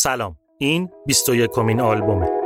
سلام. این 21 کمین آلبومه.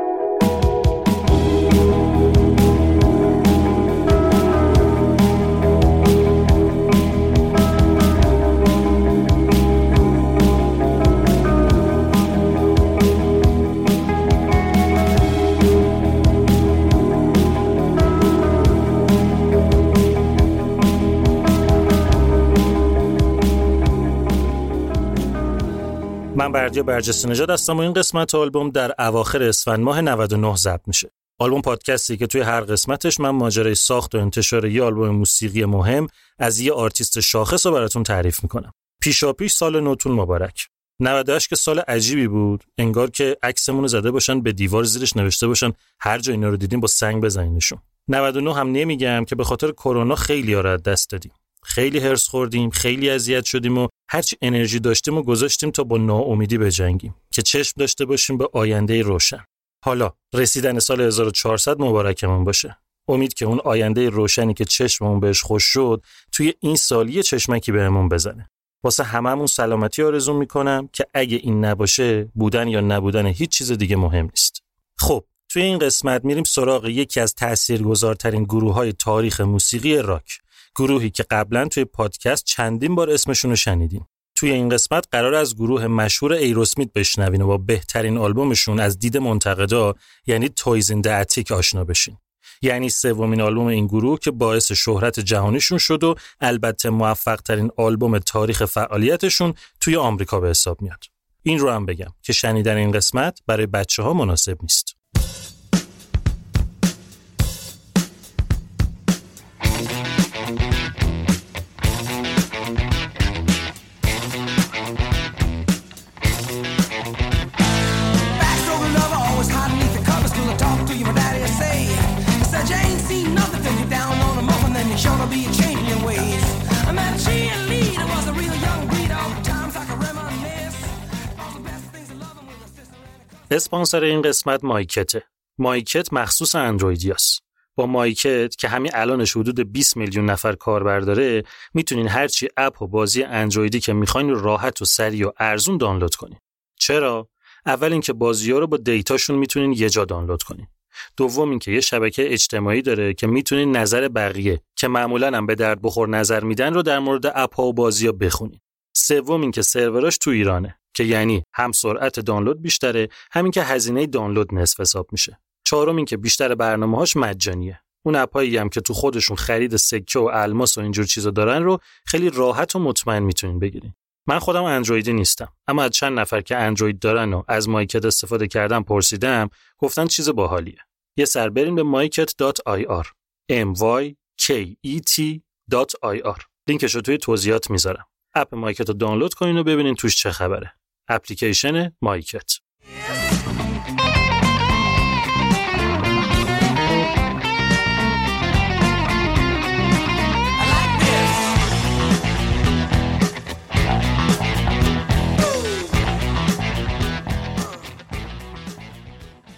من بردیا برجسته نژاد هستم و این قسمت آلبوم در اواخر اسفند ماه 99 ضبط میشه. آلبوم پادکستی که توی هر قسمتش من ماجرای ساخت و انتشار یه آلبوم موسیقی مهم از یه آرتیست شاخص رو براتون تعریف می‌کنم. پیشا پیش سال نوتون مبارک. 98 که سال عجیبی بود انگار که عکسمون زده باشن به دیوار زیرش نوشته باشن هر جا اینا رو دیدین با سنگ بزنینشون 99 هم نمیگم که به خاطر کرونا خیلی ها دست دادیم خیلی هرس خوردیم خیلی اذیت شدیم و هرچی انرژی داشتیم و گذاشتیم تا با ناامیدی بجنگیم که چشم داشته باشیم به آینده روشن. حالا رسیدن سال 1400 مبارکمون باشه. امید که اون آینده روشنی که چشممون بهش خوش شد توی این سال یه چشمکی بهمون بزنه. واسه هممون سلامتی آرزو می‌کنم که اگه این نباشه بودن یا نبودن هیچ چیز دیگه مهم نیست. خب توی این قسمت میریم سراغ یکی از تاثیرگذارترین گروه های تاریخ موسیقی راک. گروهی که قبلا توی پادکست چندین بار اسمشون رو شنیدیم توی این قسمت قرار از گروه مشهور ایروسمیت بشنوین و با بهترین آلبومشون از دید منتقدا یعنی تویز این اتیک آشنا بشین. یعنی سومین آلبوم این گروه که باعث شهرت جهانیشون شد و البته موفق ترین آلبوم تاریخ فعالیتشون توی آمریکا به حساب میاد. این رو هم بگم که شنیدن این قسمت برای بچه ها مناسب نیست. اسپانسر این قسمت مایکته. مایکت مخصوص اندرویدیاست. با مایکت که همین الانش حدود 20 میلیون نفر کاربر داره می‌تونین هرچی اپ و بازی اندرویدی که می‌خواین راحت و سریع و ارزون دانلود کنین. چرا؟ اول اینکه بازی ها رو با دیتاشون می‌تونین یه جا دانلود کنین. دوم اینکه یه شبکه اجتماعی داره که می‌تونین نظر بقیه که معمولا هم به درد بخور نظر میدن رو در مورد اپ ها و بازی ها بخونین. سوم اینکه سروراش تو ایرانه که یعنی هم سرعت دانلود بیشتره همین که هزینه دانلود نصف حساب میشه. چهارم این که بیشتر برنامه هاش مجانیه. اون اپایی هم که تو خودشون خرید سکه و الماس و اینجور چیزا دارن رو خیلی راحت و مطمئن می‌تونین بگیرین. من خودم اندرویدی نیستم. اما از چند نفر که اندروید دارن و از مایکت استفاده کردن پرسیدم گفتن چیز باحالیه. یه سر بریم به maiket.ir m y k e t.ir لینکش رو توی توضیحات می‌ذارم. اپ مایکت رو دانلود کنین و ببینین توش چه خبره. اپلیکیشن مایکت.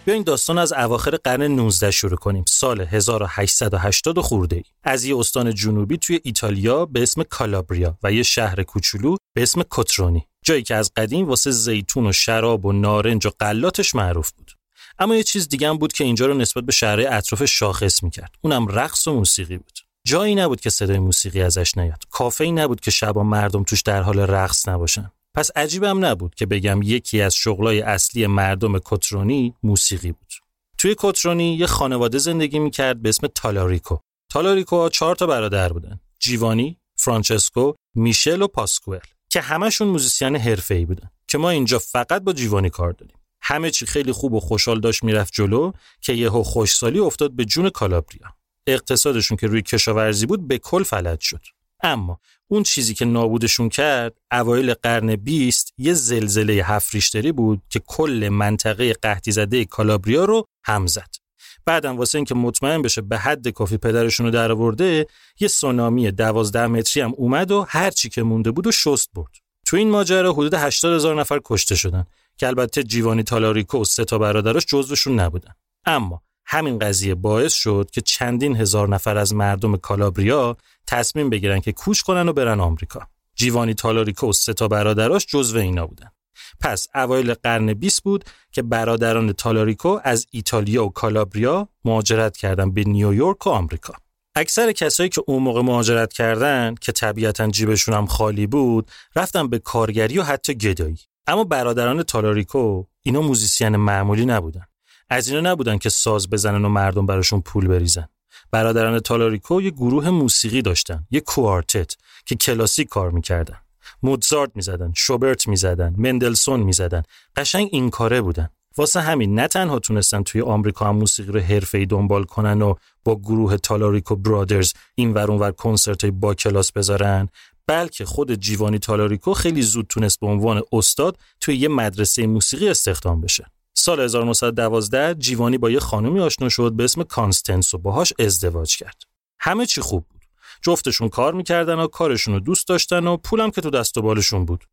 بیاین داستان از اواخر قرن 19 شروع کنیم. سال 1880 خورده ای. از یه استان جنوبی توی ایتالیا به اسم کالابریا و یه شهر کوچولو به اسم کوترونی. جایی که از قدیم واسه زیتون و شراب و نارنج و قلاتش معروف بود. اما یه چیز دیگه هم بود که اینجا رو نسبت به شهرهای اطراف شاخص می‌کرد. اونم رقص و موسیقی بود. جایی نبود که صدای موسیقی ازش نیاد. کافه ای نبود که شبا مردم توش در حال رقص نباشن. پس عجیبم نبود که بگم یکی از شغلای اصلی مردم کترونی موسیقی بود. توی کترونی یه خانواده زندگی می‌کرد به اسم تالاریکو. تالاریکو چهار تا برادر بودن جیوانی فرانچسکو میشل و پاسکوئل که همشون موزیسین حرفه‌ای بودن که ما اینجا فقط با جیوانی کار داریم. همه چی خیلی خوب و خوشحال داشت می‌رفت جلو که یهو خشکسالی افتاد به جون کالابریا. اقتصادشون که روی کشاورزی بود به کل فلج شد. اما اون چیزی که نابودشون کرد اوایل قرن 20 یه زلزله هفت ریشتری بود که کل منطقه قحطی زده کالابریا رو هم زد. بعدم واسه اینکه مطمئن بشه به حد کافی پدرشون رو درآورده یه سونامی دوازده متری هم اومد و هر چی که مونده بود و شست برد. تو این ماجرا حدود 80 هزار نفر کشته شدن که البته جیوانی تالاریکو و سه تا برادرش جزوشون نبودن. اما همین قضیه باعث شد که چندین هزار نفر از مردم کالابریا تصمیم بگیرن که کوچ کنن و برن آمریکا. جیوانی تالاریکو و سه تا برادراش جزو اینا بودن. پس اوایل قرن 20 بود که برادران تالاریکو از ایتالیا و کالابریا مهاجرت کردند به نیویورک و آمریکا. اکثر کسایی که اون موقع مهاجرت کردن که طبیعتا جیبشون هم خالی بود رفتن به کارگری و حتی گدایی اما برادران تالاریکو اینا موزیسین معمولی نبودن از اینا نبودن که ساز بزنن و مردم براشون پول بریزن برادران تالاریکو یه گروه موسیقی داشتن یه کوارتت که کلاسیک کار می‌کردن. موتزارت می‌زدن شوبرت می‌زدن مندلسون می‌زدن. قشنگ این کاره بودن. واسه همین نه تنها تونستن توی آمریکا هم موسیقی رو حرفه‌ای دنبال کنن و با گروه Tallarico Brothers این ور اونور کنسرت با کلاس بذارن بلکه خود جیوانی تالاریکو خیلی زود تونست به عنوان استاد توی یه مدرسه موسیقی استخدام بشه. سال 1912 جیوانی با یه خانمی آشنا شد به اسم کانستنس و باهاش ازدواج کرد. همه چی خوب بود. جفتشون کار می‌کردن و کارشون رو دوست داشتن و پولم که تو دست و بالشون بود.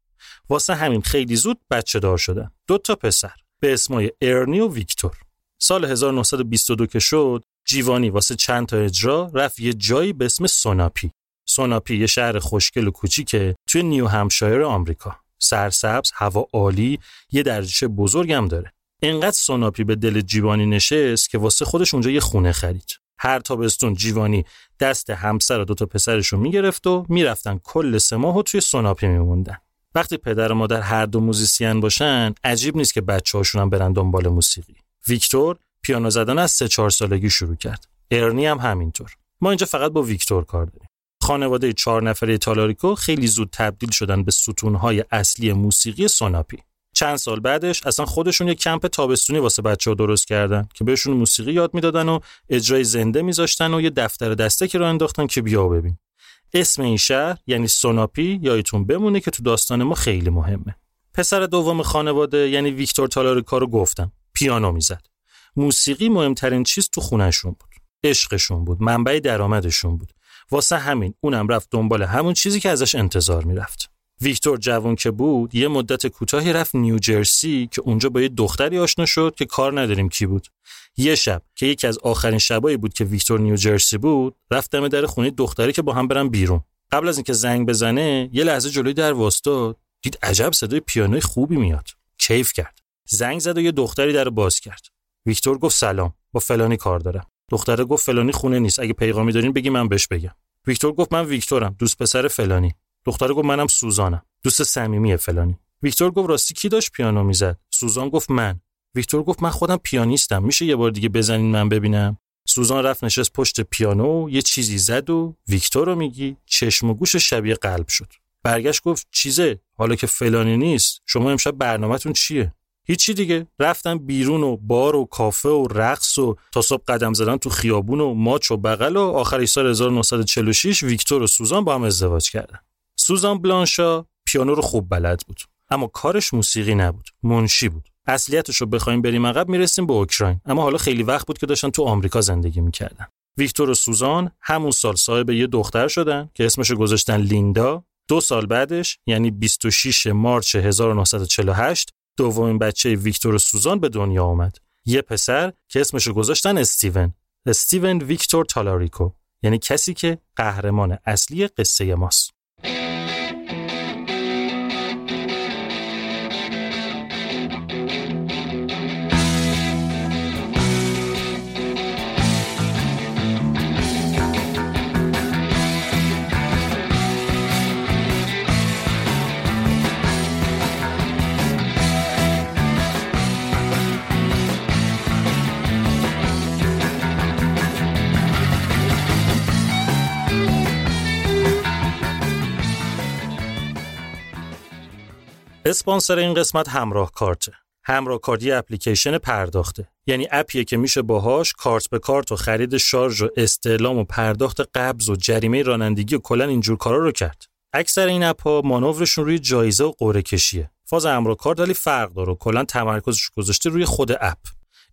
واسه همین خیلی زود بچه دار شدن. دو تا پسر. به اسمای ارنی و ویکتور. سال 1922 که شد جیوانی واسه چند تا اجرا رفت یه جایی به اسم سوناپی. سوناپی یه شهر خوشگل و کوچیکه توی نیو همشایر آمریکا. سرسبز هوا عالی یه دریاچه بزرگم داره. اینقدر سوناپی به دل جیوانی نشست که واسه خودش اونجا یه خونه خرید. هر تابستون جیوانی دست همسر و دوتا پسرش رو می‌گرفت و می‌رفتن کل سه ماه توی سوناپی میموندن. وقتی پدر و مادر هر دو موزیسین باشن عجیب نیست که بچه هاشون هم برن دنبال موسیقی. ویکتور پیانو زدن از سه چهار سالگی شروع کرد. ارنی هم همینطور. ما اینجا فقط با ویکتور کار داریم. خانواده چهار نفره تالاریکو خیلی زود تبدیل شدن به ستونهای اصلی موسیقی سوناپی. چند سال بعدش اصلا خودشون یه کمپ تابستونی واسه بچه ها درست کردن که بهشون موسیقی یاد می‌دادن و اجرای زنده میذاشتن و یه دفتر دسته که رو انداختن که بیا ببین. اسم این شهر یعنی سوناپی یادتون بمونه که تو داستان ما خیلی مهمه. پسر دوم خانواده یعنی ویکتور تالاریکا رو گفتم. پیانو می‌زد. موسیقی مهمترین چیز تو خونشون بود. عشقشون بود. منبع درآمدشون بود. واسه همین اونم رفت دنبال همون چیزی که ازش انتظار می‌رفت. ویکتور جوان که بود یه مدت کوتاهی رفت نیوجرسی که اونجا با یه دختری آشنا شد که کار نداریم کی بود. یه شب که یکی از آخرین شبایی بود که ویکتور نیوجرسی بود رفت دم در خونه دختری که با هم برن بیرون. قبل از اینکه زنگ بزنه یه لحظه جلوی در واسطاد دید عجب صدای پیانوی خوبی میاد. کیف کرد. زنگ زد و یه دختری در باز کرد. ویکتور گفت سلام با فلانی کار دارم. دختره گفت فلانی خونه نیست اگه پیغامی دارین بگی من بهش بگم. ویکتور گفت من ویکتورم دوست پسر فلانی. دختره گفت منم سوزانم. دوست صمیمی فلانی. ویکتور گفت راستی کی داشت پیانو می‌زد؟ سوزان گفت من. ویکتور گفت من خودم پیانیستم. میشه یه بار دیگه بزنین من ببینم؟ سوزان رفت نشست پشت پیانو یه چیزی زد و ویکتور رو میگی؟ چشم و گوش شبیه قلب شد. برگشت گفت چیزه؟ حالا که فلانی نیست شما امشب برنامهتون چیه؟ هیچی دیگه. رفتن بیرون و بار و کافه و رقص و تا صبح قدم زدن تو خیابون و ماچ و بغل و آخر سال 1946 ویکتور و سوزان با هم ازدواج کردن. سوزان بلانشا پیانو رو خوب بلد بود. اما کارش موسیقی نبود منشی بود. اصلیتش رو بخوایم بریم عقب می‌رسیم به اوکراین. اما حالا خیلی وقت بود که داشتن تو آمریکا زندگی می‌کردن. ویکتور و سوزان همون سال صاحب یه دختر شدن که اسمش گذاشتن لیندا. دو سال بعدش یعنی 26 مارچ 1948 دومین بچه ویکتور و سوزان به دنیا آمد. یه پسر که اسمش گذاشتن استیون. استیون ویکتور تالاریکو یعنی کسی که قهرمان اصلی قصه ماست. اسپانسر این قسمت همراه کارته. همراه کارت یه اپلیکیشن پرداخته. یعنی اپیه که میشه باهاش کارت به کارت و خرید شارژ و استعلام و پرداخت قبض و جریمه رانندگی و کلا اینجور کارا رو کرد اکثر این اپ ها مانورشون روی جایزه و قرعه کشیه فاز همراه کارت ولی فرق داره کلا تمرکزش گذاشته روی خود اپ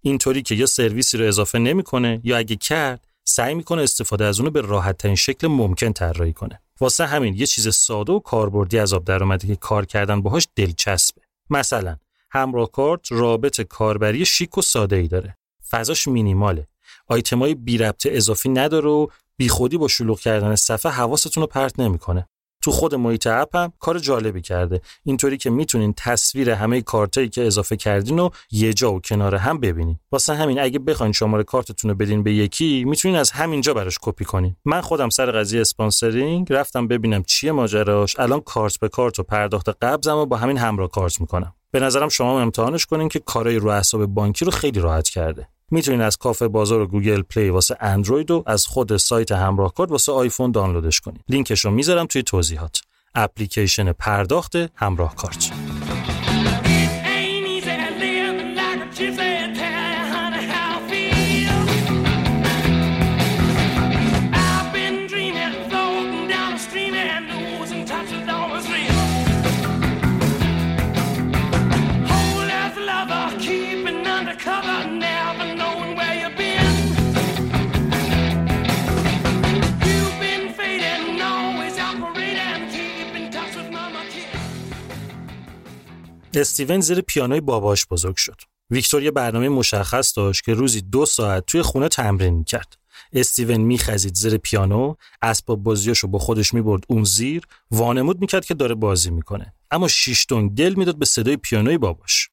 اینطوری که یا سرویسی رو اضافه نمی‌کنه یا اگه کرد سعی می‌کنه استفاده از اونو به راحت شکل ممکن طراحی کنه واسه همین یه چیز ساده و کاربردی از آب اومده که کار کردن باهاش دلچسبه. مثلا همراه کارت رابط کاربری شیک و ساده ای داره. فضاش مینیماله. آیتمای بی ربط اضافی نداره و بیخودی با شلوغ کردن صفحه حواستون رو پرت نمی‌کنه. تو خود محیط app هم کار جالبی کرده. اینطوری که می‌تونین تصویر همه کارتایی که اضافه کردین و یه جا و کنار هم ببینین. واسه همین اگه بخواین شماره کارتتون رو بدین به یکی می‌تونین از همینجا براش کپی کنین. من خودم سر قضیه sponsoring رفتم ببینم چیه ماجراش. الان کارت به کارت و پرداخت قبضم و با همین همراه کارت می‌کنم. به نظرم شما امتحانش کنین که کارای رو حساب بانکی رو خیلی راحت کرده. می‌تونین از کافه بازار و Google Play واسه اندروید و از خود سایت همراه کارت واسه آیفون دانلودش کنین. لینکش رو می‌ذارم توی توضیحات. اپلیکیشن پرداخت همراه کارت. استیون زیر پیانوی باباش بزرگ شد. ویکتور یه برنامه مشخص داشت که روزی دو ساعت توی خونه تمرین می‌کرد. استیون میخزید زیر پیانو، اسباب بازیاشو با خودش می‌برد اون زیر، وانمود می‌کرد که داره بازی می‌کنه. اما شیشتون دل می‌داد به صدای پیانوی باباش.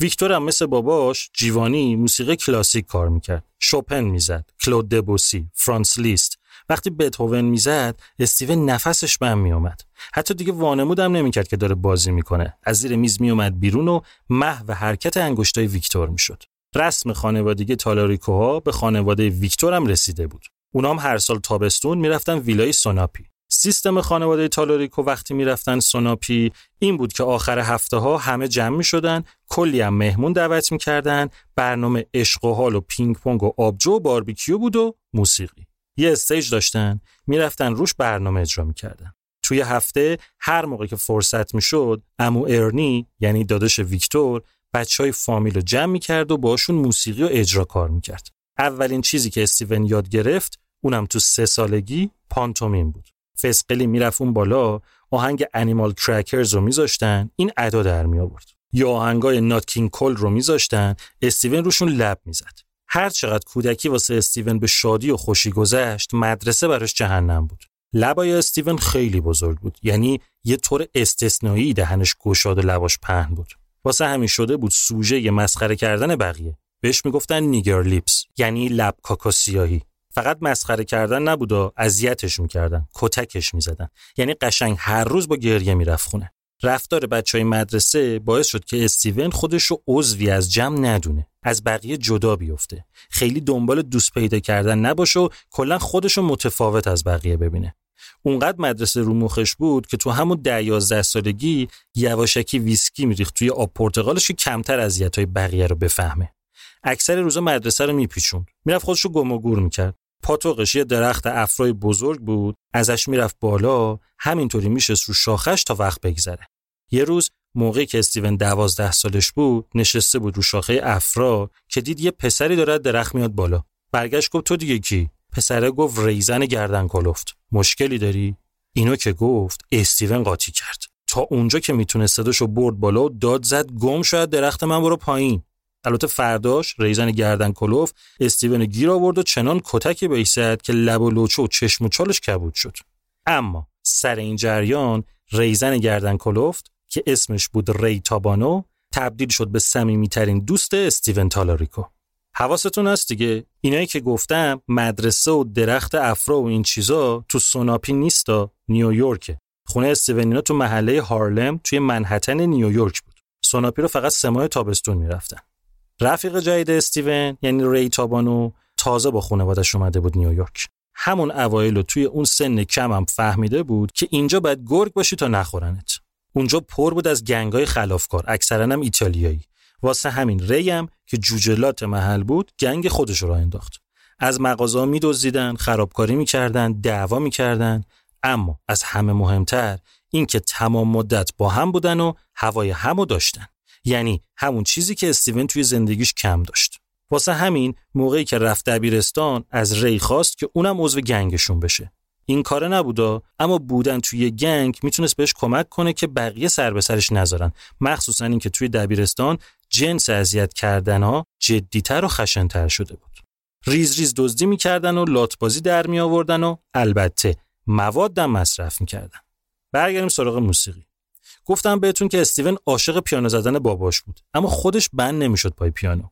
ویکتور هم مثل باباش جیوانی موسیقی کلاسیک کار می‌کرد. شوپن می‌زد، کلود دبوسی، فرانس لیست، وقتی بتهوون می‌زد استیون نفسش بم میومد حتی دیگه وانمودم نمی‌کرد که داره بازی می‌کنه. از زیر میز میومد بیرون و محو حرکت انگشتای ویکتور می‌شد. رسم خانوادگی تالاریکوها به خانواده ویکتور هم رسیده بود. اونام هر سال تابستون می‌رفتن ویلای سوناپی. سیستم خانواده تالاریکو وقتی می‌رفتن سوناپی این بود که آخر هفته ها همه جمع می شدن کلی هم مهمون دعوت می‌کردن برنامه عشق و حال و پینگ پونگ و آبجو و باربیکیو بود و موسیقی. یه stage داشتن می‌رفتن روش برنامه اجرا می‌کردن. توی هفته هر موقع که فرصت می‌شد عمو ارنی یعنی داداش ویکتور بچه های فامیل رو جمع می‌کرد و باشون موسیقی و اجرا کار می‌کرد. اولین چیزی که استیون یاد گرفت اونم تو سه سالگی پانتومیم بود. فسقلی می‌رفت اون بالا آهنگ Animal Crackers رو میذاشتن این ادا در می یا آهنگای Nat King Cole رو میذاشتن استیون روشون لب می‌زد. هر چقدر کودکی واسه استیون به شادی و خوشی گذشت مدرسه براش جهنم بود. لبای استیون خیلی بزرگ بود یعنی یه طور استثنایی دهنش گشاد و لباش پهن بود. واسه همین شده بود سوژه یه مسخره کردن بقیه. بهش می‌گفتن نیگر لیپس یعنی لب کاکاسیاهی فقط مسخره کردن نبود و اذیتش می‌کردن کتکش می‌زدن. یعنی قشنگ هر روز با گریه می‌رفت خونه. رفتار بچه های مدرسه باعث شد که استیون خودش رو عضوی از جمع ندونه از بقیه جدا بیفته. خیلی دنبال دوست پیدا کردن نباشه و کلا خودش رو متفاوت از بقیه ببینه. اونقدر مدرسه رو مخش بود که تو همون ده یازده سالگی یواشکی ویسکی میریخت توی آب پرتقالش که کمتر اذیت های بقیه رو بفهمه. اکثر روزا مدرسه رو میپیچوند. می‌رفت خودش رو گم و گور می‌کرد. پاتوقش یه درخت افرای بزرگ بود ازش می‌رفت بالا همینطوری میشست رو شاخش تا وقت بگذره. یه روز موقعی که استیون دوازده سالش بود نشسته بود رو شاخه افرا که دید یه پسری داره درخت میاد بالا. برگشت گفت تو دیگه کی؟ پسره گفت ریزن گردن کلفت. مشکلی داری؟ اینو که گفت استیون قاطی کرد. تا اونجا که می‌تونه صداشو برد بالا و داد زد گم شاید درخت من برو پایین. البته فرداش ریزن گردن کلوف استیون گیر آورد و چنان کتکی به که لب و لوچه و چشم و چالش کبود شد. اما سر این جریان ریزن گردن کلفت که اسمش بود ری تابانو تبدیل شد به صمیمیترین دوست استیون تالاریکو. حواستون هست دیگه؟ اینایی که گفتم مدرسه و درخت افرا و این چیزا تو سوناپی نیستا نیویورکه خونه استیونینا تو محله هارلم توی منهتن نیویورک بود. سوناپی رو فقط واسه تابستون می‌رفتن. رفیق جدید استیون یعنی ری تابانو تازه با خانوادش اومده بود نیویورک همون اوایل و توی اون سن کمم فهمیده بود که اینجا باید گرگ باشی تا نخورنت. اونجا پر بود از گنگای خلافکار اکثرا هم ایتالیایی. واسه همین ریم که جوجلات محل بود گنگ خودش را انداخت. از مغازه میدزدیدن خرابکاری می‌کردن دعوا می‌کردن. اما از همه مهمتر اینکه تمام مدت با هم بودن و هوای همو داشتن. یعنی همون چیزی که استیون توی زندگیش کم داشت. واسه همین موقعی که رفت دبیرستان از ری خواست که اونم عضو گنگشون بشه. این کاره نبودا اما بودن توی گنگ می‌تونست بهش کمک کنه که بقیه سر به سرش نذارن. مخصوصا اینکه توی دبیرستان جنس اذیت کردن ها جدیتر و خشنتر شده بود. ریز ریز دزدی می‌کردن و لاتبازی در می آوردن و البته موادم مصرف می‌کردن. برگردیم سراغ موسیقی. گفتم بهتون که استیون عاشق پیانو زدن باباش بود اما خودش بند نمی‌شد پای پیانو.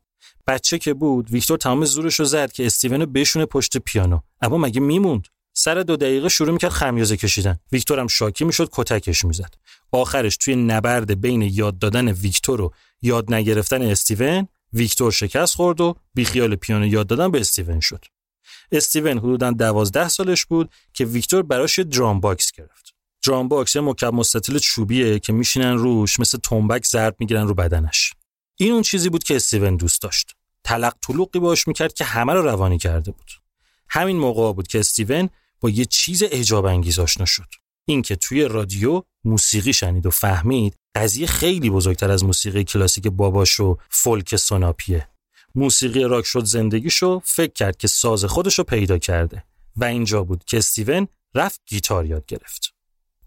بچه که بود ویکتور تمام زورش رو زد که استیون بشونه پشت پیانو. اما مگه میموند؟ سر دو دقیقه شروع می‌کرد خمیازه کشیدن. ویکتور هم شاکی می‌شد کتکش می‌زد. آخرش توی نبرد بین یاد دادن ویکتور و یاد نگرفتن استیون ویکتور شکست خورد و بیخیال پیانو یاد دادن به استیون شد. استیون حدودا دوازده سالش بود که ویکتور براش drum box گرفت. drum box یه مکعب مستطیل چوبیه که میشینن روش مثل تنبک ضرب می‌گیرن رو بدنش. این اون چیزی بود که استیون دوست داشت. تلق تلوقی باش می‌کرد که همه رو روانی کرده بود. همین موقع بود که استیون با یه چیز اعجاب انگیز آشنا شد. اینکه توی رادیو موسیقی شنید و فهمید قضیه خیلی بزرگتر از موسیقی کلاسیک باباش و فولک سوناپیه. موسیقی راک شد زندگیشو فکر کرد که ساز خودشو پیدا کرده و اینجا بود که استیون رفت گیتار یاد گرفت.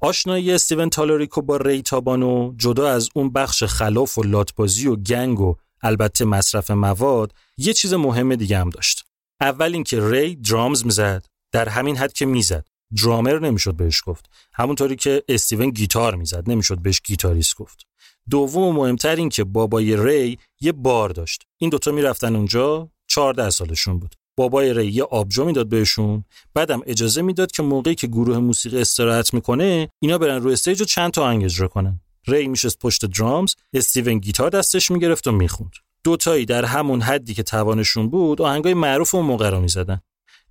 آشنایی استیون تالوریکو با ری تابانو جدا از اون بخش خلاف و لاتبازی و گنگ و البته مصرف مواد یه چیز مهم دیگه هم داشت. اول اینکه ری درامز می‌زد در همین حد که می‌زد. درامر نمی‌شد بهش گفت. همونطوری که استیون گیتار می‌زد نمی‌شد بهش گیتاریست گفت. دوم و مهمتر این که بابای ری یه بار داشت. این دوتا می‌رفتن اونجا 14 سالشون بود. بابای ری یه آبجو می‌داد بهشون بعدم اجازه می‌داد که موقعی که گروه موسیقی استراحت می‌کنه اینا برن رو stage و چند تا آهنگ اجرا کنن. ری میشست پشت drums استیون گیتار دستش می‌گرفت و می‌خوند. دوتایی در همون حدی که توانشون بود آهنگای معروف اون موقع رو می‌زدن.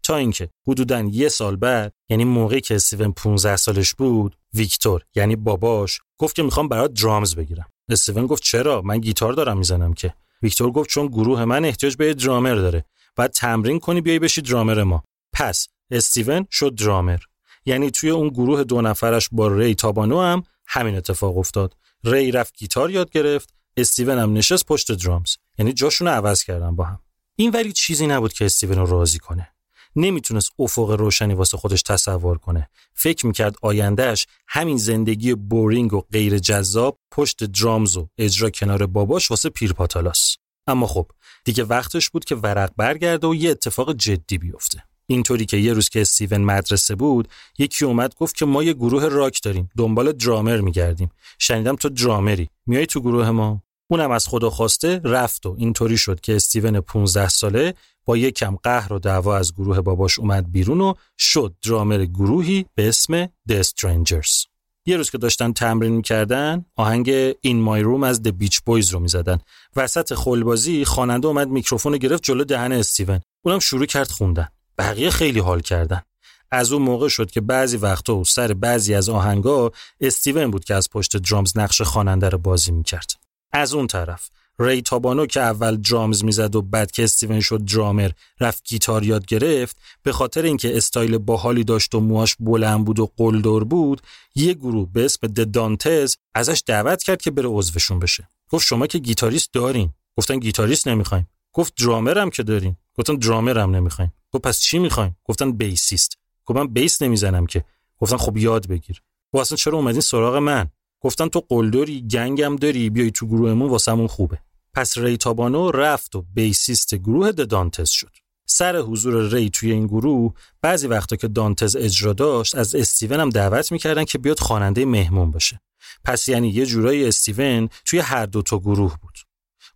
تا اینکه حدودا یه سال بعد یعنی موقعی که استیون 15 سالش بود ویکتور یعنی باباش گفت که می‌خوام برات drums بگیرم. استیون گفت چرا؟ من گیتار دارم می‌زنم که. ویکتور گفت چون گروه من احتیاج به درامر داره. باید تمرین کنی بیای بشی درامر ما. پس استیون شد درامر. یعنی توی اون گروه دو نفرش با ری تابانو هم همین اتفاق افتاد. ری رفت گیتار یاد گرفت استیون هم نشست پشت drums. یعنی جاشون عوض کردن با هم. این ولی چیزی نبود که استیون رو راضی کنه. نمی‌تونست افق روشنی واسه خودش تصور کنه. فکر می‌کرد آیندهش همین زندگی boring و غیر جذاب پشت drums و اجرا کنار باباش واسه پیرپاتالاس. اما خب دیگه وقتش بود که ورق برگرده و یه اتفاق جدی بیفته. اینطوری که یه روز که استیون مدرسه بود یکی اومد گفت که ما یه گروه راک داریم. دنبال درامر میگردیم. شنیدم تو درامری. میای تو گروه ما؟ اونم از خدا خواسته رفت و اینطوری شد که استیون 15 ساله با یک کم قهر و دعوا از گروه باباش اومد بیرون و شد درامر گروهی به اسم The Strangers. یه روز که داشتن تمرین می‌کردن آهنگ این مای روم از The Beach Boys رو می‌زدن. وسط خلبازی خواننده اومد میکروفون گرفت جلو دهن استیون. اونم شروع کرد خوندن. بقیه خیلی حال کردن. از اون موقع شد که بعضی وقتا و سر بعضی از آهنگا استیون بود که از پشت درامز نقش خواننده رو بازی می‌کرد. از اون طرف ری تابانو که اول درامز می‌زد و بعد که استیون شد درامر رفت گیتار یاد گرفت به خاطر اینکه استایل باحالی داشت و موهاش بلند بود و قلدر بود یه گروه به اسم The Dantes ازش دعوت کرد که بره عضوشون بشه. گفت شما که گیتاریست دارین. گفتن گیتاریست نمی‌خوایم. گفت درامر هم که دارین. گفتن درامر هم نمی‌خوایم. گفت پس چی می‌خواین؟ گفتن bassist. گفت من bass نمی‌زنم که. گفتن خب یاد بگیر. گفت اصلا چرا اومدین سراغ من؟ گفتن تو قلدری gang م داری بیای تو گروهمون واسمون خوبه. پس ری تابانو رفت و bassist گروه Dantes شد. سر حضور ری توی این گروه بعضی وقتا که دانتز اجرا داشت از استیون هم دعوت می‌کردن که بیاد خواننده مهمون باشه. پس یعنی یه جورایی استیون توی هر دو تا گروه بود.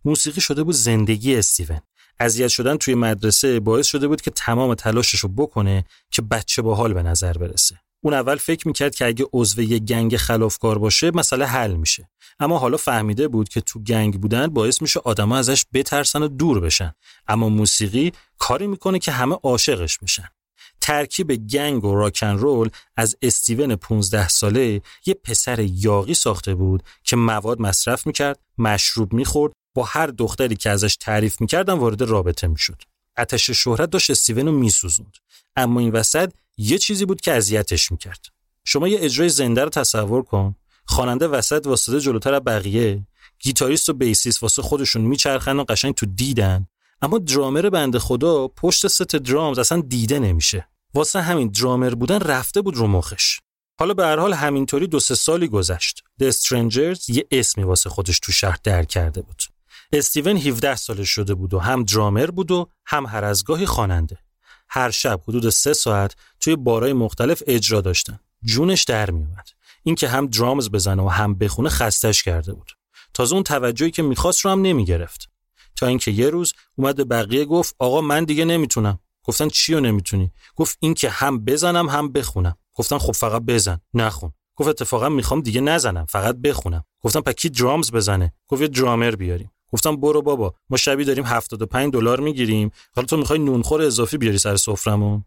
موسیقی شده بود زندگی استیون. اذیت شدن توی مدرسه باعث شده بود که تمام تلاشش رو بکنه که بچه باحال به نظر برسه. اون اول فکر می‌کرد که اگه عضو یه گنگ خلافکار باشه مسئله حل میشه. اما حالا فهمیده بود که تو گنگ بودن باعث میشه آدما ازش بترسن و دور بشن. اما موسیقی کاری می‌کنه که همه عاشقش بشن. ترکیب گنگ و راکن رول از استیون 15 ساله یه پسر یاقی ساخته بود که مواد مصرف می‌کرد مشروب می‌خورد با هر دختری که ازش تعریف می‌کردن وارد رابطه می‌شد. آتش شهرت داشت استیون رو میسوزوند. اما این وسط یه چیزی بود که اذیتش می‌کرد. شما یه اجرای زنده رو تصور کن. خواننده وسط واسطه جلوتر از بقیه گیتاریست و بیسیست واسه خودشون میچرخن و قشنگ تو دیدن. اما درامر بنده خدا پشت ست درامز اصلا دیده نمیشه. واسه همین درامر بودن رفته بود رو مخش. حالا به هر حال همینطوری دو سه سالی گذشت. The Strangers یه اسمی واسه خودش تو شهر در کرده بود. استیون 17 سالش شده بود و هم درامر بود و هم هر از گاهی خواننده. هر شب حدود سه ساعت توی بارای مختلف اجرا داشتن. جونش در میومد اینکه هم درامز بزنه و هم بخونه خستش کرده بود. تازه اون توجهی که می‌خواست رو هم نمی‌گرفت. تا اینکه یه روز اومد به بقیه گفت آقا من دیگه نمی‌تونم. گفتن چی رو نمی‌تونی؟ گفت اینکه هم بزنم هم بخونم. گفتن خب فقط بزن نخون. گفت اتفاقا می‌خوام دیگه نزنم فقط بخونم. گفتم پکی درامز بزنه؟ گفت یه درامر بیاریم. گفتم برو بابا ما شبی داریم 75 دلار می‌گیریم. حالا تو می‌خوای نونخور اضافی بیاری سر سفرمون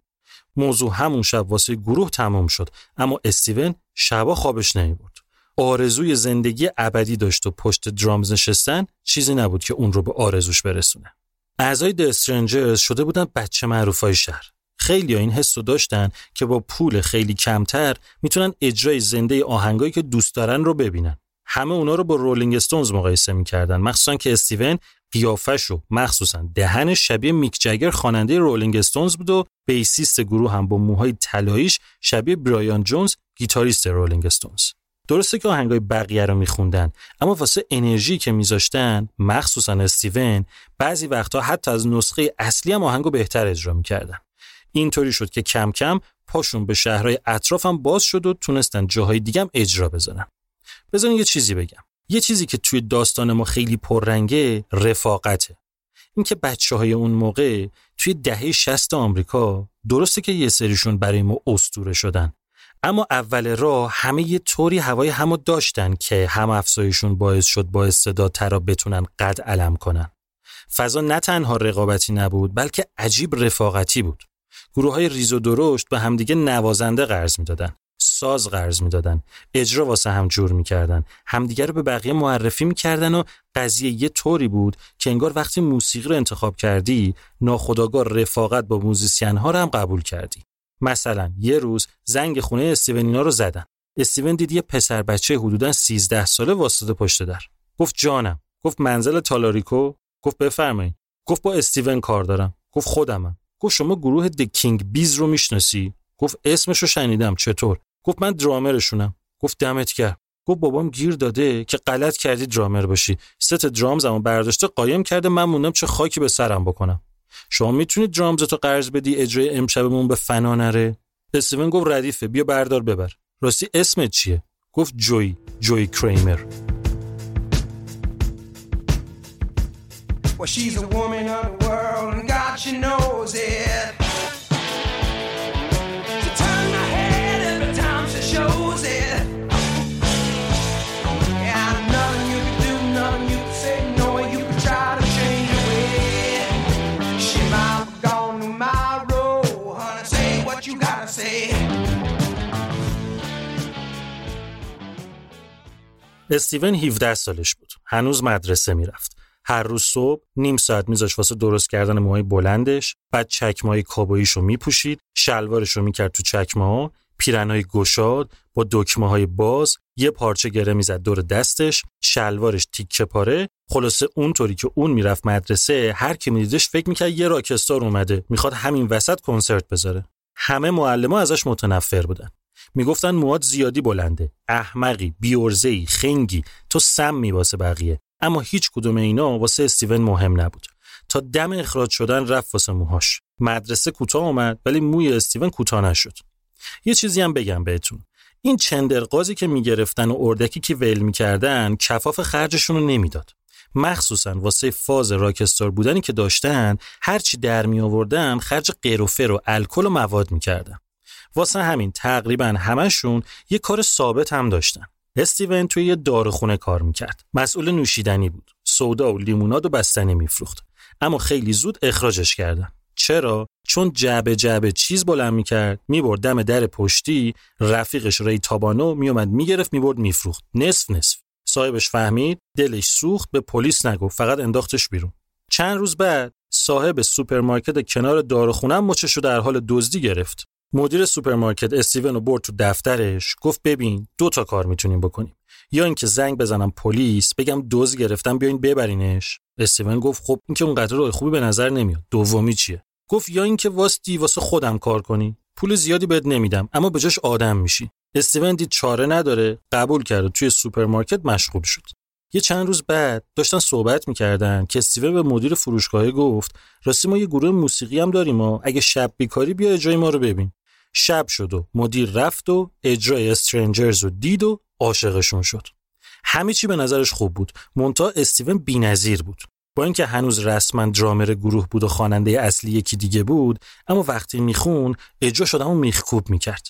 موضوع همون شب واسه گروه تمام شد اما استیون شبا خوابش نمی‌برد آرزوی زندگی ابدی داشت و پشت drums نشستن چیزی نبود که اون رو به آرزوش برسونه. اعضای The Strangers شده بودن بچه معروفای شهر. خیلی این حس رو داشتن که با پول خیلی کمتر می‌تونن اجرای زنده آهنگایی که دوست دارن رو ببینن. همه اونا رو با رولینگ استونز مقایسه می‌کردن. مخصوصا که استیون قیافش رو مخصوصا دهنش شبیه میک جگر خواننده رولینگ استونز بود و bassist گروه هم با موهای طلاییش شبیه برایان جونز گیتاریست رولینگ استونز درسته که آهنگای بقیه رو میخوندن اما واسه انرژی که میذاشتن مخصوصا استیون بعضی وقتها حتی از نسخه اصلی هم آهنگو بهتر اجرا می‌کردن. اینطوری شد که کم کم پاشون به شهرهای اطرافم باز شد و تونستن جاهای دیگه اجرا بزنن. بذارین یه چیزی بگم. یه چیزی که توی داستان ما خیلی پررنگه رفاقته. اینکه بچه های اون موقع توی دهه 60 آمریکا درسته که یه سریشون برای ما استوره شدن. اما اول راه همه یه طوری هوای همو داشتن که هم افزایشون باعث شد با استعدادتر بتونن قد علم کنن. فضا نه تنها رقابتی نبود بلکه عجیب رفاقتی بود. گروه های ریز و درشت به همدیگه نوازنده قرض می‌دادن. ساز قرض می‌دادن. اجرا واسه هم جور می‌کردن. همدیگه رو به بقیه معرفی می‌کردن و قضیه یه طوری بود که انگار وقتی موسیقی رو انتخاب کردی ناخداگاه رفاقت با موزیسین ها رو هم قبول کردی. مثلا یه روز زنگ خونه استیونینا رو زدن. استیون دید یه پسر بچه حدودا 13 ساله واسطه پشت در. گفت جانم. گفت منزل تالاریکو؟ گفت بفرمایید. گفت با استیون کار دارم. گفت خودمم. گفت شما گروه د بیز رو می‌شناسی؟ گفت اسمشو شنیدم. چطور؟ گفت من درامرشونم. گفت دمت کرد گفت بابام گیر داده که غلط کردی درامر باشی. ست درامزمو برداشته قایم کرده من موندم چه خاکی به سرم بکنم. شما می‌تونید درامز تو قرض بدی اجرای امشبمون به فنا نره؟ استیون گفت ردیفه بیا بردار ببر. راستی اسمت چیه؟ گفت جوی جوی کریمر. Well, she's a woman of the world, and God, she knows it. استیون 17 سالش بود. هنوز مدرسه می‌رفت. هر روز صبح نیم ساعت میذاش واسه درست کردن موهای بلندش بعد چکمه کابویش رو میپوشید شلوارش رو می‌کرد تو چکمه ها پیرنهای گشاد با دکمه های باز یه پارچه گره می‌زد دور دستش شلوارش تیکه پاره خلاصه اونطوری که اون می‌رفت مدرسه هر کی میدیدش فکر می‌کرد یه راکستار اومده می‌خواد همین وسط کنسرت بذاره همه معلما ازش متنفر بودن می‌گفتن مواد زیادی بلنده. احمقی بیورزهی خنگی. تو سم میباسه بقیه. اما هیچ کدوم اینا واسه استیون مهم نبود. تا دم اخراج شدن رفت واسه موهاش. مدرسه کوتاه اومد ولی موی استیون کوتاه نشد. یه چیزی هم بگم بهتون. این چندرقازی که می‌گرفتن و اردکی که ول می‌کردن کفاف خرجشون رو نمی‌داد. مخصوصا واسه فاز راکستار بودنی که داشتن هرچی در می آوردن خرج قیروفر و الکل و مواد می‌کردن. واسه همین تقریبا همشون یه کار ثابت هم داشتن استیون توی یه داروخونه کار می‌کرد. مسئول نوشیدنی بود. سودا و لیموناد و بستنی میفروخت. اما خیلی زود اخراجش کردن. چرا؟ چون جعبه جعبه چیز بلند می‌کرد می‌برد دم در پشتی رفیقش ری تابانو میومد می‌گرفت می‌برد میفروخت نصف نصف صاحبش فهمید دلش سوخت به پلیس نگفت فقط انداختش بیرون چند روز بعد صاحب سوپرمارکت کنار داروخونه مچش رو در حال دزدی گرفت مدیر سوپرمارکت استیون رو برد تو دفترش گفت ببین دو تا کار می‌تونیم بکنیم. یا اینکه زنگ بزنم پلیس بگم دزد گرفتم بیاین ببرینش. استیون گفت خب این که اونقدر راه خوبی به نظر نمیاد. دومی چیه؟ گفت یا اینکه واستی واسه خودم کار کنی. پول زیادی بهت نمیدم اما به جاش آدم میشی. استیون دید چاره نداره قبول کرد توی سوپرمارکت مشغول شد. یه چند روز بعد داشتن صحبت می‌کردن که استیون به مدیر فروشگاه گفت راستی ما یه گروه موسیقی هم داریم و اگه شب بیکاری بیا اجرای ما رو ببین. شب شد و مدیر رفت و اجرای استرنجرز رو دید و عاشقشون شد. همه چی به نظرش خوب بود. مونتا استیون بی‌نظیر بود. با اینکه هنوز رسما درامر گروه بود و خواننده اصلی یکی دیگه بود اما وقتی میخون اجرا شدم و میخکوب می‌کرد.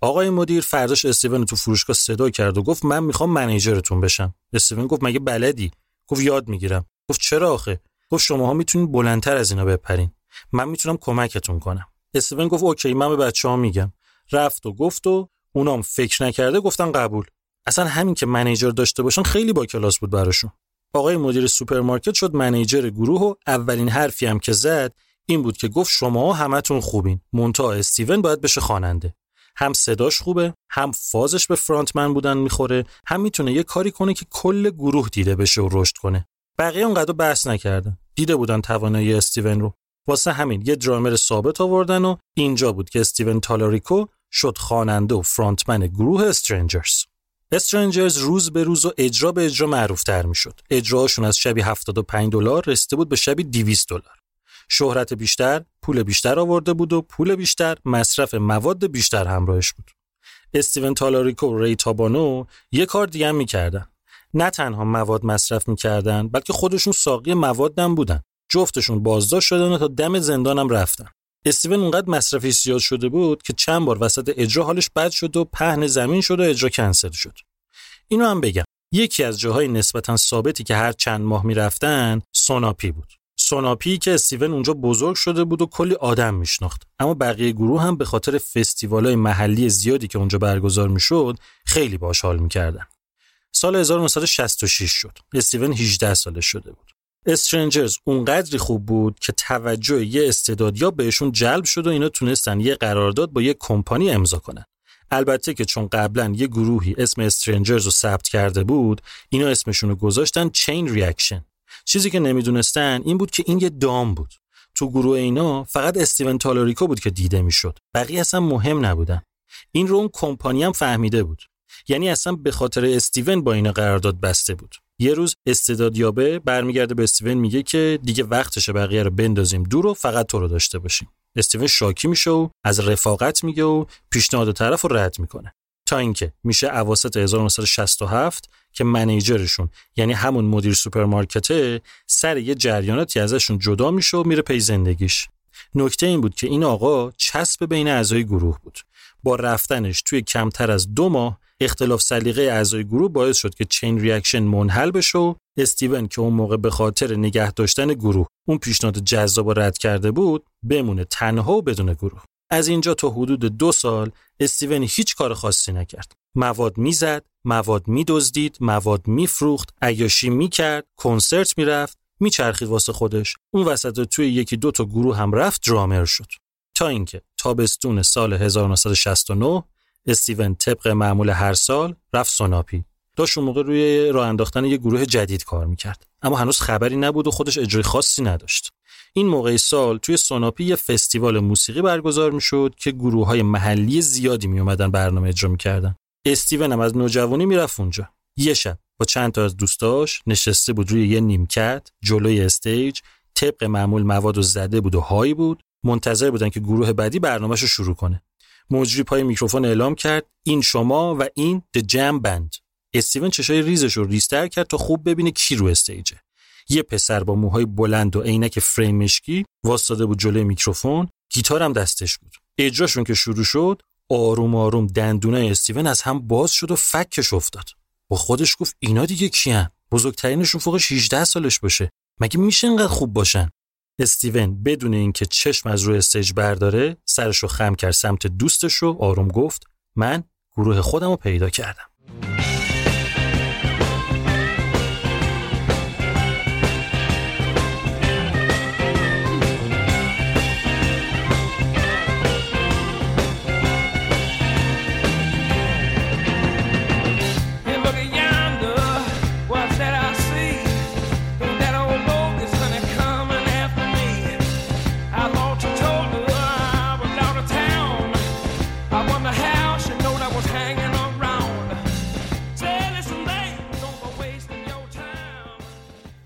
آقای مدیر فرداش استیون تو فروشگاه صدا کرد و گفت من می‌خوام منیجرتون بشم. استیون گفت مگه بلدی؟ گفت یاد می‌گیرم. گفت چرا آخه؟ گفت شماها می‌تونید بلندتر از اینا بپرین. من می‌تونم کمکتون کنم. استیون گفت okay من به بچه ها میگم. رفت و گفت و اونام فکر نکرده گفتن قبول. اصلا همین که manager داشته باشن خیلی با کلاس بود براشون. آقای مدیر سوپرمارکت شد manager گروه و اولین حرفی هم که زد این بود که گفت شما همتون خوبین. منتها استیون باید بشه خواننده. هم صداش خوبه هم فازش به frontman بودن می‌خوره هم می‌تونه یه کاری کنه که کل گروه دیده بشه و رشد کنه. بقیه اونقدر بحث نکردن. دیده بودن توانایی استیون رو. واسه همین یه درامر ثابت آوردن و اینجا بود که استیون تالاریکو شد خواننده و فرانتمن گروه استرنجرز استرنجرز روز به روز و اجرا به اجرا معروفتر می‌شد. اجراهاشون از شبی 75 دلار رسیده بود به شبی 200 دلار. شهرت بیشتر پول بیشتر آورده بود و پول بیشتر مصرف مواد بیشتر همراهش بود. استیون تالاریکو و ری تابانو یه کار دیگه هم نه تنها مواد مصرف می‌کردن بلکه خودشون ساقی موادم بودن. جفتشون بازداشت شدن و تا دم زندانم رفتن. استیون اونقدر مصرفی زیاد شده بود که چند بار وسط اجرا حالش بد شد و پهن زمین شد و اجرا کنسل شد. اینو هم بگم. یکی از جاهای نسبتا ثابتی که هر چند ماه می‌رفتن سوناپی بود. سوناپی که استیون اونجا بزرگ شده بود و کلی آدم میشناخت. اما بقیه گروه هم به خاطر فستیوالای محلی زیادی که اونجا برگزار می‌شد خیلی باش حال می‌کردن. سال 1966 شد. استیون 18 سالش شده بود. Strangers اونقدری خوب بود که توجه یه استعدادیاب بهشون جلب شد و اینا تونستن یه قرارداد با یه کمپانی امضا کنن. البته که چون قبلا یه گروهی اسم Strangers رو ثبت کرده بود اینا اسمشون رو گذاشتن Chain Reaction چیزی که نمی‌دونستن این بود که این یه دام بود. تو گروه اینا فقط استیون تالاریکو بود که دیده می‌شد. بقیه اصلا مهم نبودن. این رو اون کمپانی هم فهمیده بود. یعنی اصلا به خاطر استیون با اینا قرارداد بسته بود. یه روز استعداد یابه برمیگرده به استیون میگه که دیگه وقتشه بقیه رو بندازیم دور و فقط تو رو داشته باشیم. استیون شاکی میشه و از رفاقت میگه و پیشنهاد طرف رو رد می‌کنه. تا اینکه میشه اواسط 1967 که منیجرشون یعنی همون مدیر سوپرمارکته سر یه جریاناتی ازشون جدا میشه و میره پی زندگیش. نکته این بود که این آقا چسب بین اعضای گروه بود. با رفتنش توی کمتر از دو ماه اختلاف سلیقه اعضای گروه باعث شد که Chain Reaction منحل بشه و استیون که اون موقع به خاطر نگه داشتن گروه اون پیشنهاد جذاب رد کرده بود بمونه تنها و بدون گروه. از اینجا تا حدود دو سال استیون هیچ کار خاصی نکرد. مواد می‌زد مواد میدزدید مواد میفروخت عیاشی می‌کرد کنسرت می‌رفت میچرخید واسه خودش. اون وسط توی یکی دو تا گروه هم رفت درامر شد. تا اینکه تابستون سال 1969 استیون طبق معمول هر سال رفت سوناپی. داشت اون موقع روی راه انداختن یه گروه جدید کار می‌کرد. اما هنوز خبری نبود و خودش اجرای خاصی نداشت. این موقع سال توی سوناپی یه فستیوال موسیقی برگزار می‌شد که گروه های محلی زیادی می اومدن برنامه اجرا می‌کردن. استیون هم از نوجوانی می‌رفت اونجا. یه شب با چند تا از دوستاش نشسته بود روی یه نیمکت جلوی stage طبق معمول مواد و زده بود و هایی بود. منتظر بودن که گروه بعدی برنامهش رو شروع کنه. مجری پای میکروفون اعلام کرد این شما و این د جم بند استیون چشای ریزش رو ریزتر کرد تا خوب ببینه کی رو استیجه. یه پسر با موهای بلند و عینک فریم مشکی واسطاده بود جلوی میکروفون گیتارم دستش بود. اجراشون که شروع شد آروم آروم دندونای استیون از هم باز شد و فکش افتاد. با خودش گفت اینا دیگه کیان؟ بزرگترینشون فوقش 18 سالش باشه. مگه میشه اینقدر خوب باشن؟ استیون بدون اینکه چشم از روی استیج برداره سرش رو خم کرد سمت دوستش رو آروم گفت من گروه خودم رو پیدا کردم.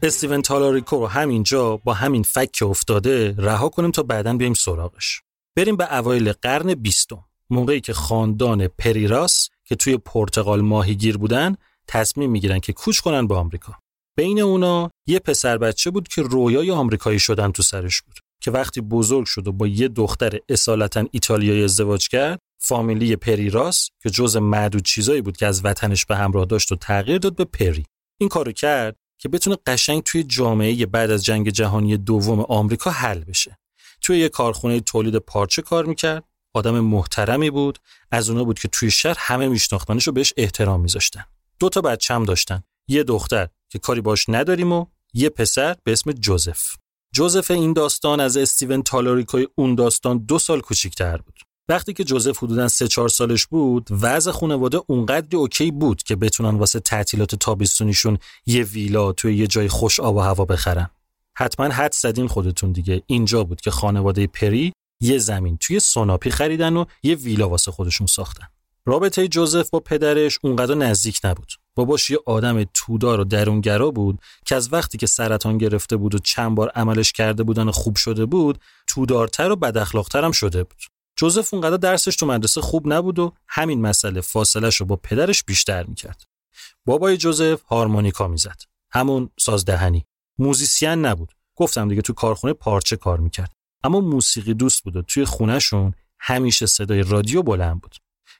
استیون تالاریکو رو همینجا با همین فک افتاده رها کنیم تا بعدا بیایم سراغش. بریم به اوایل قرن بیستم. موقعی که خاندان پریراس که توی پرتغال ماهیگیر بودن تصمیم می‌گیرن که کوچ کنن به آمریکا. بین اونا یه پسر بچه بود که رویای آمریکایی شدن تو سرش بود که وقتی بزرگ شد و با یه دختر اصالتا ایتالیایی ازدواج کرد فامیلی پریراس که جز معدود چیزایی بود که از وطنش به همراه داشت و تغییر داد به پری. این کارو کرد که بتونه قشنگ توی جامعه بعد از جنگ جهانی دوم آمریکا حل بشه. توی یه کارخونه تولید پارچه کار می‌کرد آدم محترمی بود از اونا بود که توی شهر همه میشناختنش و بهش احترام میذاشتن. دو تا بچم داشتن. یه دختر که کاری باش نداریم و یه پسر به اسم جوزف. جوزف این داستان از استیون تالاریکوی اون داستان دو سال کوچیکتر بود. وقتی که جوزف حدودا سه چهار سالش بود وضع خانواده اونقدر اوکی بود که بتونن واسه تعطیلات تابستونیشون یه ویلا توی یه جای خوش آب و هوا بخرن. حتما حد زدین خودتون دیگه. اینجا بود که خانواده پری یه زمین توی سوناپی خریدن و یه ویلا واسه خودشون ساختن. رابطه جوزف با پدرش اونقدر نزدیک نبود. باباش یه آدم تودار و درونگرا بود که از وقتی که سرطان گرفته بود و چند بار عملش کرده بودن و خوب شده بود تودارتر و بداخلاقتر هم شده بود. جوزف اونقدر درسش تو مدرسه خوب نبود و همین مسئله فاصلش رو با پدرش بیشتر می‌کرد. بابای جوزف هارمونیکا می‌زد. همون سازدهنی. موزیسین نبود. گفتم دیگه تو کارخونه پارچه کار می‌کرد. اما موسیقی دوست بود و توی خونهشون همیشه صدای رادیو بلند بود.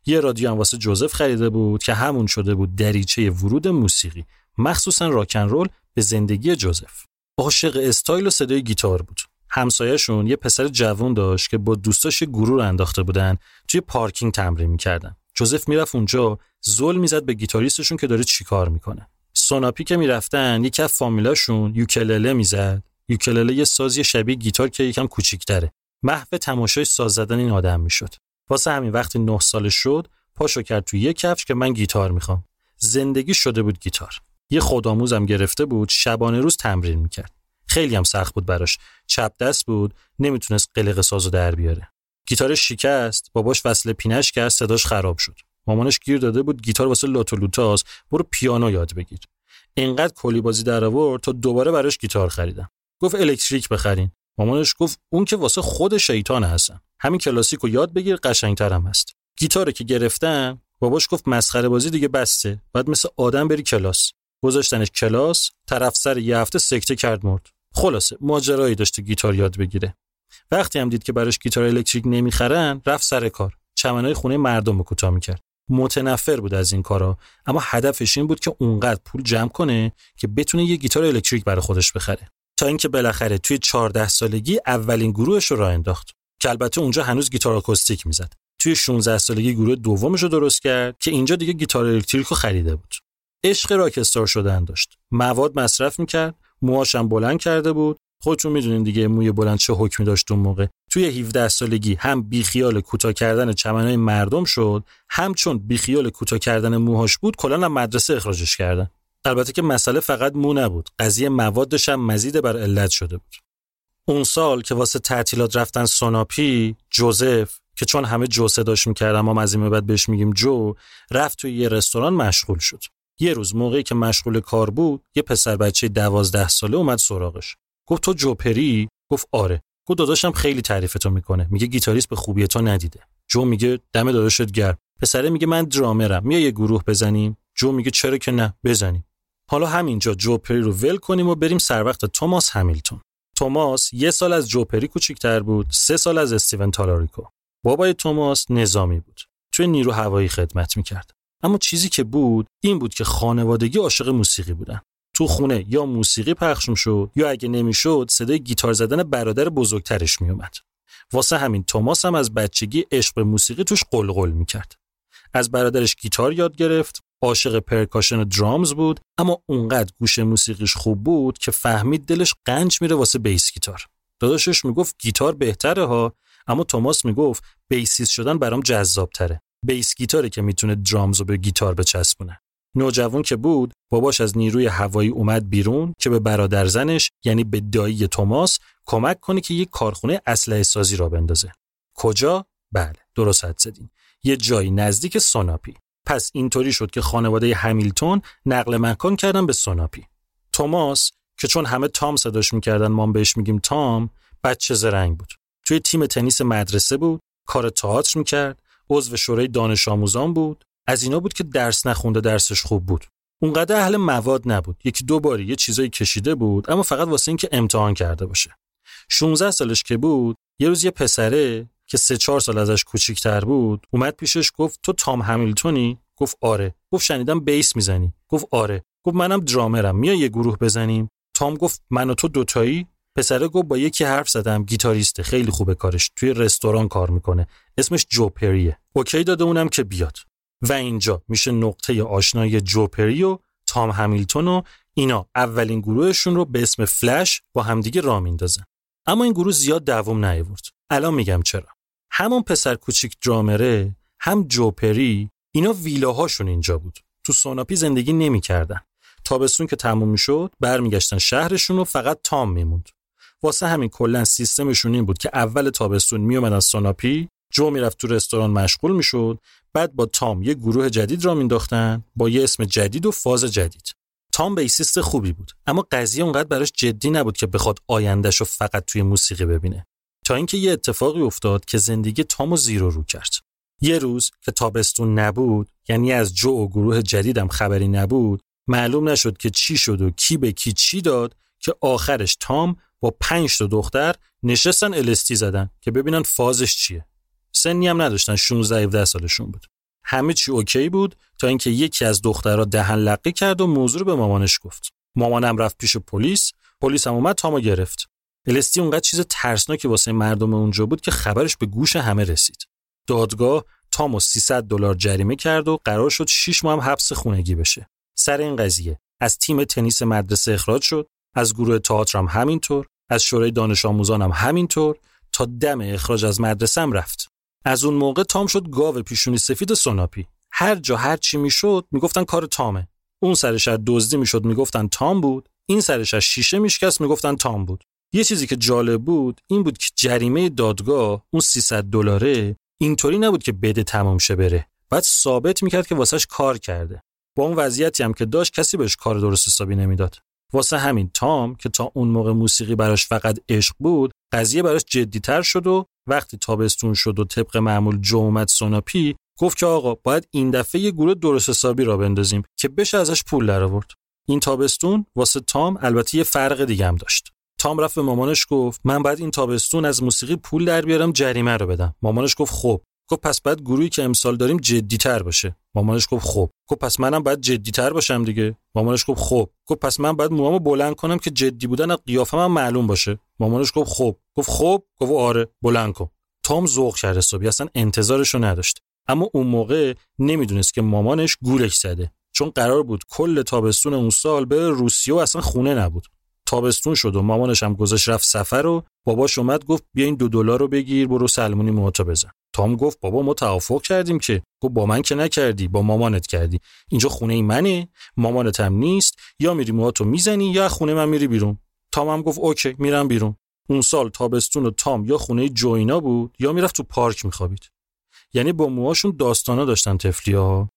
یه رادیو هم واسه جوزف خریده بود که همون شده بود دریچه ورود موسیقی. مخصوصا راک‌ان‌رول به زندگی جوزف. عاشق استایل و صدای گیتار بود. همسایهشون یه پسر جوون داشت که با دوستاش گروه انداخته بودن توی پارکینگ تمرین می‌کردن. جوزف می‌رفت اونجا زل می‌زد به گیتاریستشون که داره چیکار می‌کنه. سوناپی که می‌رفتن یکی از فامیلاشون یوکلله می‌زد. یوکلله یه سازی شبیه گیتار که یکم کوچیک‌تره. محو تماشای ساز زدن این آدم می‌شد. واسه همین وقتی نه سالش شد پاشو کرد تو یه کفش که من گیتار می‌خوام. زندگی شده بود گیتار. یه خودآموزم گرفته بود شبانه روز تمرین می‌کرد. خیلی هم سخت بود براش. چپ دست بود نمی‌تونست قلق سازو در بیاره. گیتارش شکست باباش وصله پینش کرد صداش خراب شد. مامانش گیر داده بود گیتار واسه لاتو لوتاس برو پیانو یاد بگیر. اینقدر کلی بازی در آورد تا دوباره براش گیتار خریدم گفت الکتریک بخرین. مامانش گفت اون که واسه خود شیطان هستن. همین کلاسیک رو یاد بگیر قشنگتر هم هست. گیتاره که گرفتم باباش گفت مسخره بازی دیگه بسته. بعد مثل آدم بری کلاس. گذاشتنش کلاس طرف سر یه هفته سکته کرد مرد. خلاصه ماجرایی داشته گیتار یاد بگیره. وقتی هم دید که براش گیتار الکتریک نمی‌خرن رفت سر کار. چمنای خونه مردم رو کوتاه می‌کرد. متنفر بود از این کارا اما هدفش این بود که اونقدر پول جمع کنه که بتونه یه گیتار الکتریک برای خودش بخره. تا اینکه بالاخره توی 14 سالگی اولین گروهش رو راه انداخت. که البته اونجا هنوز گیتار آکوستیک می‌زد. توی 16 سالگی گروه دومش رو درست کرد که اینجا دیگه گیتار الکتریک رو خریده بود. عشق راکستار شدن داشت. مواد مصرف می‌کرد. موهاشم بلند کرده بود. خودتون می‌دونین دیگه موی بلند چه حکمی داشت اون موقع. توی 17 سالگی هم بیخیال کوتاه کردن چمنهای مردم شد هم چون بیخیال کوتاه کردن موهاش بود کلا هم مدرسه اخراجش کردن. البته که مسئله فقط مو نبود قضیه موادش هم مزید بر علت شده بود. اون سال که واسه تعطیلات رفتن سوناپی جوزف که چون همه جو صداش می‌کردم ما از این بعد بهش میگیم جو رفت توی یه رستوران مشغول شد. یه روز موقعی که مشغول کار بود یه پسر بچه دوازده ساله اومد سراغش. گفت تو جو پری گفت آره. گفت داداشم خیلی تعریفتو می‌کنه. میگه گیتاریست به خوبی تو ندیده. جو میگه دم داداشت گرم. پسره میگه من درامرم. میا یه گروه بزنیم. جو میگه چرا که نه. بزنیم. حالا همینجا جوپری رو ول کنیم و بریم سر وقت توماس همیلتون. توماس یه سال از جوپری کوچیکتر بود سه سال از استیون تالاریکو. بابای توماس نظامی بود. توی نیرو هوایی خدمت می‌کرد. اما چیزی که بود این بود که خانوادگی عاشق موسیقی بودن. تو خونه یا موسیقی پخش شد یا اگه نمی‌شد صدای گیتار زدن برادر بزرگترش میومد واسه همین توماس هم از بچگی عشق به موسیقی توش قلقل می‌کرد. از برادرش گیتار یاد گرفت عاشق پرکاشن درامز بود اما اونقدر گوش موسیقیش خوب بود که فهمید دلش قنج میره واسه بیس گیتار. داداشش می‌گفت گیتار بهتره ها اما توماس می‌گفت بیسیست شدن برام جذاب تره بیس گیتاره که می‌تونه درامز رو به گیتار بچسبونه. نوجوان که بود باباش از نیروی هوایی اومد بیرون که به برادر زنش یعنی به دایی توماس کمک کنه که یک کارخونه اسلحه سازی راه بندازه. کجا؟ بله درست حدس زدین. یه جایی نزدیک سوناپی. پس اینطوری شد که خانواده همیلتون نقل مکان کردن به سوناپی. توماس که چون همه تام صداش می‌کردن ما بهش میگیم تام بچه زرنگ بود. توی تیم تنیس مدرسه بود کار تئاتر می‌کرد. عضو شورای دانش آموزان بود. از اینا بود که درس نخونده درسش خوب بود. اونقدر اهل مواد نبود. یکی دو باری یه چیزایی کشیده بود اما فقط واسه اینکه امتحان کرده باشه. 16 سالش که بود یه روز یه پسره که سه چهار سال ازش کوچیکتر بود اومد پیشش گفت تو تام همیلتونی؟ گفت آره. گفت شنیدم بیس می‌زنی. گفت آره. گفت منم درامرم. میا یه گروه بزنیم. تام گفت من و تو دوتایی پسره گفت با یکی حرف زدم. گیتاریسته خیلی خوبه کارش. توی رستوران کار می‌کنه. اسمش جو پریه. اوکی داده اونم که بیاد. و اینجا میشه نقطه آشنایی جو پری و تام همیلتون و اینا. اولین گروهشون رو به اسم فلش با همدیگه را میندازن. اما این گروه زیاد دوام نیاورد. الان میگم چرا. همون پسر کوچیک درامره هم جو پری اینا ویلاهاشون اینجا بود. تو سوناپی زندگی نمی‌کردن. تابستون که تموم می‌شد برمیگشتن شهرشون و فقط تام میموند. واسه همین کلا سیستمشون این بود که اول تابستون میومدن سوناپی جو می‌رفت تو رستوران مشغول می‌شد بعد با تام یه گروه جدید راه مینداختن با یه اسم جدید و فاز جدید. تام بیسیست خوبی بود اما قضیه اونقدر براش جدی نبود که بخواد آیندهش فقط توی موسیقی ببینه. تا اینکه یه اتفاقی افتاد که زندگی تام و زیر و رو کرد. یه روز که تابستون نبود یعنی از جو و گروه جدیدم خبری نبود معلوم نشد که چی شد و کی به کی چی داد که آخرش تام با پنج تا دختر نشستن الستی زدن که ببینن فازش چیه. سنی هم نداشتن 16 17 سالشون بود. همه چی اوکی بود تا اینکه یکی از دخترها دهن لقی کرد و موضوع رو به مامانش گفت. مامانم رفت پیش پلیس. پلیس هم اومد تامو گرفت. الستی اونقدر چیز ترسناکی واسه مردم اونجا بود که خبرش به گوش همه رسید. دادگاه تامو 300 دلار جریمه کرد و قرار شد 6 ماه هم حبس خونگی بشه. سر این قضیه از تیم تنیس مدرسه اخراج شد. از گروه تئاتر هم همینطور از شورای دانش آموزان هم همینطور تا دم اخراج از مدرسه هم رفت. از اون موقع تام شد گاو پیشونی سفید سوناپی. هر جا هر چی می‌شد می‌گفتن کار تامه. اون سرش از دزدی می‌شد می‌گفتن تام بود. این سرش از شیشه میشکست می‌گفتن تام بود. یه چیزی که جالب بود این بود که جریمه دادگاه اون 300 دلاره اینطوری نبود که بده تمام شه بره. بعد ثابت می‌کرد که واسش کار کرده. با اون وضعیتی هم که داشت کسی بهش کار درست حسابی نمی‌داد. واسه همین تام که تا اون موقع موسیقی براش فقط عشق بود قضیه براش جدیتر شد و وقتی تابستون شد و طبق معمول جو اومد سوناپی گفت که آقا باید این دفعه یه گروه درست حسابی را بندازیم که بشه ازش پول در آورد این تابستون واسه تام البته یه فرق دیگه هم داشت. تام رفت به مامانش گفت من بعد این تابستون از موسیقی پول در بیارم جریمه رو بدم. مامانش گفت خب. گفت پس بعد گروهی که امسال داریم جدیتر باشه. مامانش گفت خب. گفت پس منم باید جدیتر باشم دیگه. مامانش گفت خب. گفت پس من باید موامو بلند کنم که جدی بودن از قیافه معلوم باشه. مامانش گفت خب. گفت خب. گفت آره بلند کن. تام ذوق کرد حسابی. اصلا انتظارشو نداشت. اما اون موقع نمی‌دونست که مامانش گولش زده. چون قرار بود کل تابستون اون سال به روسیه اصلا خونه نبود. تابستون شد و مامانش هم گذاشت رفت سفر و باباش اومد گفت بیا این دو دلار رو بگیر برو سلمونی موتا بزن. تام گفت بابا ما توافق کردیم که. گفت با من که نکردی با مامانت کردی. اینجا خونه ای منه مامانت هم نیست. یا میری موهاتو می‌زنی یا خونه من میری بیرون. تام هم گفت اوکی میرم بیرون. اون سال تابستون و تام یا خونه جوینا بود یا می‌رفت تو پارک میخوابید. یعنی با موهاشون داستانا داشتن تفلیا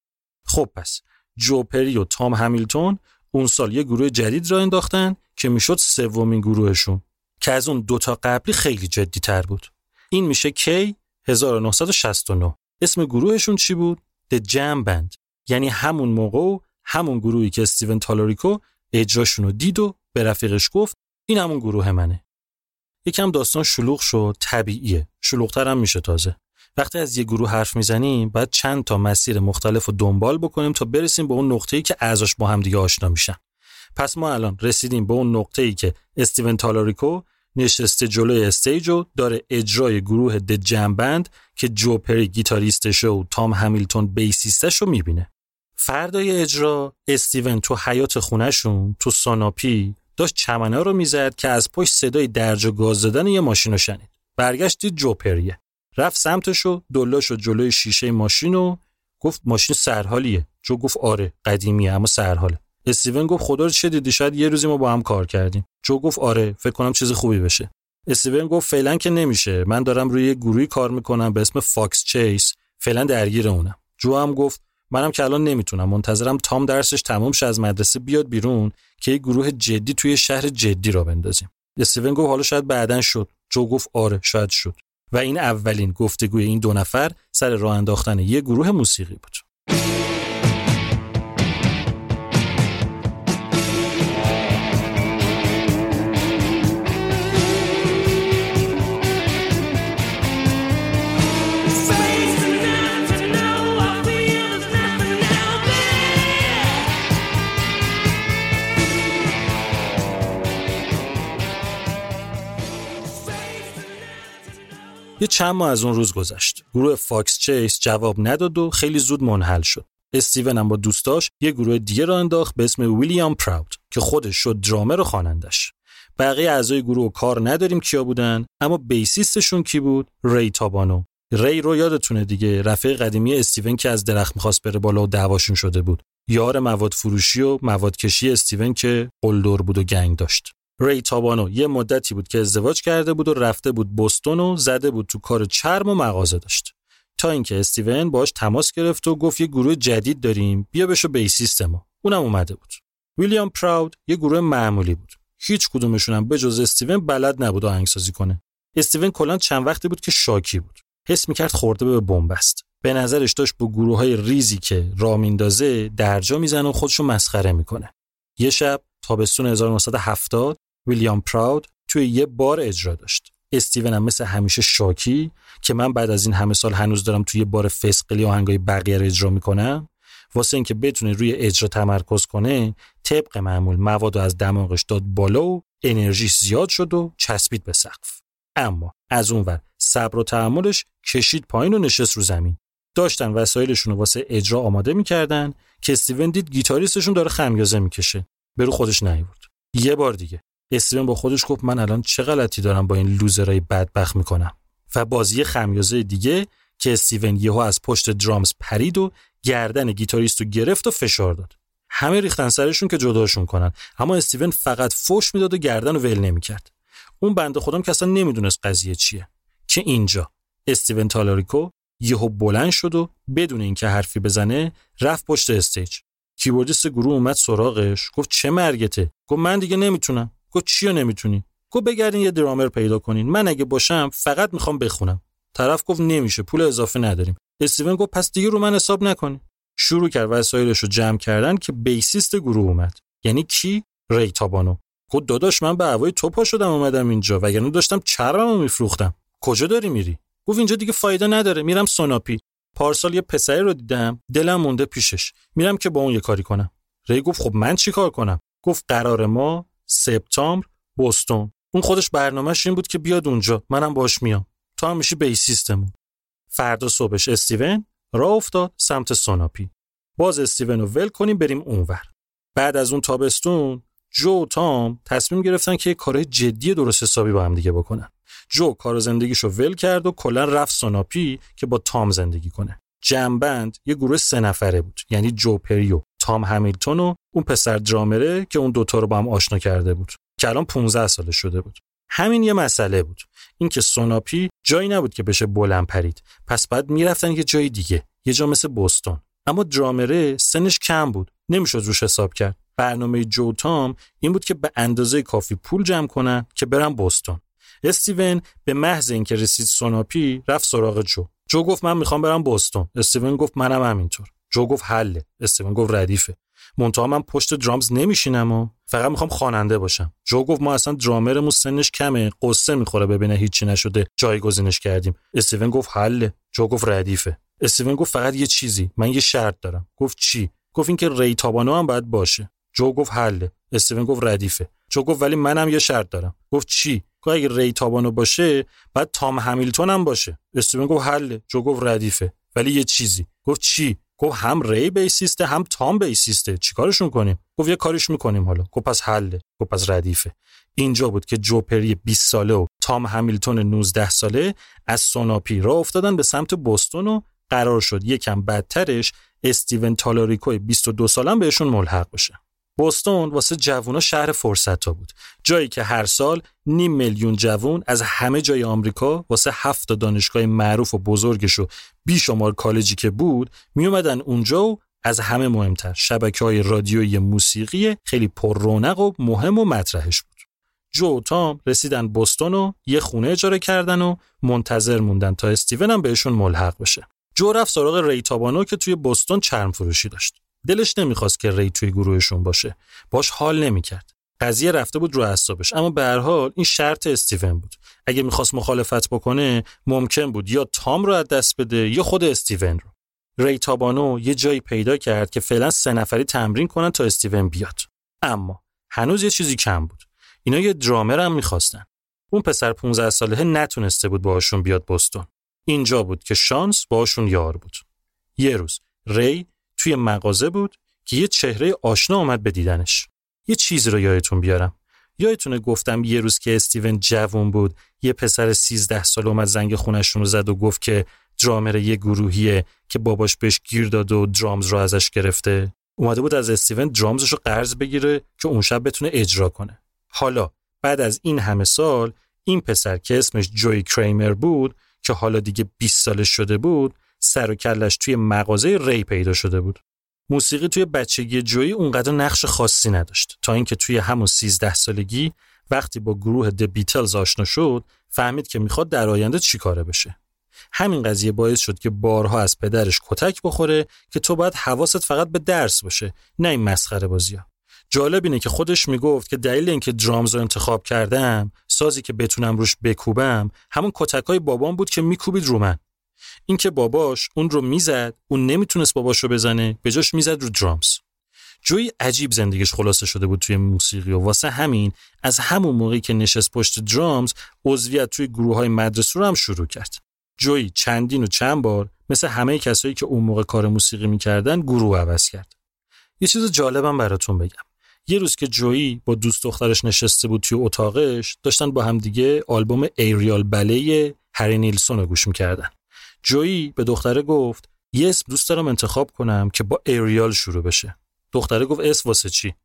خب پس جو پری و تام همیلتون اون سال یه گروه جدید را انداختن که می‌شد سومین گروهشون که از اون دوتا قبلی خیلی جدی تر بود. این میشه کی 1969 اسم گروهشون چی بود؟ The Jam Band. یعنی همون موقع و همون گروهی که استیون تالوریکو اجراشون رو دید و به رفیقش گفت این همون گروه منه. یکم داستان شلوغ شد طبیعیه. شلوغتر هم میشه تازه. وقتی از یه گروه حرف می‌زنیم باید چند تا مسیر مختلف رو دنبال بکنیم تا برسیم به اون نقطه‌ای که اعضاش با هم دیگه آشنا میشن. پس ما الان رسیدیم به اون نقطه‌ای که استیون تالاریکو نشسته جلوی استیج و داره اجرای گروه د جمبند که جو پری گیتاریستش و تام همیلتون بیسیستش رو می‌بینه. فردای اجرا استیون تو حیات خونهشون تو ساناپی داشت چمنه رو می‌زد که از پشت صدای درج و گاز دادن یه ماشین رو شنید برگشت رفت سمتش و دولا شد جلوی شیشه ماشین و گفت ماشین سرحالیه. جو گفت آره قدیمیه اما سرحاله. استیون گفت خدا رو چه دیدی؟ شاید یه روزی ما با هم کار کردیم. جو گفت آره فکر کنم چیز خوبی بشه. استیون گفت فعلا که نمیشه. من دارم روی یه گروهی کار می‌کنم به اسم فاکس چیس. فعلا درگیر اونم. جو هم گفت منم که الان نمی‌تونم. منتظرم تام درسش تموم شه از مدرسه بیاد بیرون که یه گروه جدی توی شهر جدی راه بندازیم. استیون گفت حالا شاید بعدا شد. جو گفت آره شاید شد. و این اولین گفتگوی این دو نفر سر راه انداختن یه گروه موسیقی بود. یه چند ماه از اون روز گذشت. گروه فاکس چیس جواب نداد و خیلی زود منحل شد. استیون هم با دوستاش یه گروه دیگه راه انداخت به اسم ویلیام پراود که خودش شد درامر و خوانندش. بقیه اعضای گروه کار نداریم کیا بودن اما بیسیستشون کی بود؟ ری تابانو. ری رو یادتونه دیگه رفیق قدیمی استیون که از درخت می‌خواست بره بالا و دعواشون شده بود. یار مواد فروشی و مواد کشی استیون که قلدر بود و گنگ داشت. ری تابانو یه مدتی بود که ازدواج کرده بود و رفته بود بستون و زده بود تو کار چرم و مغازه داشت. تا اینکه استیون باش تماس گرفت و گفت یه گروه جدید داریم بیا بشو بیسیست ما اونم اومده بود. ویلیام پراود یه گروه معمولی بود. هیچ کدومشون هم به جز استیون بلد نبود آهنگسازی کنه. استیون کلا چند وقتی بود که شاکی بود. حس می‌کرد خورده به بنبست. به نظرش داشت با گروه های ریزی که را میندازه درجا می‌زنه و خودشو مسخره می‌کنه. یه شب تابستون 1970 ویلیام پراود توی یه بار اجرا داشت. استیون هم مثل همیشه شاکی که من بعد از این همه سال هنوز دارم توی بار فسقلی آهنگای بقیه رو اجرا می‌کنم واسه اینکه بتونه روی اجرا تمرکز کنه طبق معمول مواد از دماغش داد بالا و انرژیش زیاد شد و چسبید به سقف. اما از اونور صبر و تحملش کشید پایین و نشست رو زمین. داشتن وسایلشون رو واسه اجرا آماده می‌کردن که استیون دید گیتاریستشون داره خمیازه می‌کشه. برو خودش نیورد یه بار دیگه استیون با خودش گفت من الان چه غلطی دارم با این لوزرای بدبخت می‌کنم؟ و بازی خمیازه دیگه که استیون یهو از پشت درامز پرید و گردن گیتاریست رو گرفت و فشار داد. همه ریختن سرشون که جداشون کنن. اما استیون فقط فوش می‌داد و گردن رو ول نمی‌کرد. اون بنده خودم که اصلا نمی‌دونست قضیه چیه. که اینجا. استیون تالاریکو یهو بلند شد و بدون اینکه حرفی بزنه رفت پشت stage. کیبوردیست گروه اومد سراغش. گفت چه مرگته؟ گفت من دیگه نمی‌تونم. گفت چیو نمی‌تونی؟ گفت بگردین یه درامر پیدا کنین. من اگه باشم فقط می‌خوام بخونم. طرف گفت نمیشه پول اضافه نداریم. استیون گفت پس دیگه رو من حساب نکنی شروع کرد وسایلش جمع کردن که بیسیست گروه اومد. یعنی کی؟ ری تابانو. گفت داداش من به هوای تو پا شدم اومدم اینجا. وگرنه داشتم چرممو میفروختم. کجا داری میری؟ گفت اینجا دیگه فایده نداره. میرم سوناپی. پارسال یه پسری رو دیدم. دلم مونده پیشش. میرم که با اون یه کاری کنم. ری گفت خب من چیکار کنم؟ گفت قرار ما سپتامبر بوستون اون خودش برنامهش این بود که بیاد اونجا. منم باش میام. تو هم میشی بیسیستمون فردا صبحش استیون راه افتاد سمت سوناپی. باز استیون رو ول کنیم بریم اونور. بعد از اون تابستون جو و تام تصمیم گرفتن که کارهای جدی درست حسابی با هم دیگه بکنن. جو کار زندگیشو ول کرد و کلا رفت سوناپی که با تام زندگی کنه. جنبند یه گروه سه نفره بود. یعنی جو پری و. تام همیلتون و اون پسر درامره که اون دوتا رو با هم آشنا کرده بود که الان 15 ساله شده بود. همین یه مسئله بود. اینکه سوناپی جایی نبود که بشه بلند پرید. پس باید می‌رفتن یه جای دیگه یه جا مثل بوستون اما درامره سنش کم بود نمی‌شد روش حساب کرد. برنامه جو تام این بود که به اندازه کافی پول جمع کنن که برن بوستون استیون به محض اینکه رسید سوناپی رفت سراغ جو. جو گفت من می‌خوام برم بوستون استیون گفت منم همینطور. جو گفت حله. استیون گفت ردیفه. منتها من پشت درامز نمیشینم و فقط می‌خوام خواننده باشم. جو گفت ما اصلا درامرمون سنش کمه قصه می‌خوره ببینه هیچی نشده. جایگزینش کردیم. استیون گفت حله. جو گفت ردیفه. استیون گفت فقط یه چیزی. من یه شرط دارم. گفت چی؟ گفت اینکه ری تابانو هم باید باشه. جو گفت حله. استیون گفت ردیفه. جو گفت ولی منم یه شرط دارم. گفت چی؟ گفت اگه ری تابانو باشه بعد تام همیلتون هم باشه. استیون گفت حله. جو گفت ردیفه. ولی یه چیزی. گفت چی؟ گفت هم ری بیسیسته هم تام بیسیسته. چیکارشون کنیم؟ گفت یه کاریش می‌کنیم حالا. گفت پس حله. گفت پس ردیفه. اینجا بود که جو پری 20 ساله و تام همیلتون 19 ساله از سوناپی را افتادن به سمت بوستون و قرار شد یکم بدترش استیون تالاریکو 22 سالم بهشون ملحق بشه. بوستون واسه جوونا شهر فرصت ها بود. جایی که هر سال نیم میلیون جوون از همه جای آمریکا واسه هفت دانشگاه معروف و بزرگش و بیشمار کالجی که بود می اومدن اونجا و از همه مهمتر شبکه های رادیویی موسیقی خیلی پر رونق و مهم و مطرحش بود. جو و تام رسیدن بوستون و یه خونه اجاره کردن و منتظر موندن تا استیون هم بهشون ملحق بشه. جو رفت سراغ ری تابانو که توی بوستون چرم فروشی داشت. دلش نمی‌خواست که ری توی گروهشون باشه. باش حال نمی‌کرد. قضیه رفته بود رو اعصابش. اما به هر حال این شرط استیون بود. اگه می‌خواست مخالفت بکنه ممکن بود یا تام رو از دست بده یا خود استیون رو. ری تابانو یه جایی پیدا کرد که فعلا سه نفری تمرین کنن تا استیون بیاد. اما هنوز یه چیزی کم بود. اینا یه درامر هم می‌خواستن. اون پسر 15 ساله نتونسته بود باهاشون بیاد بوستون اینجا بود که شانس باهاشون یار بود. یه روز ری توی مغازه بود که یه چهره آشنا اومد به دیدنش. یه چیزی رو یادتون بیارم. یادتونه گفتم یه روز که استیون جوون بود یه پسر 13 سال اومد زنگ خونشون رو زد و گفت که درامر یه گروهیه که باباش بهش گیر داد و درامز رو ازش گرفته. اومده بود از استیون درامزش رو قرض بگیره که اون شب بتونه اجرا کنه. حالا بعد از این همه سال این پسر که اسمش جوی کریمر بود که حالا دیگه 20 سالش شده بود سر و کلش توی مغازه ری پیدا شده بود. موسیقی توی بچگی جوی اونقدر نقش خاصی نداشت. تا اینکه توی همون 13 سالگی وقتی با گروه د بیتلز آشنا شد فهمید که می‌خواد در آینده چیکاره بشه. همین قضیه باعث شد که بارها از پدرش کتک بخوره که تو باید حواست فقط به درس باشه نه این مسخره بازی ها. جالب اینه که خودش می‌گفت که دلیل اینکه درامز رو انتخاب کردم سازی که بتونم روش بکوبم همون کتکای بابام بود که میکوبید رو من. اینکه باباش اون رو می‌زد اون نمی‌تونست باباش رو بزنه به جاش می‌زد رو درامز. جوی عجیب زندگیش خلاصه شده بود توی موسیقی و واسه همین از همون موقعی که نشست پشت درامز عضویت توی گروه های مدرسه رو هم شروع کرد. جوی چندین و چند بار مثل همه کسایی که اون موقع کار موسیقی می‌کردن گروه عوض کرد. یه چیز جالبم براتون بگم. یه روز که جویی با دوست دخترش نشسته بود توی اتاقش داشتن با هم دیگه آلبوم ایریال بله هری نیلسون رو گوش می‌کردن. جویی به دختره گفت یه اسم دوست دارم انتخاب کنم که با aerial شروع بشه. دختره گفت اس واسه چی؟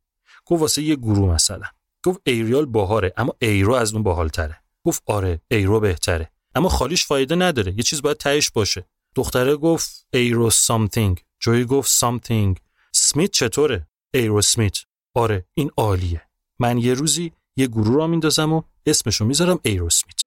گفت واسه یه گروه مثلا. گفت aerial باحاله اما aero از اون باحالتره. گفت آره aero بهتره اما خالیش فایده نداره یه چیز باید تهش باشه. دختره گفت aero something جویی گفت something smith چطوره؟ ایرو اسمیت. آره این عالیه. من یه روزی یه گروه راه میندازم و اسمشو می‌ذارم ایرو اسمیت.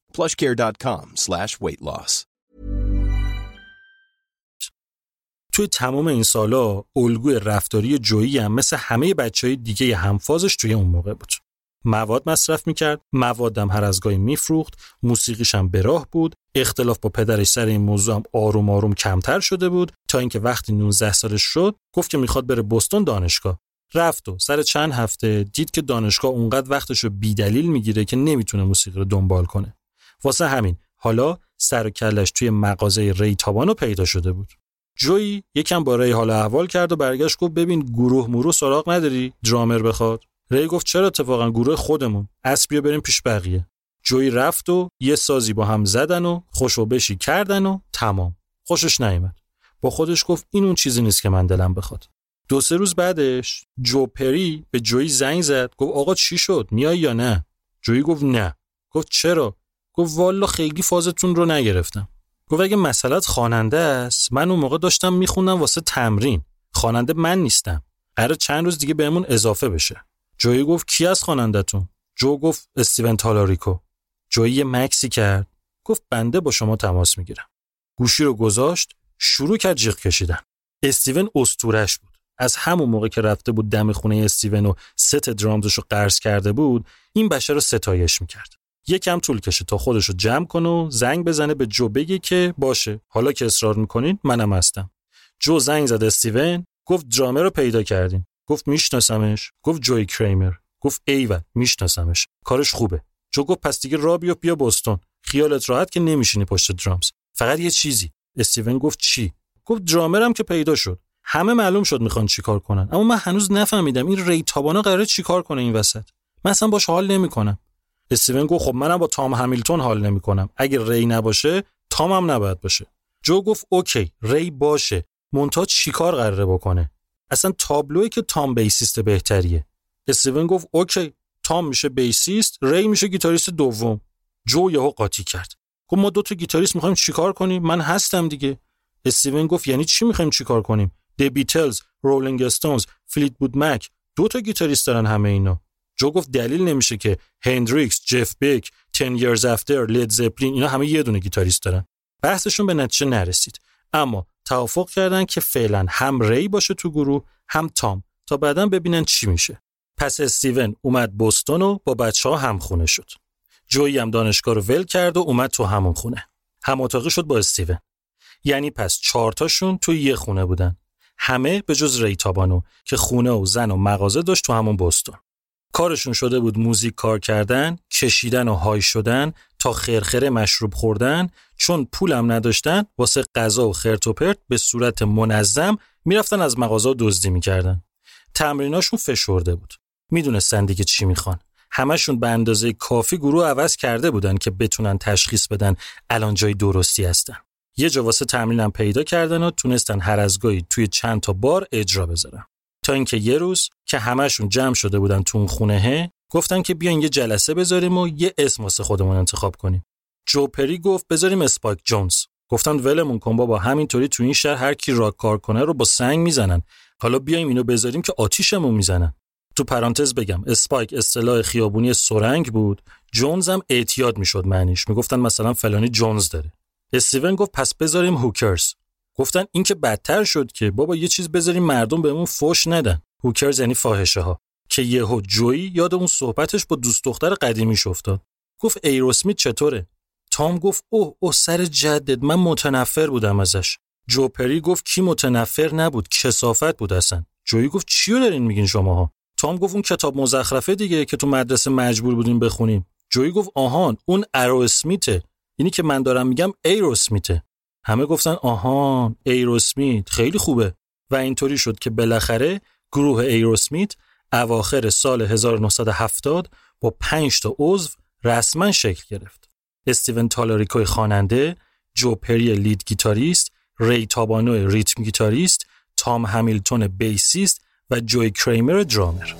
plushcare.com slash. توی تمام این سالا الگوی رفتاری جویی هم مثل همه بچه های دیگه همفازش توی اون موقع بود. مواد مصرف می‌کرد، موادم هر از گاهی میفروخت، موسیقیش هم به راه بود، اختلاف با پدرش سر این موضوع هم آروم آروم کمتر شده بود تا اینکه وقتی 19 سالش شد گفت که می‌خواد بره بوستون دانشگاه. رفت و سر چند هفته دید که دانشگاه اونقدر وقتش رو بیدلیل می‌گیره که نمی‌تونه موسیقی رو دنبال کنه. واسه همین. حالا سر و کلش توی مغازه ری تابانو پیدا شده بود. جویی یکم با ری حال احوال کرد و برگشت گفت ببین گروه مرو سراغ نداری؟ درامر بخواد. ری گفت چرا اتفاقا گروه خودمون؟ اسب بیا بریم پیش بقیه. جویی رفت و یه سازی با هم زدن و خوشو بشی کردن و تمام. خوشش نیامد با خودش گفت این اون چیزی نیست که من دلم بخواد. دو سه روز بعدش جو پری به جویی زنگ زد. گفت آقا چی شد؟ میای یا نه؟ جویی گفت نه. گفت چرا؟ گفت والا خیلی فازتون رو نگرفتم. گفت اگه مسئلت خواننده است من اون موقع داشتم میخوندم واسه تمرین. خواننده من نیستم. قرار چند روز دیگه بهمون اضافه بشه. جویی گفت کی از خوانندتون؟ جو گفت استیون تالاریکو. جویی یه مکسی کرد. گفت بنده با شما تماس می‌گیرم. گوشی رو گذاشت شروع کرد جیغ کشیدن. استیون استورش بود. از همون موقع که رفته بود دم خونه استیون و ست درامزش رو قرض کرده بود این بشر رو ستایش می‌کرد. یکم طول کشه تا خودش رو جمع کنه و زنگ بزنه به جو بگه که باشه. حالا که اصرار می‌کنین منم هستم. جو زنگ زد استیون گفت درامر رو پیدا کردیم. گفت میشناسمش. گفت جوی کریمر. گفت ایول میشناسمش. کارش خوبه. جو گفت پس دیگه را بیا بوستون خیالت راحت که نمیشینی پشت درامز. فقط یه چیزی. استیون گفت چی؟ گفت درامرم که پیدا شد. همه معلوم شد می‌خوان چیکار کنن. اما من هنوز نفهمیدم این ری تابانا قراره چیکار کنه این وسط. من اصلا باش حال نمی‌کنم. استیون گفت خب منم با تام همیلتون حال نمی‌کنم. اگه ری نباشه تام هم نباید باشه. جو گفت OK ری باشه. اون وقت تام چیکار قراره بکنه؟ اصلا تابلوئه که تام بیسیست بهتریه. استیون گفت OK تام میشه بیسیست ری میشه گیتاریست دوم. جو یهو قاطی کرد. گفت ما دو تا گیتاریست می‌خوایم چیکار کنیم؟ من هستم دیگه. استیون گفت یعنی چی می‌خوایم چیکار کنیم؟ The Beatles Rolling Stones Fleetwood Mac دو تا گیتاریست دارن همه اینا. جو گفت دلیل نمیشه که هندریکس جف بیک Ten Years After لد زپلین اینا همه یه دونه گیتاریست دارن. بحثشون به نتیجه نرسید. اما توافق کردن که فعلا هم ری باشه تو گروه هم تام. تا بعدا ببینن چی میشه. پس استیون اومد بوستون و با بچه ها هم خونه شد. جویی هم دانشگاه رو ول کرد و اومد تو همون خونه. هم اتاقی شد با استیون. یعنی پس چهارتاشون توی یه خونه بودن. همه به جز ری تابانو که خونه و زن و مغازه داشت تو همون بوستون. کارشون شده بود موزیک کار کردن، کشیدن و های شدن تا خرخره مشروب خوردن چون پولم نداشتن واسه غذا و خرت و پرت به صورت منظم می‌رفتن از مغازه دزدی می‌کردن. تمریناشون فشرده بود. می‌دونستن دیگه چی می‌خوان. همشون به اندازه کافی گروه عوض کرده بودن که بتونن تشخیص بدن الان جای درستی هستن. یه جا واسه تمرینم پیدا کردن و تونستن هر از گاهی توی چند تا بار اجرا بذارن. تا اینکه یه روز که همشون جمع شده بودن تو اون خونه گفتن که بیاین یه جلسه بذاریم و یه اسم واسه خودمون انتخاب کنیم. جو پری گفت بذاریم اسپاک جونز. گفتن ولمون کن بابا همینطوری تو این شهر هر کی راک کار کنه رو با سنگ می‌زنن. حالا بیایم اینو بذاریم که آتیشمون می‌زنن. تو پرانتز بگم اسپایک اصطلاح خیابونی سرنگ بود جونز هم اعتیاد می‌شد معنیش می‌گفتن مثلا فلانی جونز داره استیون گفت پس بذاریم هوکرز گفتن این که بدتر شد که بابا یه چیز بذاریم مردم بهمون فوش ندن. هوکرز یعنی فاحشه ها که یهو جویی یاد اون صحبتش با دوست دختر قدیمیش افتاد. گفت ایروسمیت چطوره؟ تام گفت اوه اوه سر جدد من متنفر بودم ازش. جو پری گفت کی متنفر نبود؟ کسافت بود اصلا. جویی گفت چیو دارین میگین شماها؟ تام گفت اون کتاب مزخرفه دیگه که تو مدرسه مجبور بودیم بخونیم. جویی گفت آهان اون ارو اسمیته. اینی که من دارم میگم ایروسمیته همه گفتن آهان ایروسمیت خیلی خوبه و اینطوری شد که بالاخره گروه ایروسمیت اواخر سال 1970 با 5 تا عضو رسما شکل گرفت. استیون تالاریکو خواننده، جو پری lead گیتاریست، ری تابانو rhythm گیتاریست، تام همیلتون بیسیست و جوی کریمر درامر.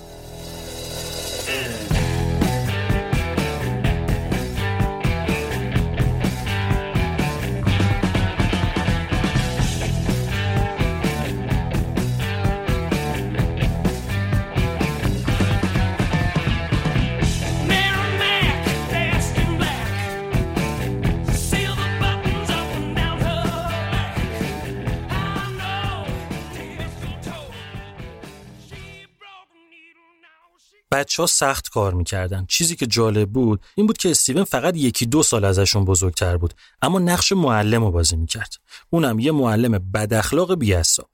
بچه ها سخت کار می‌کردن. چیزی که جالب بود این بود که استیون فقط یکی دو سال ازشون بزرگتر بود اما نقش معلم رو بازی می‌کرد. اونم یه معلم بد اخلاق بی‌اعصاب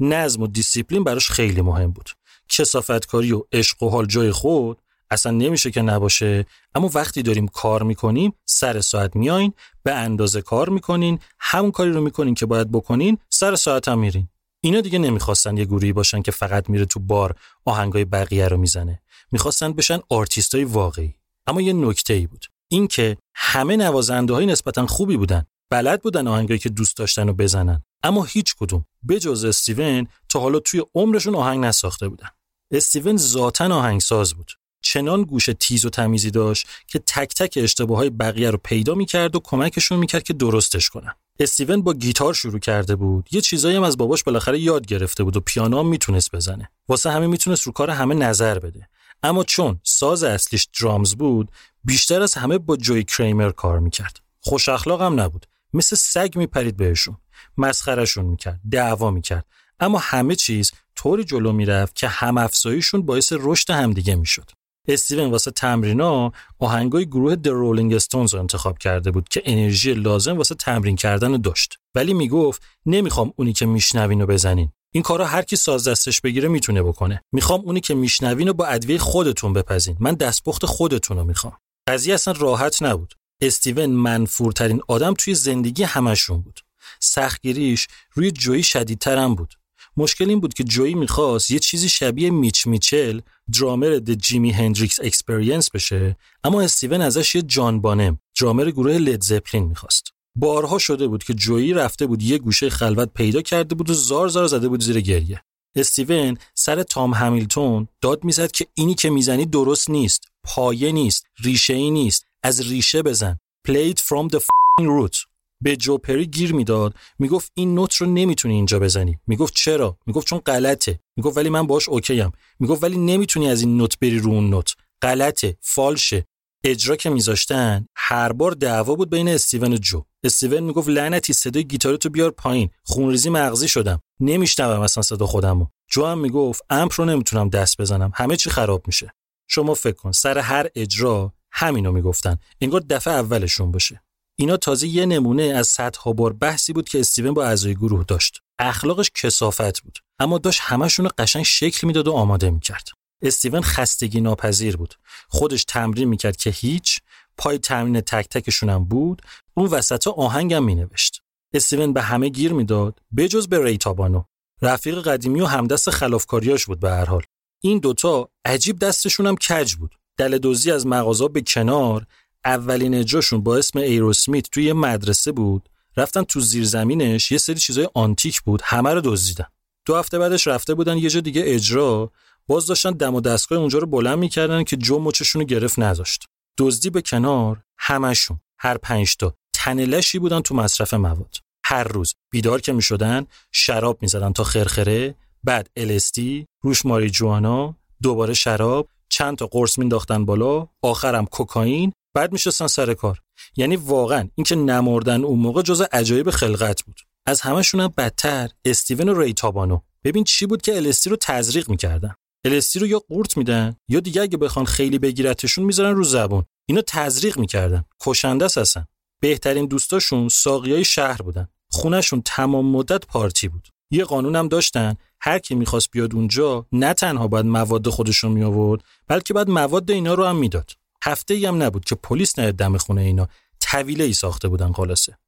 نظم و دیسیپلین براش خیلی مهم بود. کثافت‌کاری و عشق و حال جای خود اصلا نمیشه که نباشه اما وقتی داریم کار می‌کنیم سر ساعت میایین به اندازه کار می‌کنین همون کاری رو می‌کنین که باید بکنین سر ساعت هم میرین. اینا دیگه نمی‌خواستن یه گروهی باشن که فقط میره تو بار آهنگای بقیه رو می‌زنه. می‌خواستن بشن آرتیستای واقعی. اما یه نکته ای بود. اینکه همه نوازنده های نسبتا خوبی بودن. بلد بودن آهنگایی که دوست داشتن و بزنن. اما هیچ کدوم. بجز استیون تا حالا توی عمرشون آهنگ نساخته بودن. استیون ذاتا آهنگساز بود. چنان گوش تیز و تمیزی داشت که تک تک اشتباه های بقیه رو پیدا می‌کرد و کمکشون می‌کرد که درستش کنن. استیون با گیتار شروع کرده بود. یه چیزایی هم از باباش بالاخره یاد گرفته بود و پیانو هم می‌تونست بزنه. واسه همه می‌تونست رو کار همه نظر بده. اما چون ساز اصلیش درامز بود بیشتر از همه با جوی کریمر کار می‌کرد. خوش اخلاق هم نبود. مثل سگ میپرید بهشون. مسخرشون می‌کرد دعوا می‌کرد. اما همه چیز طوری جلو می‌رفت که هم افزاییشون باعث رشد همدیگه می‌شد. استیون واسه تمرینا آهنگای گروه د رولینگ استونز رو انتخاب کرده بود که انرژی لازم واسه تمرین کردن داشت. ولی می‌گفت نمی‌خوام اونی که میشنوین رو بزنین. این کارا هر کی ساز دستش بگیره می‌تونه بکنه. می‌خوام اونی که میشنوین رو با ادویه خودتون بپزین. من دستپخت خودتون رو می‌خوام. قضیه اصلا راحت نبود. استیون منفورترین آدم توی زندگی همشون بود. سختگیریش روی جویی شدیدترم بود. مشکل این بود که جویی می‌خواست یه چیزی شبیه میچ میچل drummer The Jimi Hendrix Experience بشه اما استیون ازش یه جان بانم درامر گروه لید زپلین می‌خواست. بارها شده بود که جویی رفته بود یه گوشه خلوت پیدا کرده بود و زار زار زده بود زیر گریه. استیون سر تام همیلتون داد می‌زد که اینی که می‌زنی درست نیست پایه نیست ریشه ای نیست از ریشه بزن. Play it from the root. به جو پری گیر می‌داد می‌گفت این نوت رو نمی‌تونی اینجا بزنی. می‌گفت چرا؟ می‌گفت چون غلطه. می‌گفت ولی من باش OK ام می‌گفت ولی نمی‌تونی از این نوت بری رو اون نوت. غلطه فالشه. اجرا که میذاشتن هر بار دعوا بود بین استیون و جو. استیون می‌گفت لعنتی صدای گیتارتو بیار پایین. خونریزی مغزی شدم. نمیشنوم اصلا صدا خودمو. جو هم می‌گفت امپ رو نمی‌تونم دست بزنم. همه چی خراب میشه. شما فکر کن سر هر اجرا همینو می‌گفتن. انگار دفعه اولشون باشه. اینا تازه یه نمونه از صدها بار بحثی بود که استیون با اعضای گروه داشت. اخلاقش کسافت بود. اما داشت همشون رو قشنگ شکل می‌داد و آماده می‌کرد. استیون خستگی ناپذیر بود. خودش تمرین می‌کرد که هیچ پای تمرین تک تکشون هم بود اون وسط آهنگم مینوشت. استیون به همه گیر می‌داد بجز به ریتابانو رفیق قدیمی و همدست خلافکاریاش بود به هر حال. این دوتا عجیب دستشون هم کج بود. دل دوزی از مغازه به کنار اولین اجراشون با اسم ایروسمیت توی یه مدرسه بود. رفتن تو زیرزمینش یه سری چیزای آنتیک بود همه رو دزدیدن. دو هفته بعدش رفته بودن یه جا دیگه اجرا. باز داشتن دم و دستگاه اونجا رو بلند می‌کردن که جو مچشون رو گرفت نذاشت. دزدی به کنار همشون هر پنج تا. تنلشی بودن تو مصرف مواد. هر روز. بیدار که می‌شدن شراب می‌زدن تا خرخره بعد الستی روش ماریجوانا دوباره شراب چند تا قرص مینداختن بالا آخرم کوکائین بعد میشستن سر کار. یعنی واقعا اینکه نمردن اون موقع جز عجایب خلقت بود. از همشون هم بدتر استیون و ری تابانو ببین چی بود که الستی رو تزریق می‌کردن. الستی رو یا قورت میدن یا دیگه اگه بخوان خیلی بگیرتشون می‌ذارن رو زبون. اینو تزریق می‌کردن. کشنده هستن بهترین دوستاشون ساقیای شهر بودن. خونشون تمام مدت پارتی بود. یه قانونم داشتن. هر کی می‌خواست بیاد اونجا نه تنها باید مواد خودشون می آورد بلکه بعد مواد اینا رو هم می‌داد. هفته ای هم نبود که پلیس نیاد دم خونه اینا. طویله ای ساخته بودن خلاصه.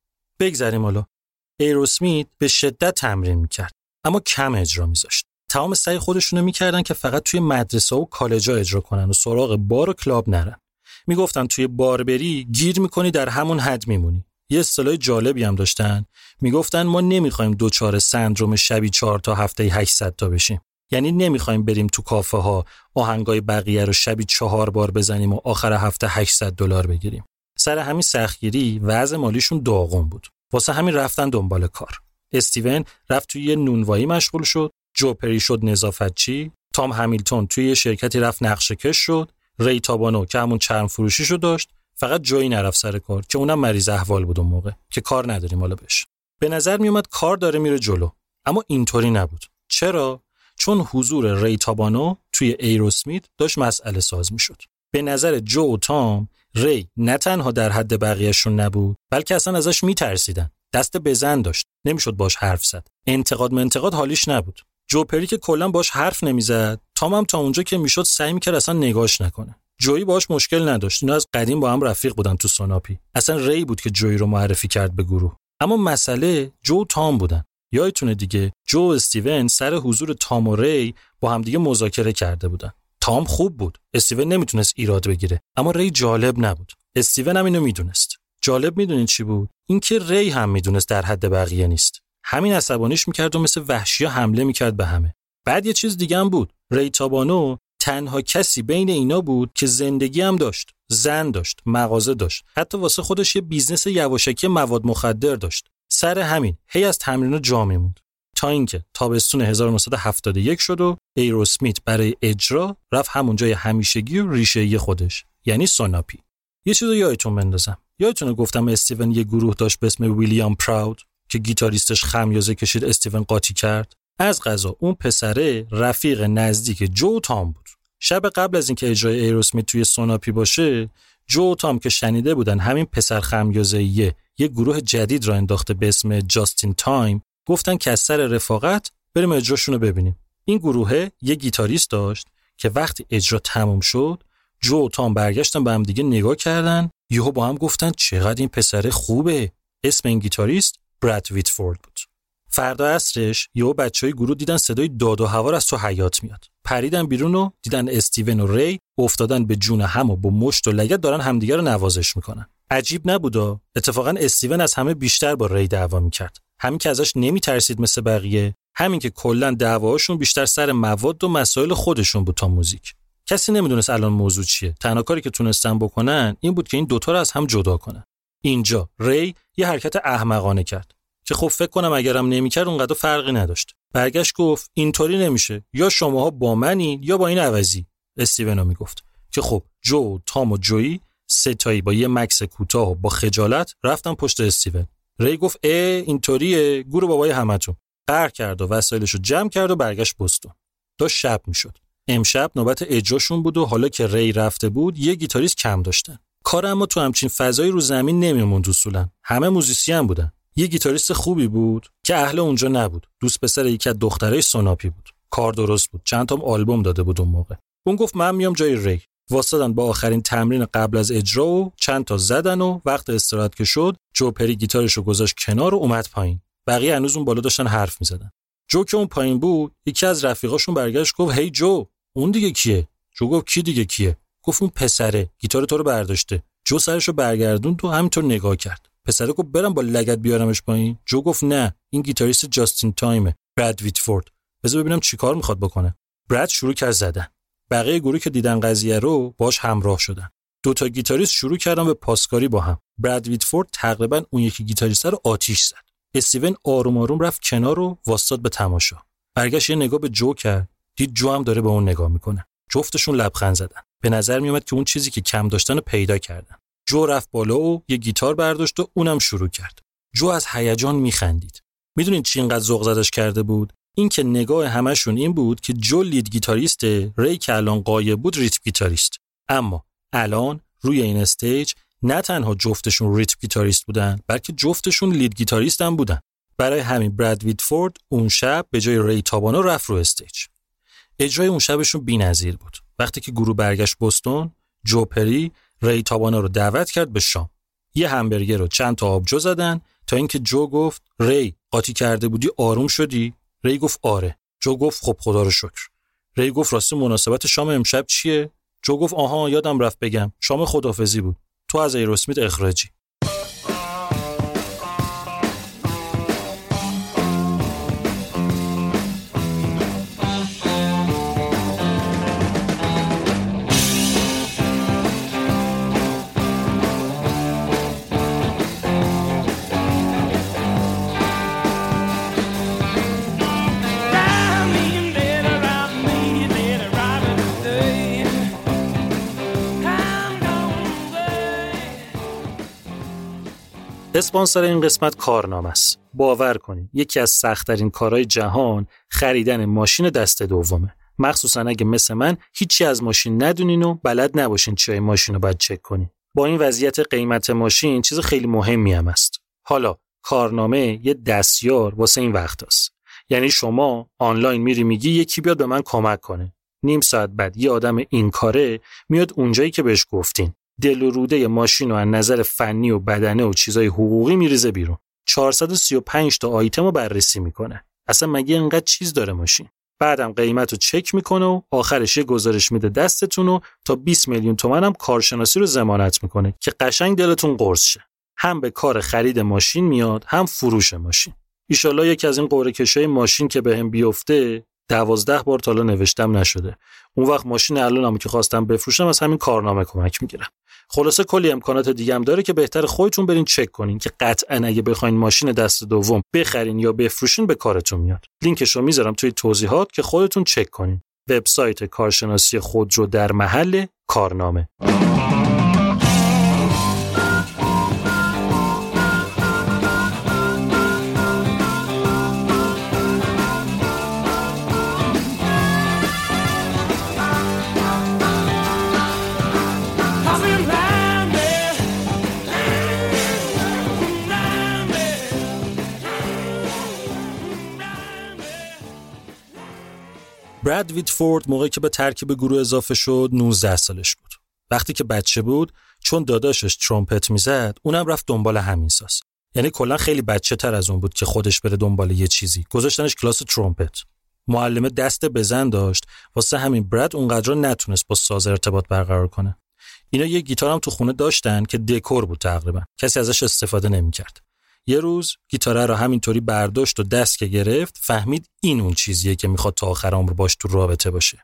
بگذریم حالا. ایروسمیت به شدت تمرین می‌کرد. اما کم اجرا میذاشت. تمام سعی خودشونو می‌کردن که فقط توی مدرسه و کالجا اجرا کنن و سراغ بار و کلاب نرن. می‌گفتن توی بار بری گیر می‌کنی در همون حد میمونی. یه اصطلاح جالبی هم داشتن. می‌گفتن ما نمی‌خوایم دوچار سندروم شبی چهار تا هفته 800 تا بشیم. یعنی نمی‌خوایم بریم تو کافه ها آهنگای بقیه رو شبی چهار بار بزنیم و آخر هفته 800 دلار بگیریم. سر همین سختگیری وضع مالیشون داغون بود. واسه همین رفتن دنبال کار. استیون رفت توی یه نونوایی مشغول شد. جو پری شد نظافتچی تام همیلتون توی یه شرکتی رفت نقشه کش شد ری تابانو که همون چرم فروشیشو داشت فقط جویی نرفت سر کار که اونم مریض احوال بود اون موقع که کار نداریم حالا بهش. به نظر میومد کار داره میره جلو اما اینطوری نبود. چرا؟ چون حضور ری تابانو توی ایروسمیت داشت مسئله ساز می‌شد. به نظر جو و تام ری نه تنها در حد بقیهشون نبود بلکه اصلا ازش میترسیدن. دست بزن داشت. نمی‌شد باش حرف زد. انتقاد منتقاد حالیش نبود. جو پری که کلا باش حرف نمی‌زد. تام هم تا اونجا که می‌شد سعی می‌کرد اصلا نگاش نکنه. جویی باش مشکل نداشت. اینا از قدیم با هم رفیق بودن تو سوناپی. اصلا ری بود که جویی رو معرفی کرد به گروه. اما مسئله جو تام بودن. یادتونه دیگه جو و استیون سر حضور تام و ری با همدیگه مذاکره کرده بودن. تام خوب بود. استیون نمی‌تونست ایراد بگیره. اما ری جالب نبود. استیون هم اینو می‌دونست. جالب می‌دونید چی بود؟ اینکه ری هم می‌دونست در حد بقیه نیست. همین عصبانیش می‌کرد و مثل وحشی حمله می‌کرد به همه. بعد یه چیز دیگه هم بود. ری تابانو تنها کسی بین اینا بود که زندگی هم داشت زن داشت مغازه داشت. حتی واسه خودش یه business یواشکی مواد مخدر داشت. سر همین هی از تمرین جا میموند تا اینکه تابستون 1971 شد و ایروسمیت برای اجرا رفت همون جای همیشگی و ریشه‌ای خودش یعنی سوناپی. یه چیزو یادتون بندازم. یادتونه گفتم استیون یه گروه داشت به اسم ویلیام پراود؟ که گیتاریستش خمیازه کشید استیون قاطی کرد. از قضا اون پسره رفیق نزدیک جو و تام بود. شب قبل از اینکه اجرای ایروسمیت توی سوناپی باشه جو و تام که شنیده بودن همین پسر خمیازه یه گروه جدید راه انداخته به اسم جاستین تایم گفتن که از سر رفاقت بریم اجراشون رو ببینیم. این گروه یه گیتاریست داشت که وقتی اجرا تموم شد جو و تام برگشتن به هم دیگه نگاه کردن یهو با هم گفتن چقدر این پسر خوبه. اسم این گیتاریست براد ویتفورد بود. فردا عصرش یهو بچه‌های گروه دیدن صدای داد و هوار از تو حیاط میاد. پریدن بیرون و دیدن استیون و ری افتادن به جون هم و با مشت و لگد دارن همدیگه رو نوازش می‌کنن. عجیب نبودا اتفاقا استیون از همه بیشتر با ری دعوا می‌کرد. هم اینکه ازش نمیترسید مثل بقیه هم اینکه کلا دعواشون بیشتر سر مواد و مسائل خودشون بود تا موزیک. کسی نمی‌دونست الان موضوع چیه. تنها کاری که تونستن بکنن این بود که این دوتا رو از هم جدا کنن. اینجا. ری یه حرکت احمقانه کرد. که خب فکر کنم اگرم نمی‌کرد اونقدر فرقی نداشت. برگشت گفت اینطوری نمیشه. یا شماها با منین یا با این عوضی. استیون می‌گفت. که خب جو تام و جویی ستایی با یه مکس کوتاه با خجالت رفتن پشت استیون. ری گفت اه اینطوریه. گورو بابای همتون. قهر کرد و وسایلش رو جمع کرد و برگشت بستون. تا شب می‌شد. امشب نوبت اجراشون بود و حالا که ری رفته بود یه گیتاریست کم داشتن. کار اما تو همچین فضایی رو زمین نمیموند اصولا. همه موزیسین بودن. یه گیتاریست خوبی بود که اهل اونجا نبود. دوست پسر یکی از دخترای سوناپی بود. کار درست بود. چند تا آلبوم داده بود اون موقع. اون گفت من میام جای ری وایسادن با آخرین تمرین قبل از اجرا و چند تا زدن و وقت استراحت که شد جو پری گیتارش رو گذاشت کنار و اومد پایین. بقیه هنوز اون بالا داشتن حرف می‌زدن. جو که اون پایین بود یکی از رفیقاشون برگشت گفت هی جو اون دیگه کیه؟ جو گفت کی دیگه کیه؟ گفت اون پسره گیتار تو رو برداشته. جو سرش رو برگردوند و همینطور نگاه کرد. پسره گفت برم با لگد بیارمش پایین. جو گفت نه این گیتاریست جاستین تایمه براد ویتفورد. بذار ببینم چیکار می‌خواد بکنه. براد شروع کرد زدن. بقیه گروه که دیدن قضیه رو باش همراه شدن. دو تا گیتاریست شروع کردن به پاسکاری با هم. براد ویتفورد تقریبا اون یکی گیتاریست رو آتیش زد. استیون آروم آروم رفت کنار و واستاد به تماشا. برگشت یه نگاه به جو کرد. دید جو هم داره به اون نگاه می‌کنه. جفتشون لبخند زدن. به نظر میومد که اون چیزی که کم داشتن پیدا کردن. جو رفت بالا و یه گیتار برداشت و اونم شروع کرد. جو از هیجان میخندید. می‌دونید چی اینقدر ذوق زدش کرده بود؟ اینکه نگاه همشون این بود که جو lead guitarist ری که الان غایب بود rhythm guitarist. اما الان روی این stage نه تنها جفتشون rhythm guitarist بودن بلکه جفتشون lead guitarist هم بودن. برای همین براد ویتفورد اون شب به جای ری تابانو رفت رو stage. اجرای اون شبشون بی‌نظیر بود. وقتی که گروه برگشت بوستون جو پری ری تابانو رو دعوت کرد به شام. یه همبرگر و چند تا آبجو زدن تا اینکه جو گفت ری قاطی کرده بودی آروم شدی؟ ری گفت آره. جو گفت خب خدا رو شکر. ری گفت راستی مناسبت شام امشب چیه؟ جو گفت آها یادم رفت بگم شام خدافزی بود. تو از ایروسمیت اخراجی. اسپانسر این قسمت کارنامه است. باور کنید یکی از سختترین کارهای جهان خریدن ماشین دست دومه. مخصوصا اگه مثل من هیچی از ماشین ندونین و بلد نباشین چای ماشین رو باید چک کنین. با این وضعیت قیمت ماشین چیز خیلی مهمی هم است. حالا کارنامه یه دستیار واسه این وقت است. یعنی شما آنلاین میری میگی یکی بیاد به من کمک کنه. نیم ساعت بعد یه آدم این کاره میاد اونجایی که بهش گفتین. دل و روده ماشین و از نظر فنی و بدنه و چیزای حقوقی میریزه بیرون. 435 تا آیتم رو بررسی می‌کنه. اصلا مگه اینقدر چیز داره ماشین؟ بعدم قیمت رو چک می‌کنه و آخرش یه گزارش میده دستتون و تا 20 میلیون تومن هم کارشناسی رو ضمانت می‌کنه که قشنگ دلتون قرص شه. هم به کار خرید ماشین میاد هم فروش ماشین. ایشالله یکی از این قوره کشای ماشین که بهم به بیفته دوازده بار تالا نوشتم نشده. اون وقت ماشین الانم که خواستم بفروشم از همین کارنامه کمک می‌گیرم. خلاصه کلی امکانات دیگه هم داره که بهتر خودتون برین چک کنین که قطعا اگه بخواین ماشین دست دوم بخرین یا بفروشین به کارتون میاد. لینکش رو می‌ذارم توی توضیحات که خودتون چک کنین. وبسایت کارشناسی خودرو در محل کارنامه. براد ویتفورد موقعی که به ترکیب گروه اضافه شد 19 سالش بود. وقتی که بچه بود چون داداشش ترومپت می‌زد اونم رفت دنبال همین ساز. یعنی کلا خیلی بچه تر از اون بود که خودش بره دنبال یه چیزی. گذاشتنش کلاس ترومپت. معلمه دست بزن داشت واسه همین براد اونقدر نتونست با ساز ارتباط برقرار کنه. اینا یه گیتار هم تو خونه داشتن که دکور بود تقریبا. کسی ازش استفاده نمی‌کرد. یه روز گیتاره رو همینطوری برداشت و دست که گرفت فهمید این اون چیزیه که می‌خواد تا آخر عمر باش تو رابطه باشه.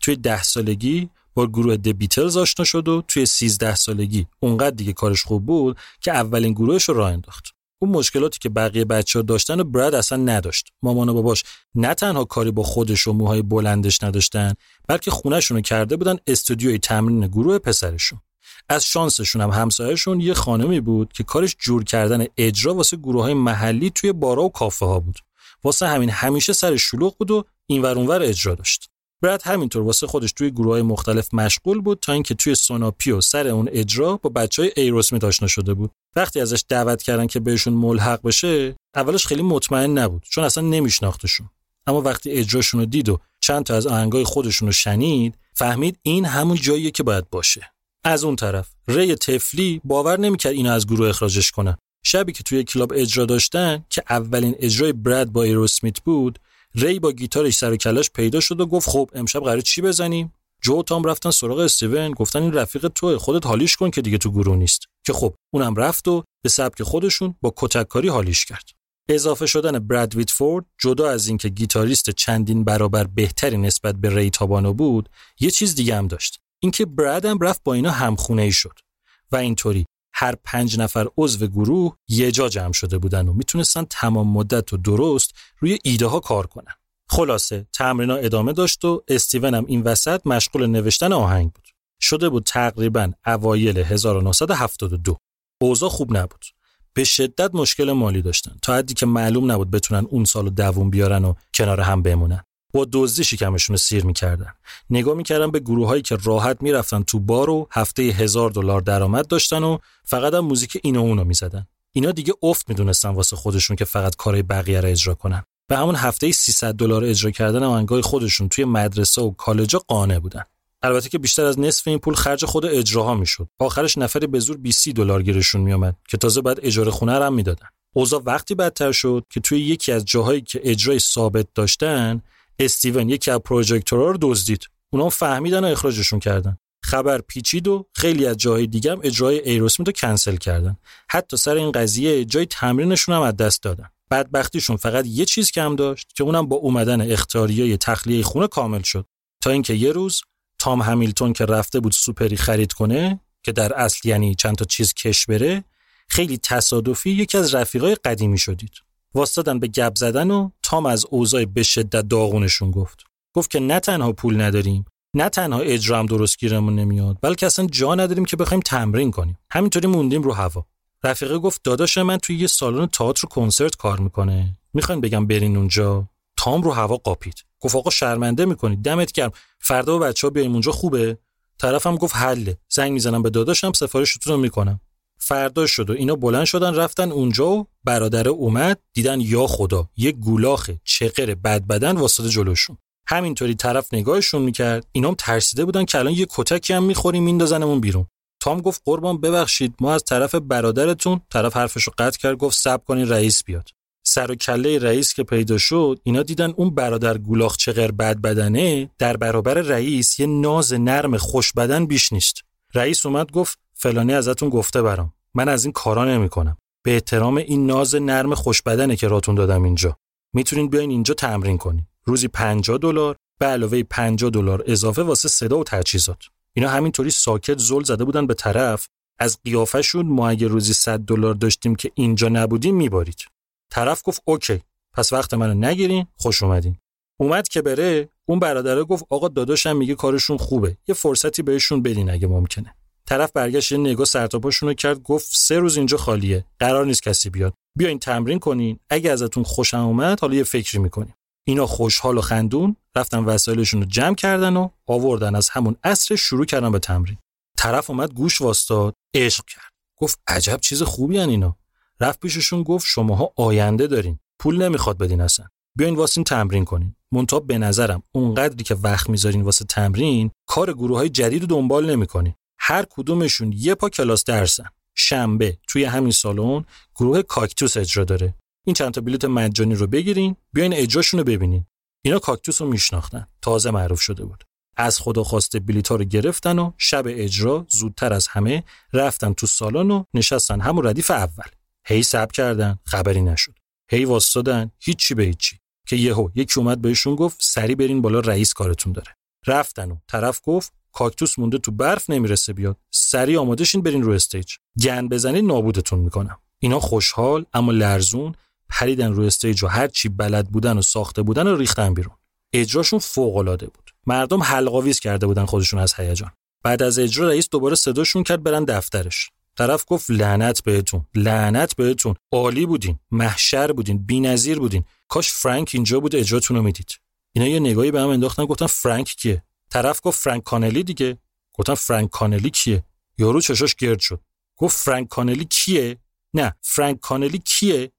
توی ده سالگی با گروه د بیتلز آشنا شد و توی 13 سالگی اونقدر دیگه کارش خوب بود که اولین گروهش رو راه انداخت. اون مشکلاتی که بقیه بچه ها داشتن و براد اصلا نداشت. مامان و باباش نه تنها کاری با خودش و موهای بلندش نداشتن بلکه خونهشون رو کرده بودن استودیوی تمرین گروه پسرشون. از شانسشون هم همسایهشون یه خانمی بود که کارش جور کردن اجرا واسه گروه های محلی توی بارا و کافه ها بود. واسه همین همیشه سر شلوغ بود و اینور اونور اجرا داشت. برد همینطور واسه خودش توی گروه های مختلف مشغول بود تا اینکه توی سوناپیو سر اون اجرا با بچه های ایروسمیت آشنا شده بود. وقتی ازش دعوت کردن که بهشون ملحق بشه اولش خیلی مطمئن نبود چون اصلا نمیشناختشون. اما وقتی اجراشون رو دید و چند تا از آهنگای خودشون رو شنید فهمید این همون جاییه که باید باشه. از اون طرف ری تفلی باور نمی‌کرد اینو از گروه اخراجش کنه شبی که توی club اجرا داشتن که اولین اجرای براد با ایروسمیت بود ری با گیتارش سر و کله‌اش پیدا شد و گفت خب امشب قراره چی بزنیم؟ جو و تام رفتن سراغ استیون گفتن این رفیق توه خودت حالیش کن که دیگه تو گروه نیست. که خب اونم رفت و به سبک خودشون با کتک‌کاری حالیش کرد. اضافه شدن براد ویتفورد جدا از اینکه گیتاریست چندین برابر بهتری نسبت به ری تابانو بود یه چیز دیگه هم داشت. اینکه برادم رفت با اینا همخونه ای شد و اینطوری هر پنج نفر عضو گروه یه جا جمع شده بودن و می‌تونستن تمام مدت و درست روی ایده ها کار کنن. خلاصه تمرینا ادامه داشت و استیون هم این وسط مشغول نوشتن آهنگ بود. شده بود تقریبا اوایل 1972. اوضاع خوب نبود. به شدت مشکل مالی داشتن تا حدی که معلوم نبود بتونن اون سالو دووم بیارن و کنار هم بمونن. با دزدی شکمشون سیر می‌کردن. نگاه می‌کردن به گروه هایی که راحت می‌رفتن تو بار و هفته هزار دلار درآمد داشتن و فقط هم موزیک این و اونو می‌زدن. اینا دیگه افت می‌دونستن واسه خودشون که فقط کارهای بقیه رو اجرا کنن. به همون هفته 300 دلار اجرا کردن آهنگای خودشون توی مدرسه و کالجا قانع بودن. البته که بیشتر از نصف این پول خرج خود اجراها می‌شد. آخرش نفری به زور 20 دلار گیرشون میومد که تازه بعد اجاره خونه هم می‌دادن. اوضاع وقتی بدتر شد که توی یکی از جاهایی که اجرای ثابت داشتن استیون یکی از پروژکتورها رو دزدید. اونا فهمیدن و اخراجشون کردن. خبر پیچید و خیلی از جاهای دیگه هم اجرای ایروسمیت رو کنسل کردن. حتی سر این قضیه جای تمرینشون هم از دست دادن. بدبختیشون فقط یه چیز کم داشت که اونم با اومدن اختیاریه تخلیه خونه کامل شد. تا اینکه یه روز تام همیلتون که رفته بود سوپری خرید کنه که در اصل یعنی چند تا چیز کش بره خیلی تصادفی یکی از رفیقای قدیمی شدید. واسطادن به گپ زدن و تام از اوضاع به شدت داغونشون گفت. گفت که نه تنها پول نداریم نه تنها اجرا هم درست گیرمون نمیاد بلکه اصلا جا نداریم که بخوایم تمرین کنیم. همینطوری موندیم رو هوا. رفیقه گفت داداش من توی یه سالن تئاتر کنسرت کار می‌کنه. می‌خواین بگم برین اونجا؟ تام رو هوا قاپید. گفت آقا شرمنده می‌کنید. دمت گرم. فردا و بچه ها بیایم اونجا خوبه؟ طرفم گفت حله. زنگ می‌زنم به داداشم سفارشتون رو می‌کنم. فردا شد و اینا بلند شدن رفتن اونجا و برادر اومد دیدن یا خدا یه گولاخ چقر بد بدن واسطه جلوشون. همینطوری طرف نگاهشون می‌کرد اینام ترسیده بودن که الان یه کتکی هم می‌خوریم میندازنمون بیرون. تام گفت قربان ببخشید ما از طرف برادرتون طرف حرفشو قطع کرد گفت سب کنین رئیس بیاد. سر و کله رئیس که پیدا شد اینا دیدن اون برادر گولاخ چقر بد بدنه در برابر رئیس یه ناز نرم خوش بدن بیش نیست. رئیس اومد گفت فلانی ازتون گفته برام. من از این کارا نمی‌کنم. به احترام این ناز نرم خوشبدنه که راتون دادم اینجا. می‌تونین بیاین اینجا تمرین کنین. روزی 50 دلار به علاوه 50 دلار اضافه واسه صدا و تجهیزات. اینا همینطوری ساکت زل زده بودن به طرف. از قیافشون ما اگه روزی 100 دلار داشتیم که اینجا نبودیم میبارید. طرف گفت اوکی. پس وقت منو نگیرین. خوش اومدین. اومد که بره. اون برادره گفت آقا داداشم میگه کارشون خوبه. یه فرصتی بهشون بدین اگه ممکنه. طرف برگشت یه نگاه سرتاپاشون رو کرد گفت سه روز اینجا خالیه قرار نیست کسی بیاد. بیاین تمرین کنین اگه ازتون خوشم اومد حالا یه فکری می‌کنیم. اینا خوشحال و خندون رفتن وسایلشون رو جمع کردن و آوردن از همون عصر شروع کردن به تمرین. طرف اومد گوش واستاد عشق کرد. گفت عجب چیز خوبی هن اینا. رفت پیششون گفت شماها آینده دارین پول نمی‌خواد بدین اصلا. بیاین واسین تمرین کنین. منتها به نظرم اونقدری که وقت می‌ذارین واسه تمرین کار گروه های جدید رو دنبال نمی‌کنین. هر کدومشون یه پا کلاس درسن. شنبه توی همین سالن گروه کاکتوس اجرا داره. این چند تا بلیت مجانی رو بگیرین بیاین اجراشون رو ببینین. اینا کاکتوس رو میشناختن. تازه معروف شده بود. از خدا خواسته بلیت ها رو گرفتن و شب اجرا زودتر از همه رفتن تو سالن و نشستن همون ردیف اول. هی سب کردن خبری نشد. هی واسطادن هیچی به هیچی. که یهو یکی اومد بهشون گفت سری برین بالا رئیس کارتون داره. رفتن و طرف گفت کاکتوس مونده تو برف نمی‌رسه بیاد. سری آماده شین برین رو stage. گن بزنید نابودتون می‌کنم. اینا خوشحال اما لرزون پریدن رو stage و هر چی بلد بودن و ساخته بودن و ریختن بیرون. اجراشون فوق العاده بود. مردم حلق‌آویز کرده بودن خودشون از هیجان. بعد از اجرا رئیس دوباره صداشون کرد برن دفترش. طرف گفت لعنت بهتون لعنت بهتون. عالی بودین محشر بودین بی‌نظیر بودین. کاش فرانک اینجا بود اجراتون رو می‌دید. اینا یه نگاهی به هم انداختن گفتن فرانک کیه؟ طرف گفت فرانک کانلی دیگه. گفتن فرانک کانلی کیه؟ یارو چشاش گرد شد. گفت فرانک کانلی کیه؟ نه فرانک کانلی کیه؟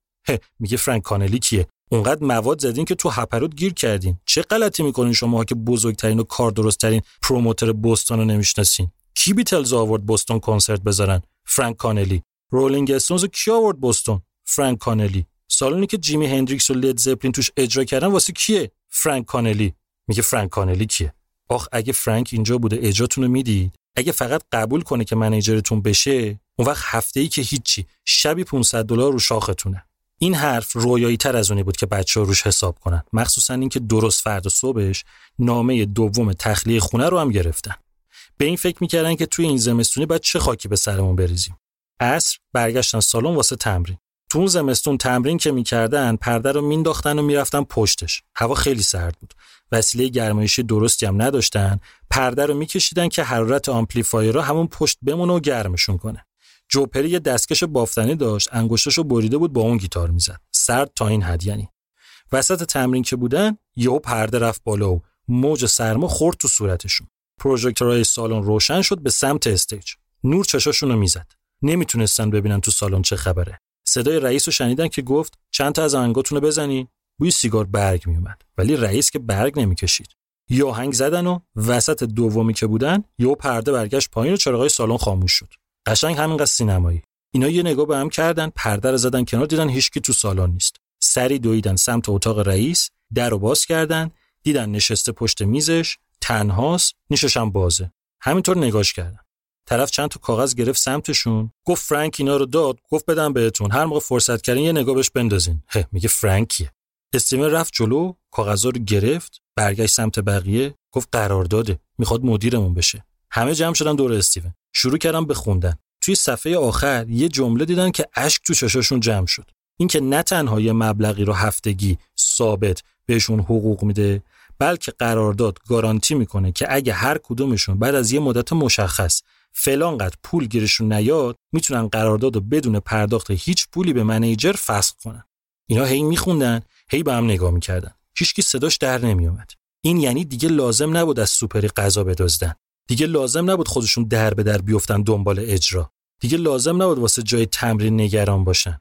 میگه فرانک کانلی کیه؟ اونقدر مواد زدین که تو هپروت گیر کردین. چه غلطی می‌کنین شما که بزرگترین و کار درستترین promoter بوستون رو نمی‌شناسین؟ کی بیتلز آورد بوستون کنسرت بذارن؟ فرانک کانلی. رولینگ استونز کی آورد بوستون؟ فرانک کانلی. سالونی که جیمی هندریکس و لد زپلین توش اجرا کردن واسه کیه؟ فرانک کانلی. میگه فرانک کانلی کیه؟ آخ اگه فرانک اینجا بوده اجراتون رو می‌دید. اگه فقط قبول کنه که منیجرتون بشه اون وقت هفته ای که هیچی شبی 500 دلار رو شاختونه. این حرف رویایی تر از اونی بود که بچه ها روش حساب کنن. مخصوصا اینکه درست فردا صبحش نامه دوم تخلیه خونه رو هم گرفتن. به این فکر می‌کردن که توی این زمستونی باید چه خاکی به سرمون بریزیم. عصر برگشتن سالن واسه تمرین. تو اون زمستون تمرین که می‌کردن پرده رو مینداختن و می‌رفتن پشتش. هوا خیلی سرد بود. وسیله گرمایشی درستی هم نداشتن. پرده رو میکشیدن که حرارت amplifier ها همون پشت بمونه و گرمشون کنه. جوپری یه دستکش بافتنی داشت انگشتاشو بریده بود با اون گیتار می‌زد. سرد تا این حد یعنی. وسط تمرین که بودن یهو پرده رفت بالا و موج سرما خورد تو صورتشون. پروژکتورهای سالن روشن شد به سمت stage. نور چشاشون رو می‌زد. نمی‌تونستن ببینن تو سالن چه خبره. صدای رئیس رو شنیدن که گفت چند تا از آهنگاتون رو بزنی بوی سیگار برگ میومد ولی رئیس که برگ نمی‌کشید. یه آهنگ زدن و وسط دومی که بودن یهو پرده برگشت پایین و چراغای سالن خاموش شد. قشنگ همینقدر سینمایی. اینا یه نگاه به هم کردن پرده رو زدن کنار دیدن هیچکی تو سالن نیست. سری دویدن سمت اتاق رئیس در باز کردن دیدن نشسته پشت میزش تنهاست نیشش بازه. همینطور نگاش کردن. طرف چند تا کاغذ گرفت سمتشون گفت فرانک اینا رو داد گفت بدم بهتون. هر موقع فرصت کردین یه نگاه بهش بندازین. هه میگه فرانکیه. استیمر رفت جلو کاغذا رو گرفت برگشت سمت بقیه گفت قرار داده. می‌خواد مدیرمون بشه. همه جمع شدن دور استیون. شروع کردم به خوندن. توی صفحه آخر یه جمله دیدن که اشک تو چشاشون جمع شد. اینکه نه تنها یه مبلغی رو هفتگی ثابت بهشون حقوق میده بلکه قرارداد گارانتی می‌کنه که اگه هر کدومشون بعد از یه مدت مشخص فلان قد پول گیرشون نیاد می‌تونن قرارداد رو بدون پرداخت هیچ پولی به منیجر فسخ کنن. اینا هی میخوندن هی به هم نگاه می‌کردن. هیچکی صداش در نمیومد این یعنی دیگه لازم نبود از سوپری غذا بدزدن. دیگه لازم نبود خودشون در به در بیفتن دنبال اجرا. دیگه لازم نبود واسه جای تمرین نگران باشن.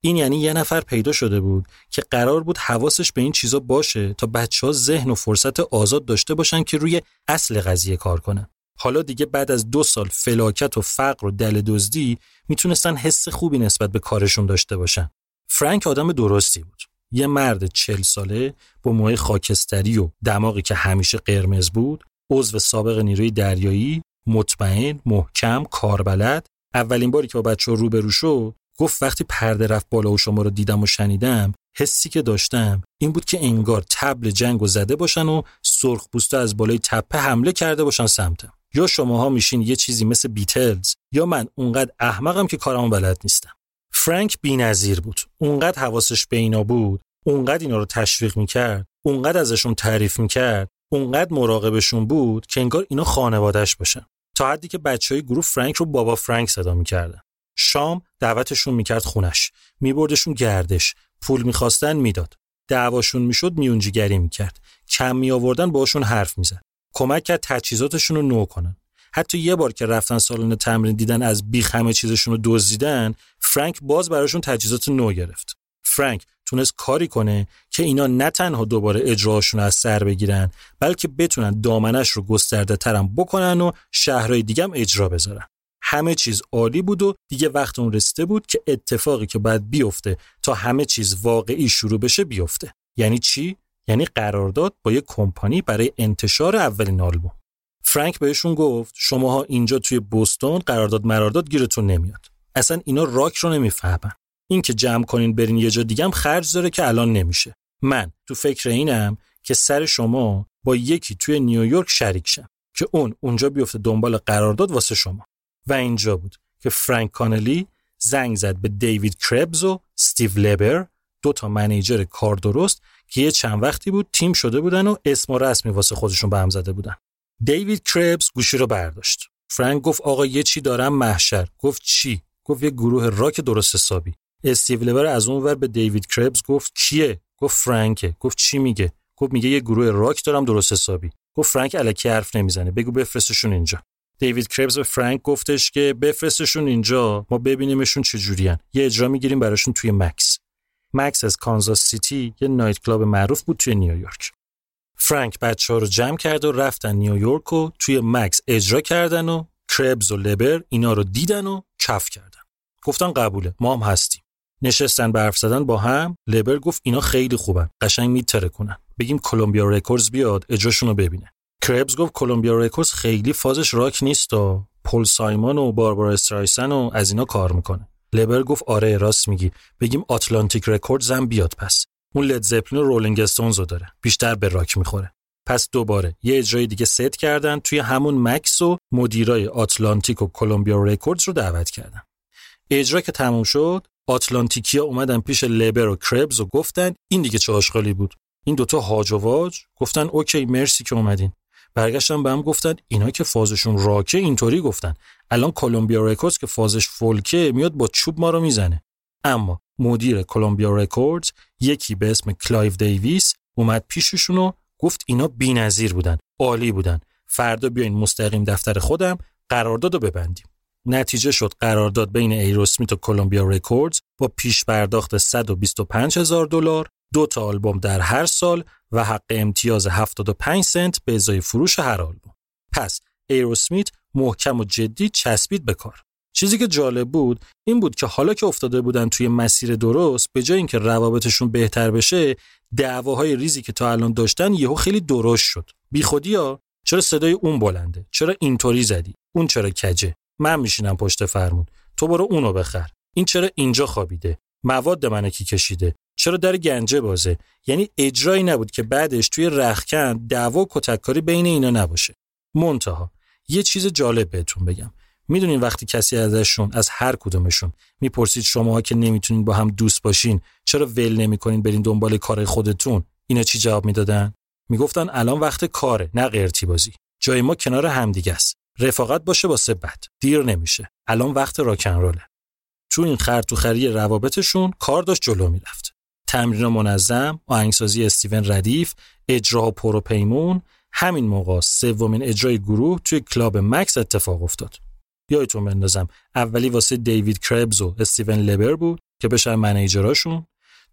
این یعنی یه نفر پیدا شده بود که قرار بود حواسش به این چیزا باشه تا بچه ها ذهن و فرصت آزاد داشته باشن که روی اصل قضیه کار کنن. حالا دیگه بعد از دو سال فلاکت و فقر و دل دزدی می‌تونستن حس خوبی نسبت به کارشون داشته باشن. فرانک آدم درستی بود. یه مرد چل ساله با موهای خاکستری و دماغی که همیشه قرمز بود عضو سابق نیروی دریایی مطمئن محکم کاربلد. اولین باری که با بچه روبرو شد گفت وقتی پرده رفت بالا و شما رو دیدم و شنیدم حسی که داشتم این بود که انگار تبل جنگ و زده باشن و سرخ از بالای تپه حمله کرده باشن سمتم. یا شماها میشین یه چیزی مثل بیتلز یا من اونقدر احمقم که کارمو بلد نیستم. فرانک بی‌نظیر بود. اونقدر حواسش به اینا بود اونقدر اینا رو تشویق می‌کرد اونقدر ازشون تعریف می‌کرد اونقدر مراقبشون بود که انگار اینا خانوادهش باشن. تا حدی که بچه های گروه فرانک رو بابا فرانک صدا می‌کردن. شام دعوتشون می‌کرد خونش. میبردشون گردش. پول می‌خواستن می‌داد. دعواشون می‌شد میونجیگری می‌کرد. کم می آوردن باشون حرف می‌زد. کمک کرد تجهیزاتشون رو نو کنن. حتی یه بار که رفتن سالن تمرین دیدن از بیخ همه چیزشون رو دزدیدن فرانک باز براشون تجهیزات نو گرفت. فرانک تونست کاری کنه که اینا نه تنها دوباره اجراشون از سر بگیرن بلکه بتونن دامنش رو گسترده ترم بکنن و شهرهای هم اجرا بذارن. همه چیز عالی بود و دیگه وقت اون رسیده بود که اتفاقی که باید بیفته تا همه چیز واقعی شروع بشه بیفته. یعنی چی؟ یعنی قرارداد با یه کمپانی برای انتشار اولین آلبوم. فرانک بهشون گفت شماها اینجا توی بوستون قرارداد مرارداد گیرتون نمیاد. اصلا اینا راک رو نمی‌فهمن. این که جمع کنین برین یه جا دیگه خرج داره که الان نمیشه. من تو فکر اینم که سر شما با یکی توی نیویورک شریک شم که اون اونجا بیفته دنبال قرارداد واسه شما. و اینجا بود که فرانک کانلی زنگ زد به دیوید کربز و استیو لبر دو تا منیجر کار درست که یه چند وقتی بود تیم شده بودن و اسم و رسمی واسه خودشون به هم زده بودن. دیوید کربز گوشی رو برداشت. فرانک گفت آقا یه چی دارم؟ محشر. گفت چی؟ گفت یه گروه راک درست حسابی. استیو لبر از اون ور به دیوید کربز گفت کیه؟ گفت فرانکه. گفت چی میگه؟ گفت میگه یه گروه راک دارم درست حسابی. گفت فرانک الکی حرف نمی‌زنه. بگو بفرستشون اینجا. دیوید کربز به فرانک گفتش که بفرستشون اینجا ما ببینیمشون چجوریان. یه اجرا می‌گیریم براشون توی مکس. مکسز کانزاس سیتی یه nightclub معروف بود توی نیویورک. فرانک بچه ها رو جمع کرد و رفتن نیویورک و توی مکس اجرا کردن و کربز و لبر اینا رو دیدن و کف کردن. گفتن قبوله ما هم هستیم. نشستن به حرف زدن با هم لبر گفت اینا خیلی خوبن قشنگ میترکونن. بگیم کلمبیا رکوردز بیاد اجراشون رو ببینه. کربز گفت کلمبیا رکوردز خیلی فازش راک نیست و پل سایمون و باربارا استرایسند و از اینا کار می‌کنه. لبر گفت آره راست میگی. بگیم آتلانتیک رکوردز هم بیاد پس. اون لد زپلین رولینگ استونز رو داره. بیشتر به راک می‌خوره. پس دوباره یه اجرای دیگه ست کردن توی همون مکس و مدیرای آتلانتیک و کلمبیا رکوردز رو دعوت کردن. اجرا که تموم شد آتلانتیکیا اومدن پیش لبر و کربز و گفتن این دیگه چه آشغالی بود؟ این دوتا هاج و واج؟ گفتن okay مرسی که اومدین. برگشتن به هم گفتن اینا که فازشون راکه اینطوری گفتن. الان کلمبیا رکوردز که فازش فولکه میاد با چوب ما رو می‌زنه. اما مدیر کلمبیا رکوردز یکی به اسم کلایو دیویس اومد پیششون و گفت اینا بی‌نظیر بودن عالی بودن. فردا بیاین مستقیم دفتر خودم قرارداد رو ببندیم. نتیجه شد قرارداد بین ایروسمیت و کلمبیا رکوردز با پیش پرداخت 125 هزار دلار دو تا آلبوم در هر سال و حق امتیاز 75 سنت به ازای فروش هر آلبوم. پس ایروسمیت محکم و جدی چسبید به کار. چیزی که جالب بود این بود که حالا که افتاده بودن توی مسیر درست به جای اینکه روابطشون بهتر بشه دعواهای ریزی که تا الان داشتن یهو خیلی درشت شد. بی ها چرا صدای اون بلنده؟ چرا اینطوری زدی؟ اون چرا کجه؟ من میشینم پشت فرمون. تو برو اونو بخر. این چرا اینجا خوابیده؟ مواد منو کی کشیده؟ چرا در گنجه بازه؟ یعنی اجرایی نبود که بعدش توی رخکن دعوا و کتککاری بین اینا نباشه. منتها یه چیز جالب بهتون بگم. می‌دونین وقتی کسی ازشون از هر کدومشون می‌پرسید شماها که نمی‌تونین با هم دوست باشین چرا ول نمی‌کنین برین دنبال کار خودتون؟ اینا چی جواب می‌دادن؟ می‌گفتن الان وقت کاره نه قرتی بازی جای ما کنار همدیگه است. رفاقت باشه واسه بد دیر نمیشه. الان وقت راکن روله چون این خر تو خری روابطشون کار داشت جلو می‌رفت. تمرین منظم آهنگسازی استیون ردیف اجرا پر و پیمون همین موقع سومین اجرای گروه توی club مکس اتفاق افتاد. یادتون بندازم اولی واسه دیوید کربز و استیون لبر بود که بشن manager اشون.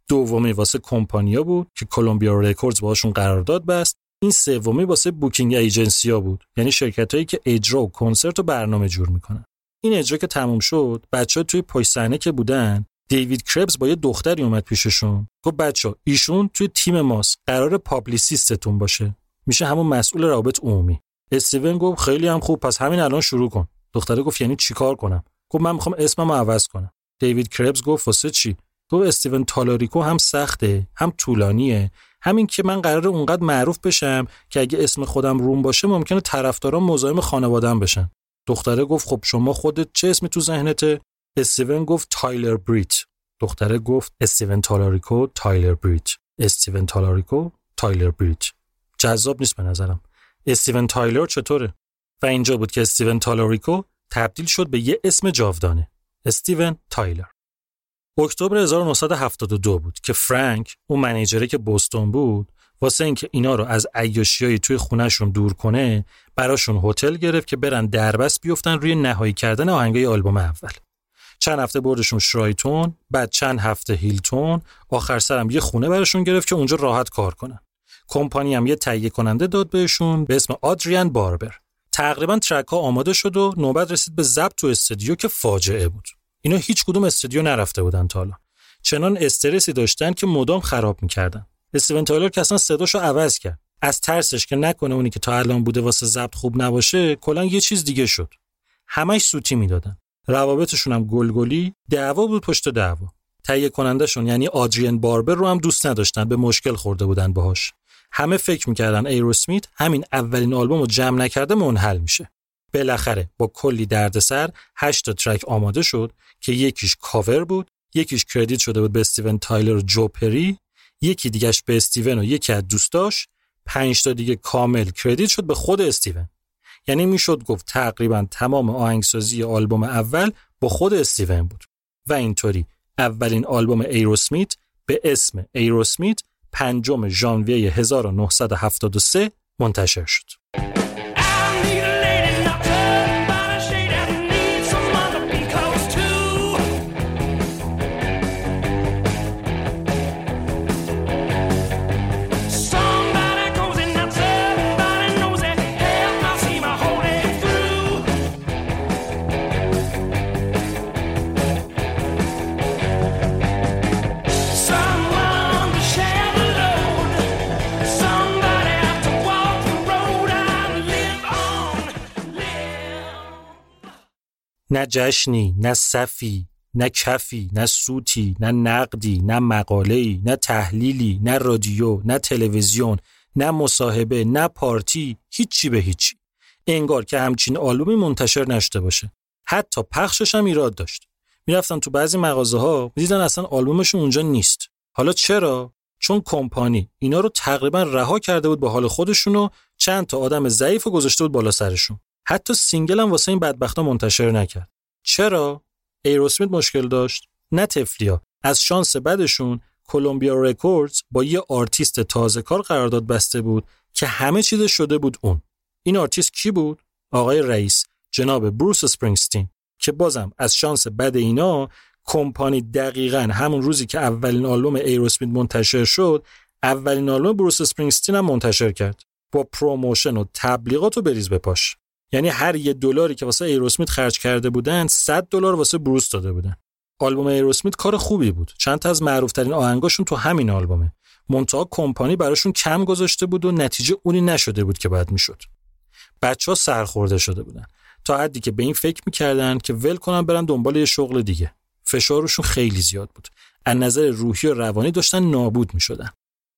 دومی واسه کمپانیا بود که کلمبیا رکوردز باشون قرارداد بست. این سومی واسه booking agency ا بود یعنی شرکت هایی که اجرا و کنسرت و برنامه جور می‌کنن. این اجرا که تموم شد بچه ها توی پشت صحنه که بودن دیوید کربز با یه دختری اومد پیششون. گفت بچه ایشون توی تیم ماست. قراره publicist تون باشه. میشه همون مسئول روابط عمومی. استیون گفت خیلی هم خوب پس همین الان شروع کن. دختره گفت یعنی چیکار کنم؟ گفت من می‌خوام اسممو عوض کنم. دیوید کربز گفت واسه چی؟ تو استیون تالاریکو هم سخته هم طولانیه. هم اینکه من قراره اونقدر معروف بشم که اگه اسم خودم روم باشه ممکنه طرفداران مزاحم خانوادم بشن. دختره گفت خب شما خودت چه اسمی تو ذهنته؟ استیون گفت تایلر بریت دختره گفت استیون تالاریکو تایلر بریت استیون تالاریکو تایلر بریت جذاب نیست به نظرم. استیون تایلر چطوره؟ و اینجا بود که استیون تالاریکو تبدیل شد به یه اسم جاودانه. استیون تایلر. اکتبر 1972 بود که فرانک اون manager ه که بوستون بود واسه اینکه اینا رو از عیاشیایی توی خونهشون دور کنه براشون هتل گرفت که برن دربست بیفتن روی نهایی کردن آهنگای آلبوم اول. چند هفته بردشون شرایتون بعد چند هفته هیلتون آخر سرم یه خونه براشون گرفت که اونجا راحت کار کنن. کمپانی هم یه تهیه کننده داد بهشون به اسم آدریان باربر. تقریبا ترک ها آماده شد و نوبت رسید به ضبط تو استودیو که فاجعه بود. اینا هیچ کدوم استودیو نرفته بودن تا حالا. چنان استرسی داشتن که مدام خراب می‌کردن. استیون تایلر که اصلا صداشو عوض کرد. از ترسش که نکنه اونی که تا الان بوده واسه ضبط خوب نباشه کلا یه چیز دیگه شد. همش سوتی می‌دادن. روابطشون هم گلگلی دعوا بود پشت دعوا. تهیه کنندهشون یعنی آدریان باربر رو هم دوست نداشتن به مشکل خورده بودن باهاش. همه فکر می‌کردن ایروسمیت همین اولین آلبوم رو جمع نکرده منحل میشه. بالاخره با کلی دردسر هشت تا track آماده شد که یکیش کاور بود یکیش credit شده بود به استیون تایلر و جو پری یکی دیگهش به استیون و یکی از دوستاش پنج تا دیگه کامل credit شد به خود استیون. یعنی می‌شد گفت تقریبا تمام آهنگسازی آلبوم اول با خود استیون بود و اینطوری اولین آلبوم ایروسمیت به اسم ایروسمیت پنجم ژانویه 1973 منتشر شد. نه جشنی نه صفی نه کفی نه سوتی نه نقدی نه مقاله‌ای نه تحلیلی نه رادیو نه تلویزیون نه مصاحبه نه پارتی هیچی به هیچی. انگار که همچین آلبومی منتشر نشده باشه. حتی پخشش هم ایراد داشت. می‌رفتن تو بعضی مغازه ها می‌دیدن اصلا آلبومشون اونجا نیست. حالا چرا؟ چون کمپانی اینا رو تقریبا رها کرده بود به حال خودشون و چند تا آدم ضعیف گذاشته بود بالا سرشون. حتی single هم واسه این بدبختا منتشر نکرد. چرا؟ ایروسمیت مشکل داشت؟ نه طفلیا. از شانس بدشون کلمبیا رکوردز با یه آرتیست تازه کار قرارداد بسته بود که همه چیز شده بود اون. این آرتیست کی بود؟ آقای رئیس جناب بروس اسپرینگستین که بازم از شانس بد اینا کمپانی دقیقا همون روزی که اولین آلبوم ایروسمیت منتشر شد اولین آلبوم بروس اسپرینگستین هم منتشر کرد. با promotion و تبلیغات و بریز بپاش یعنی هر یه دلاری که واسه ایروسمیت خرج کرده بودن 100 دلار واسه بروس داده بودن. آلبوم ایروسمیت کار خوبی بود. چند تا از معروف ترین آهنگاشون تو همین آلبومه. منتها کمپانی براشون کم گذاشته بود و نتیجه اونی نشده بود که باید می‌شد. بچه ها سرخورده شده بودن. تا حدی که به این فکر می‌کردن که ول کنن برن دنبال یه شغل دیگه. فشارشون خیلی زیاد بود. از نظر روحی و روانی داشتن نابود می‌شدن.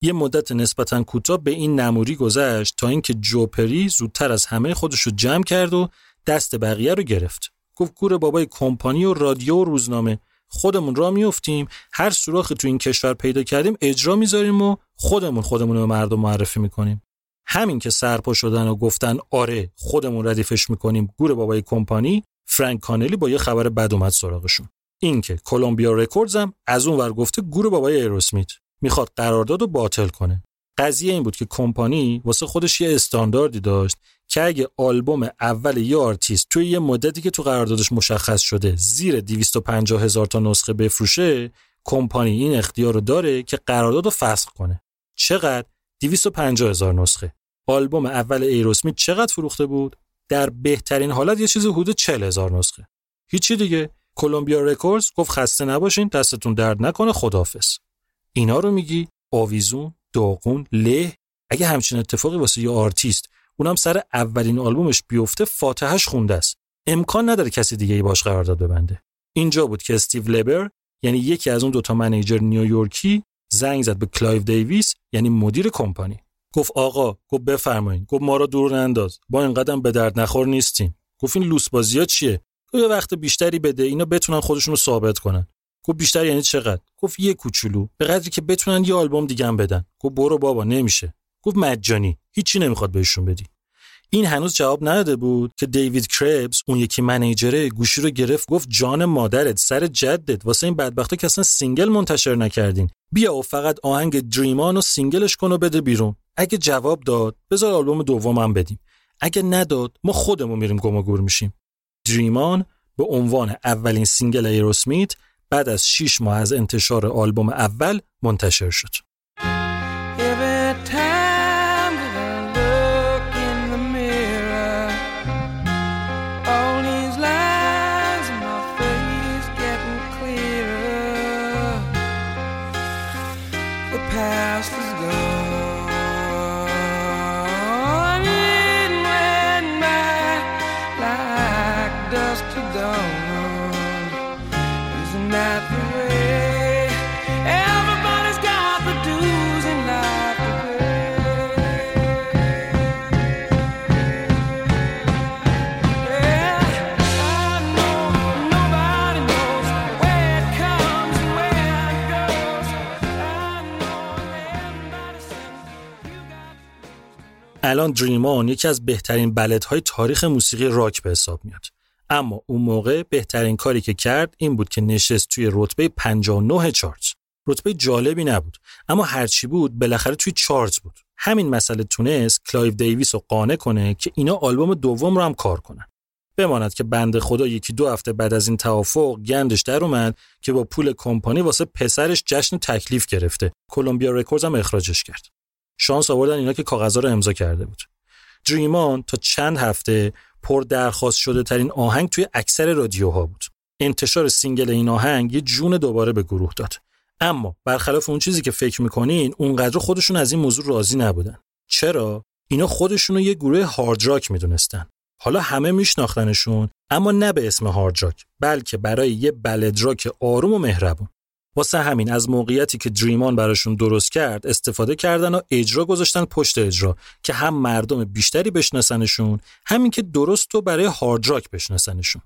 یه مدت نسبتا کوتاه به این نموری گذشت تا اینکه جوپری زودتر از همه خودش رو جمع کرد و دست بقیه رو گرفت. گفت گور بابای کمپانی و رادیو و روزنامه خودمون را میفتیم هر سوراخی تو این کشور پیدا کردیم اجرا می‌ذاریم و خودمون خودمون رو مردم معرفی می‌کنیم. همین که سرپا شدن و گفتن آره خودمون ردیفش می‌کنیم گور بابای کمپانی. فرانک کانلی با یه خبر بد اومد سراغشون. اینکه کلمبیا رکوردز هم از اون ور گفته گور بابای ایروسمیت. می‌خواد قرارداد رو باطل کنه. قضیه این بود که کمپانی واسه خودش یه استانداردی داشت که اگه آلبوم اول یه آرتیست توی یه مدتی که تو قراردادش مشخص شده زیر 250 هزار تا نسخه بفروشه کمپانی این اختیار رو داره که قرارداد رو فسخ کنه. چقدر؟ 250 هزار نسخه. آلبوم اول ایروسمیت چقدر فروخته بود؟ در بهترین حالت یه چیز حدود 40 هزار نسخه. هیچی دیگه. کلمبیا رکوردز گفت خسته نباشین دستتون درد نکنه خدافظ اینا رو میگی؟ آویزون داغون له. اگه همچین اتفاقی واسه یه آرتیست اونم سر اولین آلبومش بیفته فاتحش خونده است. امکان نداره کسی دیگه ای باش قرارداد ببنده. اینجا بود که استیو لبر یعنی یکی از اون دوتا manager نیویورکی زنگ زد به کلایو دیویس یعنی مدیر کمپانی. گفت آقا گفت بفرمایید گفت ما را دور ننداز. ما اینقدم به درد نخور نیستیم. گفت این لوس بازی ها چیه یه وقت بیشتری بده اینا بتونن خودشون رو ثابت کنن. گفت بیشتر یعنی چقدر؟ گفت یه کوچولو. به قدری که بتونن یه آلبوم دیگه هم بدن. گفت برو بابا نمیشه. گفت مجانی. هیچی نمی‌خواد بهشون بدی. این هنوز جواب نداده بود که دیوید کربز اون یکی manager ه گوشی رو گرفت گفت جان مادرت سر جدت. واسه این بدبختا که اصلا single منتشر نکردین. بیا و فقط آهنگ Dream On و single ش کن و بده بیرون. اگه جواب داد بذار آلبوم دومم بدیم. اگه نداد ما خودمون میریم گم گور میشیم. Dream On به عنوان اولین single ایروسمیت بعد از 6 ماه از انتشار آلبوم اول منتشر شد. الان Dream On یکی از بهترین های تاریخ موسیقی راک به حساب میاد. اما اون موقع بهترین کاری که کرد این بود که نشست توی رتبه 59 چارت. رتبه جالبی نبود اما هرچی بود بالاخره توی چارت بود. همین مسئله تونست کلایو دیویس رو قانع کنه که اینا آلبوم دوم رو هم کار کنن. بماند که بنده خدا یکی دو هفته بعد از این توافق گندش در اومد که با پول کمپانی واسه پسرش جشن تکلیف گرفته. کلمبیا رکوردز هم اخراجش کرد. شانس آوردن اینا که کاغذها رو امضا کرده بود. Dream On تا چند هفته پر درخواست شده ترین آهنگ توی اکثر رادیوها بود. انتشار single این آهنگ یه جون دوباره به گروه داد. اما برخلاف اون چیزی که فکر می‌کنین اونقدر خودشون از این موضوع راضی نبودن. چرا؟ اینا خودشون رو یه گروه hard rock می‌دونستن. حالا همه میشناختنشون اما نه به اسم hard rock بلکه برای یه ballad rock آروم و مهربون. واسه همین از موقعیتی که دریمان براشون درست کرد استفاده کردن و اجرا گذاشتن پشت اجرا که هم مردم بیشتری بشناسنشون همین که درست و برای هارد راک بشناسنشون.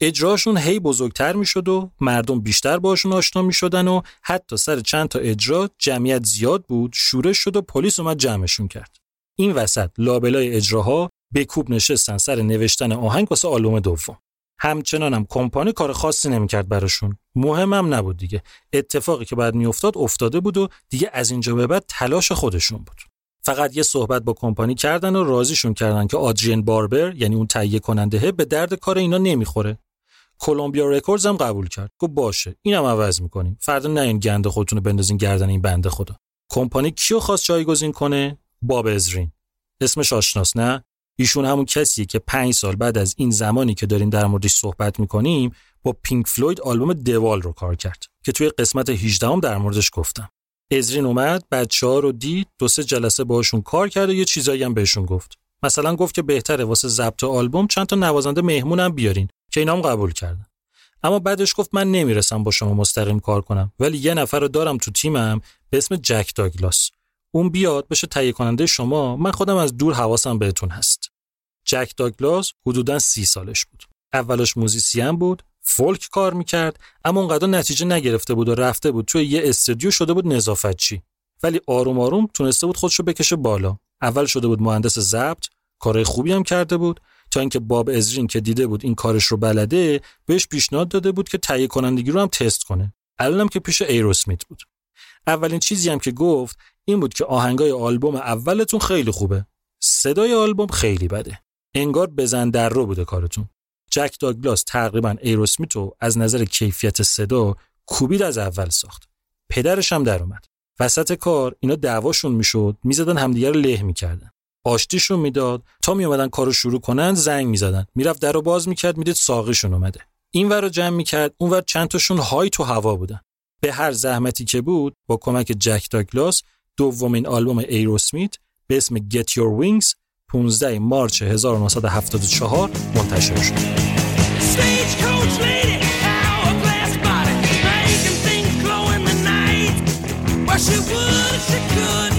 اجراشون هی بزرگتر می‌شد و مردم بیشتر باشون آشنا می‌شدن و حتی سر چند تا اجرا جمعیت زیاد بود شورش شد و پلیس اومد جمعشون کرد. این وسط لابلای اجراها به نشستن سر نوشتن آهنگ واسه آلبوم دوم. همچنان هم کمپانی کار خاصی نمی‌کرد براشون. مهمم نبود دیگه. اتفاقی که بعد میافتاد افتاده بود و دیگه از اینجا به بعد تلاش خودشون بود. فقط یه صحبت با کمپانی کردن و راضیشون کردن که آدریان باربر یعنی اون تهیه کننده به درد کار اینا نمی‌خوره. کلمبیا رکوردز هم قبول کرد. گفت باشه اینم عوض می‌کنیم. فردا نیاین گند خودتون رو بندازین گردن این بنده خدا. کمپانی کیو خواست جایگزین کنه؟ باب ازرین. اسمش آشناس نه؟ ایشون همون کسیه که پنج سال بعد از این زمانی که داریم در موردش صحبت می‌کنیم با پینک فلوید آلبوم دوال رو کار کرد که توی قسمت 18 هم در موردش گفتم. ازرین اومد بچه ها رو دید دو سه جلسه باشون کار کرد و یه چیزایی هم بهشون گفت. مثلا گفت که بهتره واسه ضبط آلبوم چند تا نوازنده مهمونم بیارین که اینا هم قبول کردن. اما بعدش گفت من نمی‌رسم با شما مستقیم کار کنم ولی یه نفر رو دارم تو تیمم به اسم جک داگلاس. اون بیاد بشه تهیه کننده شما من خودم از دور حواسم بهتون هست. جک داگلاس حدودا سی سالش بود. اولش musician بود فولک کار می‌کرد اما اونقدر نتیجه نگرفته بود و رفته بود توی یه استودیو شده بود نظافتچی. ولی آروم آروم تونسته بود خودشو بکشه بالا. اول شده بود مهندس ضبط کارهای خوبی هم کرده بود تا اینکه باب ازرین که دیده بود این کارش رو بلده بهش پیشنهاد داده بود که تهیه کنندگی رو هم تست کنه. الانم که پیش ایروسمیت بود. اولین چیزی هم که گفت این بود که آهنگای آلبوم اولتون خیلی خوبه. صدای آلبوم خیلی بده. انگار بزن در رو بوده کارتون. جک داگلاس تقریبا ایروسمیتو از نظر کیفیت صدا کوبید از اول ساخت. پدرش هم در اومد. وسط کار اینا دعواشون می‌شد می‌زدن همدیگه رو له می‌کردن. آشتیشون می‌داد تا میومدن کارو شروع کنن زنگ می‌زدن. می‌رفت در رو باز می‌کرد می‌دید ساقیشون اومده. این ور رو جمع می‌کرد اون ور چند تاشون های تو هوا بودن. به هر زحمتی که بود با کمک جک داگلاس دومین آلبوم ایروسمیت به اسم Get Your Wings 15 مارچ 1974 منتشر شد. she would, she could.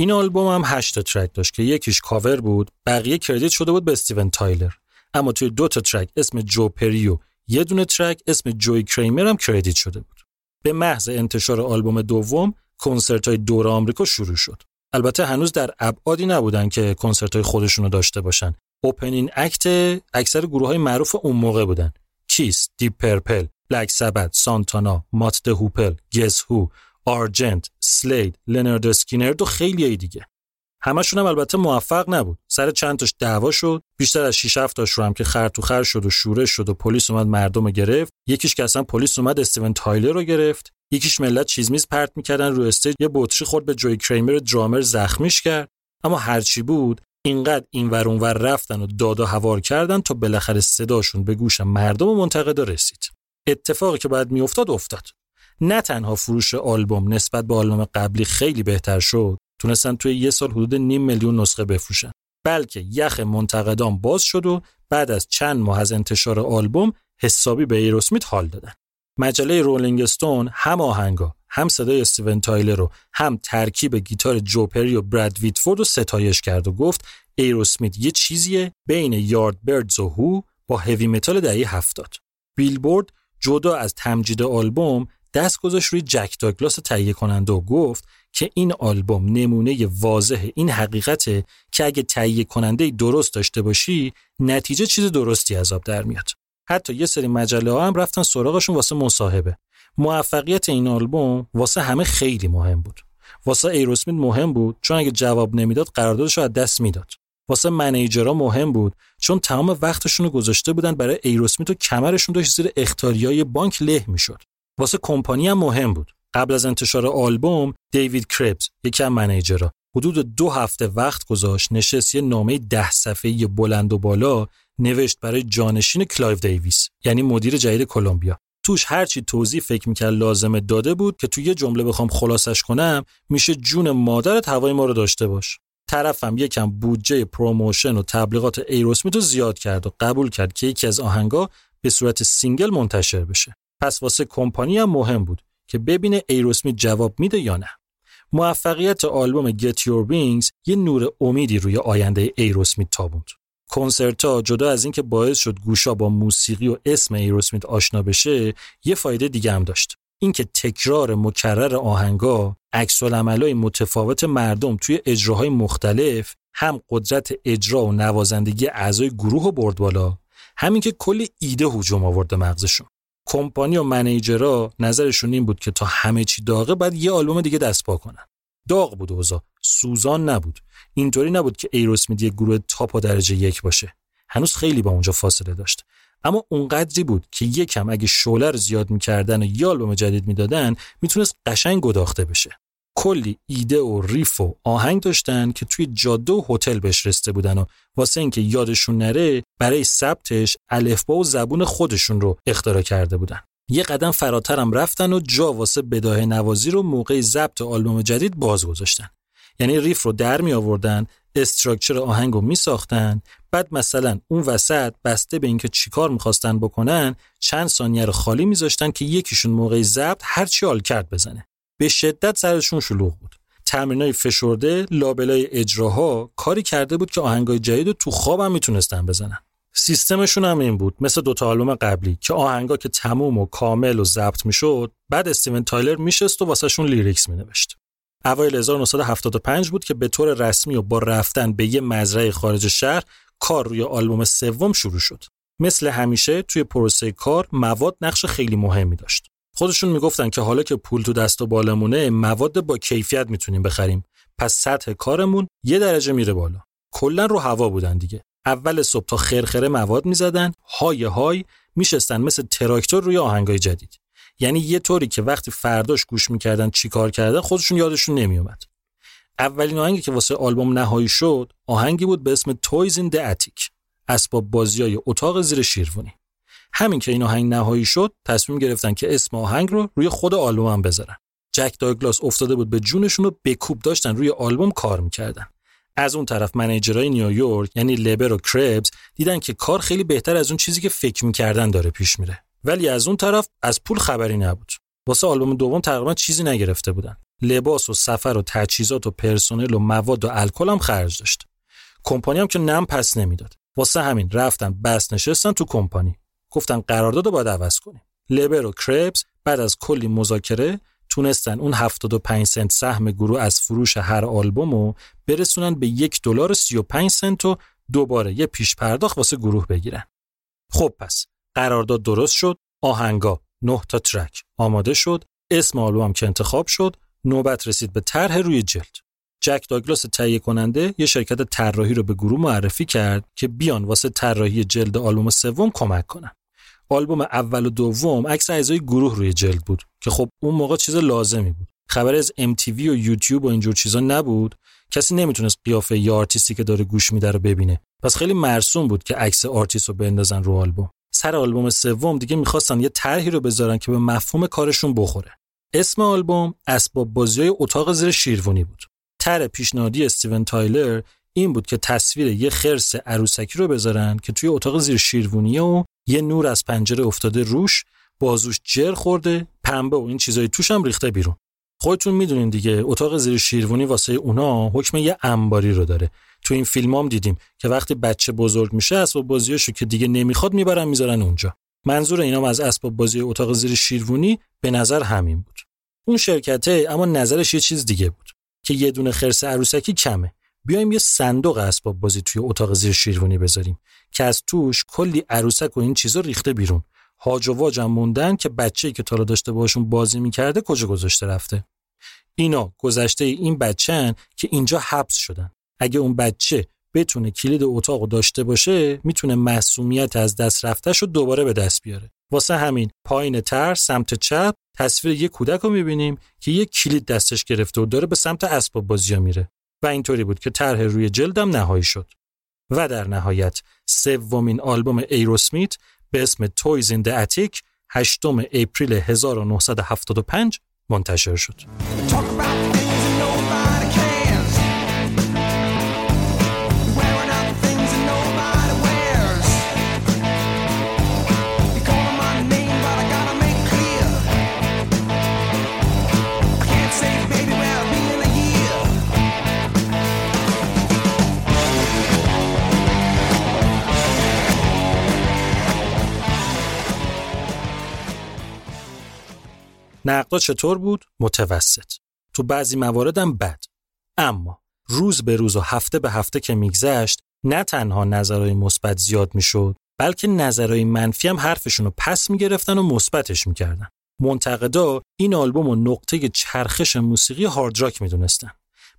این آلبوم هم 8 تا track داشت که یکیش کاور بود بقیه credit شده بود به استیون تایلر. اما توی دو تا track اسم جو پری و یه دونه track اسم جوی کریمر هم credit شده بود. به محض انتشار آلبوم دوم کنسرت های دور آمریکا شروع شد. البته هنوز در ابعادی نبودن که کنسرت های خودشون رو داشته باشن. opening act اکثر گروه های معروف اون موقع بودن. Kiss Deep Purple Black Sabbath سانتانا Mott Hoople Guess Who Argent Slade Lynyrd Skynyrd و خیلی دیگه. همشون هم البته موفق نبود. سر چند تاش دعوا شد بیشتر از 6 7 تاش رو هم که خر تو خر شد و شورش شد و پلیس اومد مردم رو گرفت. یکیش که اصلا پلیس اومد استیون تایلر رو گرفت. یکیش ملت چیزمیز پرت می‌کردن رو stage یه بطری خورد به جوی کریمر درامر زخمیش کرد. اما هرچی بود اینقدر این ور اونور رفتن و داد و هوار کردن تا بالاخره صداشون به گوش مردم و منتقدا رسید. اتفاقی که باید میافتاد افتاد. نه تنها فروش آلبوم نسبت به آلبوم قبلی خیلی بهتر شد تونستن توی یه سال حدود نیم میلیون نسخه بفروشن بلکه یخ منتقدان باز شد و بعد از چند ماه از انتشار آلبوم حسابی به ایروسمیت حال دادن. مجله رولینگ استون هم آهنگا هم صدای استیون تایلر رو هم ترکیب گیتار جو پری و براد ویتفورد رو ستایش کرد و گفت ایروسمیت یه چیزیه بین Yardbirds و Who با هوی متال دهه هفتاد. بیلبورد جدا از تمجید آلبوم دست گذاشت روی جک داگلاس تهیه کننده و گفت که این آلبوم نمونه واضح این حقیقته که اگه تهیه کننده درست داشته باشی نتیجه چیز درستی از آب در میاد. حتی یه سری مجله ها هم رفتن سراغشون واسه مصاحبه. موفقیت این آلبوم واسه همه خیلی مهم بود. واسه ایروسمیت مهم بود چون اگه جواب نمی‌داد قراردادش رو از دست می‌داد. واسه manager ها مهم بود چون تمام وقتشون رو گذاشته بودن برای ایروسمیت و کمرشون داشت زیر اخطاریای بانک له می‌شد. واسه کمپانی هم مهم بود. قبل از انتشار آلبوم دیوید کربز یکی از manager ها حدود دو هفته وقت گذاشت نشست یه نامه ده صفحه‌ای بلند و بالا نوشت برای جانشین کلایو دیویس یعنی مدیر جدید کلمبیا. توش هرچی توضیح فکر می‌کرد لازمه داده بود که توی یه جمله بخوام خلاصش کنم میشه جون مادرت هوای ما رو داشته باش. طرفم یکم بودجه promotion و تبلیغات ایروسمیت رو زیاد کرد و قبول کرد که یکی از آهنگا به صورت single منتشر بشه. پس واسه کمپانی هم مهم بود که ببینه ایروسمیت جواب میده یا نه. موفقیت آلبوم Get Your Wings یه نور امیدی روی آینده ایروسمیت تابوند. کنسرت ها جدا از اینکه باعث شد گوشا با موسیقی و اسم ایروسمیت آشنا بشه یه فایده دیگه هم داشت. اینکه تکرار مکرر آهنگا عکس متفاوت مردم توی اجراهای مختلف هم قدرت اجرا و نوازندگی اعضای گروه رو برد بالا همین که کلی ایده هجوم آورد مغزشون. کمپانی و منیجرها نظرشون این بود که تا همه چی داغه بعد یه آلبوم دیگه دست پا کنن. داغ بود اوضاع. سوزان نبود. اینطوری نبود که ایروسمیت یه گروه تاپ و درجه یک باشه. هنوز خیلی با اونجا فاصله داشت. اما اونقدری بود که یکم اگه شعله رو زیاد می‌کردن و یه آلبوم جدید می‌دادن می‌تونست قشنگ گداخته بشه. کلی ایده و ریف و آهنگ داشتن که توی جاده و هتل بهش رسته بودن و واسه اینکه یادشون نره برای ثبتش الفبا و زبون خودشون رو اختراع کرده بودن. یه قدم فراترم رفتن و جا واسه بداه نوازی رو موقع ضبط آلبوم جدید باز گذاشتن. یعنی ریف رو در می آوردن استراکچر آهنگ رو می ساختن بعد مثلا اون وسط بسته به اینکه چیکار می‌خواستن بکنن چند ثانیه رو خالی میذاشتن که یکیشون موقع ضبط هر چی کرد بزنه. به شدت سرشون شلوغ بود. تمرینای فشرده لابلای اجراها کاری کرده بود که آهنگای جدید تو خوابم می‌تونستن بزنن. سیستمشون هم این بود مثل دوتا آلبوم قبلی که آهنگا که تموم و کامل و ضبط می‌شد بعد استیون تایلر میشست و واسهشون lyrics مینوشت. اوایل 1975 بود که به طور رسمی و با رفتن به یه مزرعه خارج شهر کار روی آلبوم سوم شروع شد. مثل همیشه توی پروسه کار مواد نقش خیلی مهمی داشت. خودشون می‌گفتن که حالا که پول تو دست و بالمونه مواد با کیفیت می‌تونیم بخریم. پس سطح کارمون یه درجه میره بالا. کلا رو هوا بودن دیگه. اول صبح تا خرخره مواد می‌زدن های های میشستن مثل تراکتور روی آهنگای جدید. یعنی یه طوری که وقتی فرداش گوش می‌کردن چیکار کردن خودشون یادشون نمیومد اولین آهنگی که واسه آلبوم نهایی شد آهنگی بود به اسم تویز این اتیک اسباب بازیای اتاق زیر شیروانی. همین که این آهنگ نهایی شد تصمیم گرفتن که اسم آهنگ رو روی خود آلبوم هم بذارن. جک داگلاس افتاده بود به جونشون و بکوب داشتن روی آلبوم کار می‌کردن. از اون طرف منیجرای نیویورک یعنی لبر و کربز دیدن که کار خیلی بهتر از اون چیزی که فکر می‌کردن داره پیش میره. ولی از اون طرف از پول خبری نبود. واسه آلبوم دوم تقریبا چیزی نگرفته بودن. لباس و سفر و تجهیزات و پرسنل و مواد و الکل هم خرج داشت. کمپانی هم که نم پس نمی‌داد. واسه همین رفتن بس نشستن تو کمپانی. گفتن قرارداد رو باید عوض کنیم لبر و کربس بعد از کلی مذاکره تونستن اون 75 سنت سهم گروه از فروش هر آلبوم رو برسونن به یک دلار 35 سنت و دوباره یه پیش پرداخت واسه گروه بگیرن. خب پس قرارداد درست شد، آهنگا 9 تا ترک آماده شد، اسم آلبوم که انتخاب شد، نوبت رسید به طرح روی جلد. جک داگلاس تهیه کننده یه شرکت طراحی رو به گروه معرفی کرد که بیان واسه طراحی جلد آلبوم سوم کمک کنن. آلبوم اول و دوم عکس اعضای گروه روی جلد بود که خب اون موقع چیز لازمی بود. خبر از MTV و یوتیوب و اینجور چیزا نبود. کسی نمی‌تونست قیافه ی آرتیستی که داره گوش میده رو ببینه. پس خیلی مرسوم بود که عکس آرتیست رو بندازن رو آلبوم. سر آلبوم سوم دیگه می‌خواستن یه طرحی رو بذارن که به مفهوم کارشون بخوره. اسم آلبوم اسباب بازی اتاق زیر شیروانی بود. طرح پیشنهادی استیون تایلر این بود که تصویر یه خرس عروسکی رو بذارن که توی اتاق زیر شیروانی و یه نور از پنجره افتاده روش بازوش جر خورده پنبه و این چیزای توش هم ریخته بیرون. خودتون می‌دونین دیگه اتاق زیر شیروانی واسه اونا حکم یه انباری رو داره. تو این فیلم هم دیدیم که وقتی بچه بزرگ میشه اسباب بازیاشو که دیگه نمی‌خواد می‌برن می‌ذارن اونجا. منظور اینام از اسباب بازی اتاق زیر شیروانی به نظر همین بود. اون شرکته اما نظرش یه چیز دیگه بود. که یه دونه خرس عروسکی کمه. بیایم یه صندوق اسباب بازی توی اتاق زیر شیروانی بذاریم که از توش کلی عروسک و این چیزا ریخته بیرون. هاج و واج هم موندن که بچه‌ای که تا داشته باشون بازی می‌کرده کجا گذاشته رفته. اینا گذشته این بچه‌ن که اینجا حبس شدن. اگه اون بچه بتونه کلید اتاق داشته باشه می‌تونه محسومیت از دست رفتهش رو دوباره به دست بیاره. واسه همین پایین تر سمت چپ تصویر یه کودک رو می‌بینیم که یه کلید دستش گرفته و داره به سمت اسباب بازی میره و اینطوری بود که طرح روی جلدم نهایی شد و در نهایت سومین آلبوم ایروسمیت به اسم تویز این اتیک 8 اپریل 1975 منتشر شد. نقدا چطور بود؟ متوسط. تو بعضی مواردم بد. اما روز به روز و هفته به هفته که میگذشت نه تنها نظرهای مثبت زیاد می‌شد بلکه نظرهای منفی هم حرفشون رو پس می‌گرفتن و مثبتش می‌کردن. منتقدا این آلبوم و نقطه چرخش موسیقی هارد راک می‌دونستن.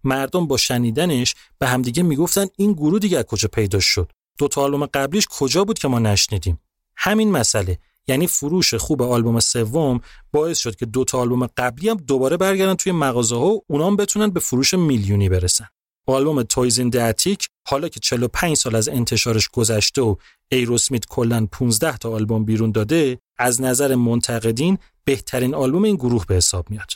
مردم با شنیدنش به همدیگه می‌گفتن این گروه دیگه کجا پیدا شد. دو تا آلبوم قبلیش کجا بود که ما نشنیدیم. همین مسئله یعنی فروش خوب آلبوم سوم باعث شد که دو تا آلبوم قبلی هم دوباره برگردن توی مغازه ها و اونا هم بتونن به فروش میلیونی برسن. آلبوم تویز این اتیک حالا که 45 سال از انتشارش گذشته و ایروسمیت کلا 15 تا آلبوم بیرون داده از نظر منتقدین بهترین آلبوم این گروه به حساب میاد.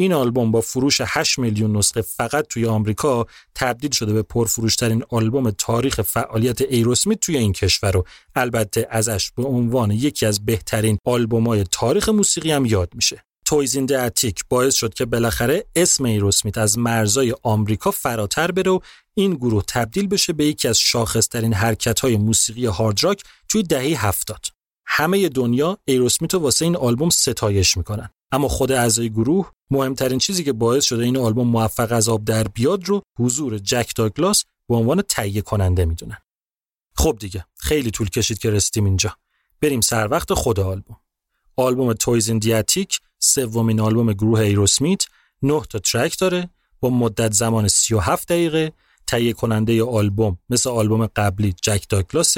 این آلبوم با فروش 8 میلیون نسخه فقط توی آمریکا تبدیل شده به پرفروشترین آلبوم تاریخ فعالیت ایروسمیت توی این کشور و البته ازش به عنوان یکی از بهترین آلبوم‌های تاریخ موسیقی هم یاد میشه. تویز این اتیک باعث شد که بالاخره اسم ایروسمیت از مرزای آمریکا فراتر بره و این گروه تبدیل بشه به یکی از شاخصترین حرکت‌های موسیقی هارد راک توی دهه هفتاد. همه دنیا ایروسمیت رو واسه این آلبوم ستایش می‌کنن. اما خود اعضای گروه مهمترین چیزی که باعث شده این آلبوم موفق از آب در بیاد رو حضور جک داگلاس به عنوان تهیه کننده می‌دونن. خب دیگه خیلی طول کشید که رسیدیم اینجا. بریم سر وقت خود آلبوم. آلبوم Toys in the Attic سومین آلبوم گروه ایروسمیت 9 تا ترک داره با مدت زمان 37 دقیقه تهیه کننده آلبوم مثل آلبوم قبلی جک داگلاس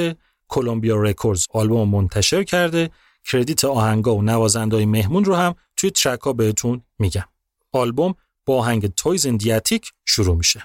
کلمبیا رکوردز آلبوم منتشر کرده credit آهنگا و نوازندهای مهمون رو هم توی ترک ها بهتون میگم. آلبوم با آهنگ Toys in the Attic شروع میشه.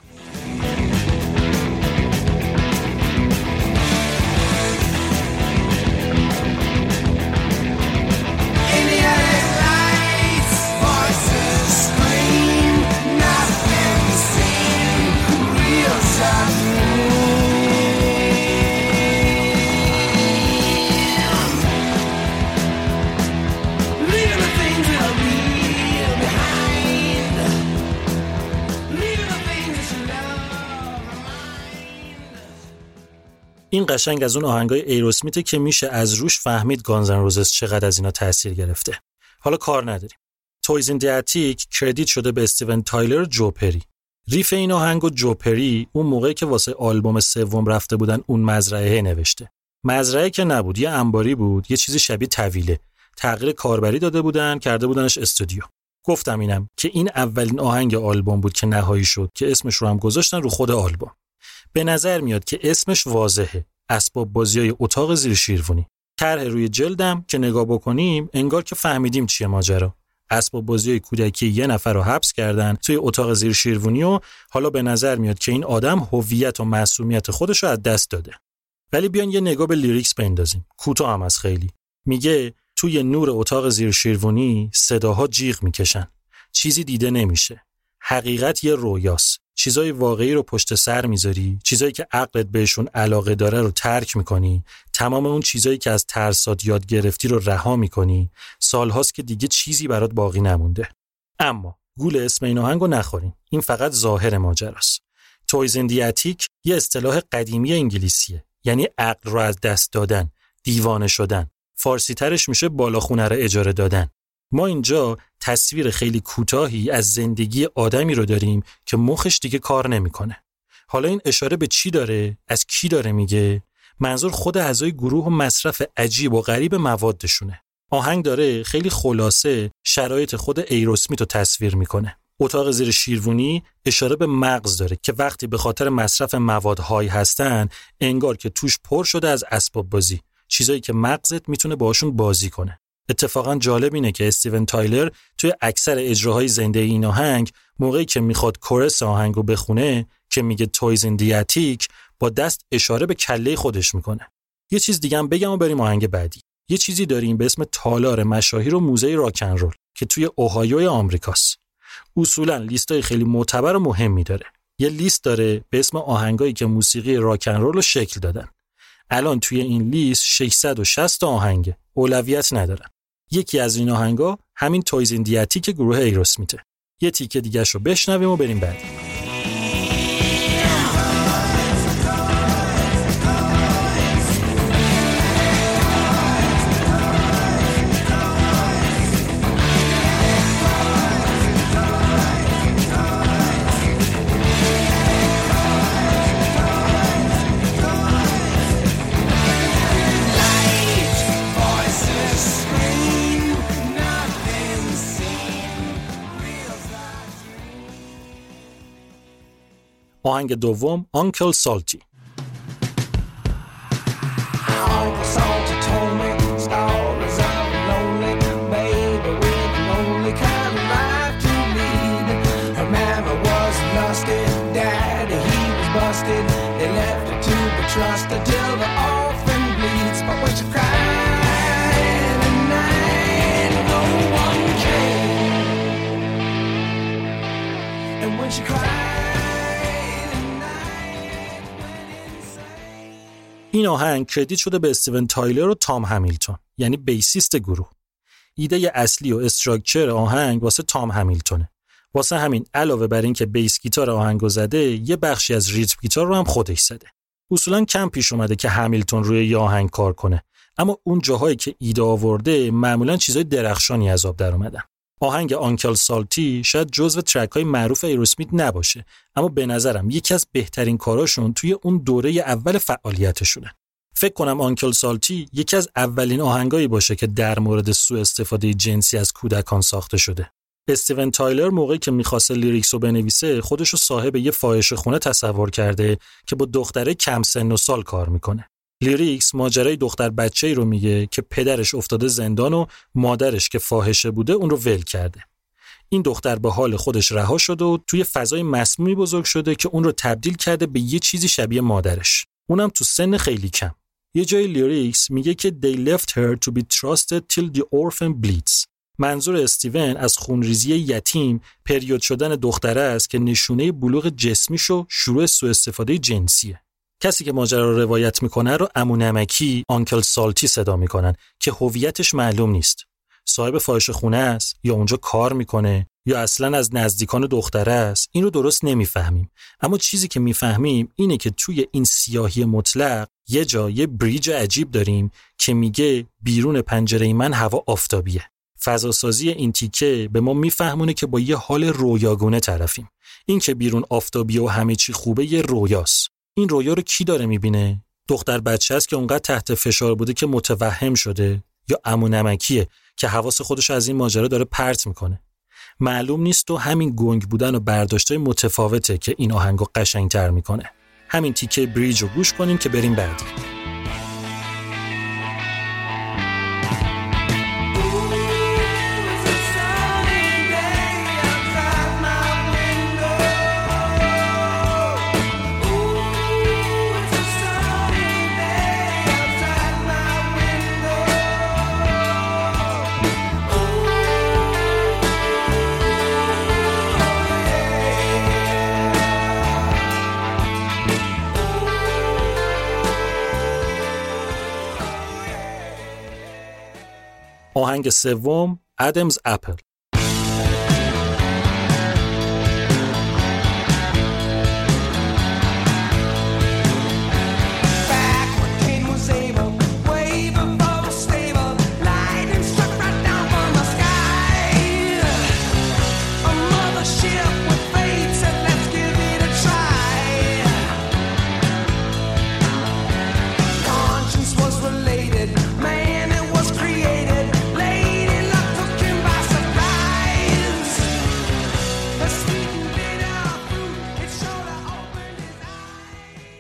این قشنگ از اون آهنگای ایروسمیته که میشه از روش فهمید Guns N' Roses چقدر از اینا تاثیر گرفته. حالا کار نداریم. Toys in the Attic credit شده به استیون تایلر جو پری riff این آهنگ و جو پری اون موقعی که واسه آلبوم سوم رفته بودن اون مزرعه نوشته. مزرعه که نبود یه انباری بود یه چیزی شبیه طویله. تغییر کاربری داده بودن کرده بودنش استودیو. گفتم اینم که این اولین آهنگ آلبوم بود که نهایی شد که اسمش رو هم گذاشتن رو خود آلبوم. به نظر میاد که اسمش واضحه. اسباب بازی های اتاق زیر شیروانی. طرح روی جلدم که نگاه بکنیم انگار که فهمیدیم چیه ماجرا. اسباب بازی های کودکی یه نفر رو حبس کردن توی اتاق زیر شیروانی و حالا به نظر میاد که این آدم هویت و معصومیت خودش رو از دست داده. ولی بیان یه نگاه به لیریکس بندازیم. کوتاه هم از خیلی. میگه توی نور اتاق زیر شیروانی صداها جیغ می‌کشن. چیزی دیده نمیشه. حقیقت یه رویاست. چیزای واقعی رو پشت سر می‌ذاری؟ چیزایی که عقلت بهشون علاقه داره رو ترک می‌کنی؟ تمام اون چیزایی که از ترسات یاد گرفتی رو رها می‌کنی؟ سالهاست که دیگه چیزی برات باقی نمونده. اما گول اسم این آهنگ رو نخورین. این فقط ظاهر ماجراست. تویزندیاتیک یه اصطلاح قدیمی انگلیسیه. یعنی عقل رو از دست دادن دیوانه شدن. فارسی ترش میشه بالاخونه رو اجاره دادن. ما اینجا تصویر خیلی کوتاهی از زندگی آدمی رو داریم که مخش دیگه کار نمی‌کنه. حالا این اشاره به چی داره؟ از کی داره میگه؟ منظور خود اعضای گروه و مصرف عجیب و غریب موادشونه. آهنگ داره خیلی خلاصه شرایط خود ایروسمیت رو تصویر می‌کنه. اتاق زیر شیروانی اشاره به مغز داره که وقتی به خاطر مصرف موادهایی هستن انگار که توش پر شده از اسباب بازی چیزایی که مغزت می‌تونه باشون بازی کنه اتفاقا جالب اینه که استیون تایلر توی اکثر اجراهای زنده این آهنگ موقعی که می‌خواد کورس آهنگ رو بخونه که میگه تویز دیاتیک با دست اشاره به کله خودش می‌کنه. یه چیز دیگه هم بگم و بریم آهنگ بعدی. یه چیزی داریم به اسم تالار مشاهیر و موزه راکن رول که توی اوهایو آمریکاست. اصولا لیستای خیلی معتبر و مهمی داره. یه لیست داره به اسم آهنگایی که موسیقی راکن رول رو شکل دادن. الان توی این لیست 660 آهنگه. اولویت ندارن. یکی از این آهنگا همین تویز که گروه ایروسمیته یه تیکه دیگه رو بشنویم و بریم بعد آهنگ دوم آنکل سالتی این آهنگ credit شده به استیون تایلر و تام همیلتون یعنی bassist گروه. ایده اصلی و structure آهنگ واسه تام همیلتونه. واسه همین علاوه بر اینکه bass guitar آهنگو زده یه بخشی از rhythm guitar رو هم خودش زده. اصولا کم پیش اومده که همیلتون روی یه آهنگ کار کنه. اما اون جاهایی که ایده آورده معمولا چیزای درخشانی از آب در اومدن. آهنگ Uncle Salty شاید جزو ترک های معروف ایروسمیت نباشه اما به نظرم یکی از بهترین کاراشون توی اون دوره اول فعالیتشونه. فکر کنم Uncle Salty یکی از اولین آهنگایی باشه که در مورد سوء استفاده جنسی از کودکان ساخته شده. استیون تایلر موقعی که می‌خواسته lyrics رو بنویسه خودش رو صاحب یه فاحشه خونه تصور کرده که با دخترای کم سن و سال کار می‌کنه. lyrics ماجرای دختر بچه ای رو میگه که پدرش افتاده زندان و مادرش که فاحشه بوده اون رو ول کرده. این دختر به حال خودش رها شده و توی فضای مسمومی بزرگ شده که اون رو تبدیل کرده به یه چیزی شبیه مادرش. اونم تو سن خیلی کم. یه جای لیریکس میگه که they left her to be trusted till the orphan bleeds. منظور استیون از خونریزی یتیم پریود شدن دختره است که نشونه بلوغ جسمیشو شروع سوء استفاده جنسیه. کسی که ماجرا رو روایت می‌کنه رو امونمکی آنکل سالتی صدا می‌کنن که هویتش معلوم نیست. صاحب فاحش خونه است یا اونجا کار می‌کنه یا اصلا از نزدیکان دختره است این رو درست نمی‌فهمیم. اما چیزی که می‌فهمیم اینه که توی این سیاهی مطلق یه جا یه بریج عجیب داریم که میگه بیرون پنجره من هوا آفتابیه. فضاسازی این تیکه به ما میفهمونه که با یه حال رویاگونه طرفیم. این که بیرون آفتابیه و همه چی خوبه یه رویاست. این رویا رو کی داره می‌بینه؟ دختر بچه است که اونقدر تحت فشار بوده که متوهم شده. یا امونمکیه که حواس خودش از این ماجرا داره پرت می‌کنه. معلوم نیست و همین گنگ بودن و برداشته متفاوته که این آهنگو قشنگتر می‌کنه. همین تیکه بریج رو گوش کنیم که بریم بعدی. آهنگ سوم ادمز اپل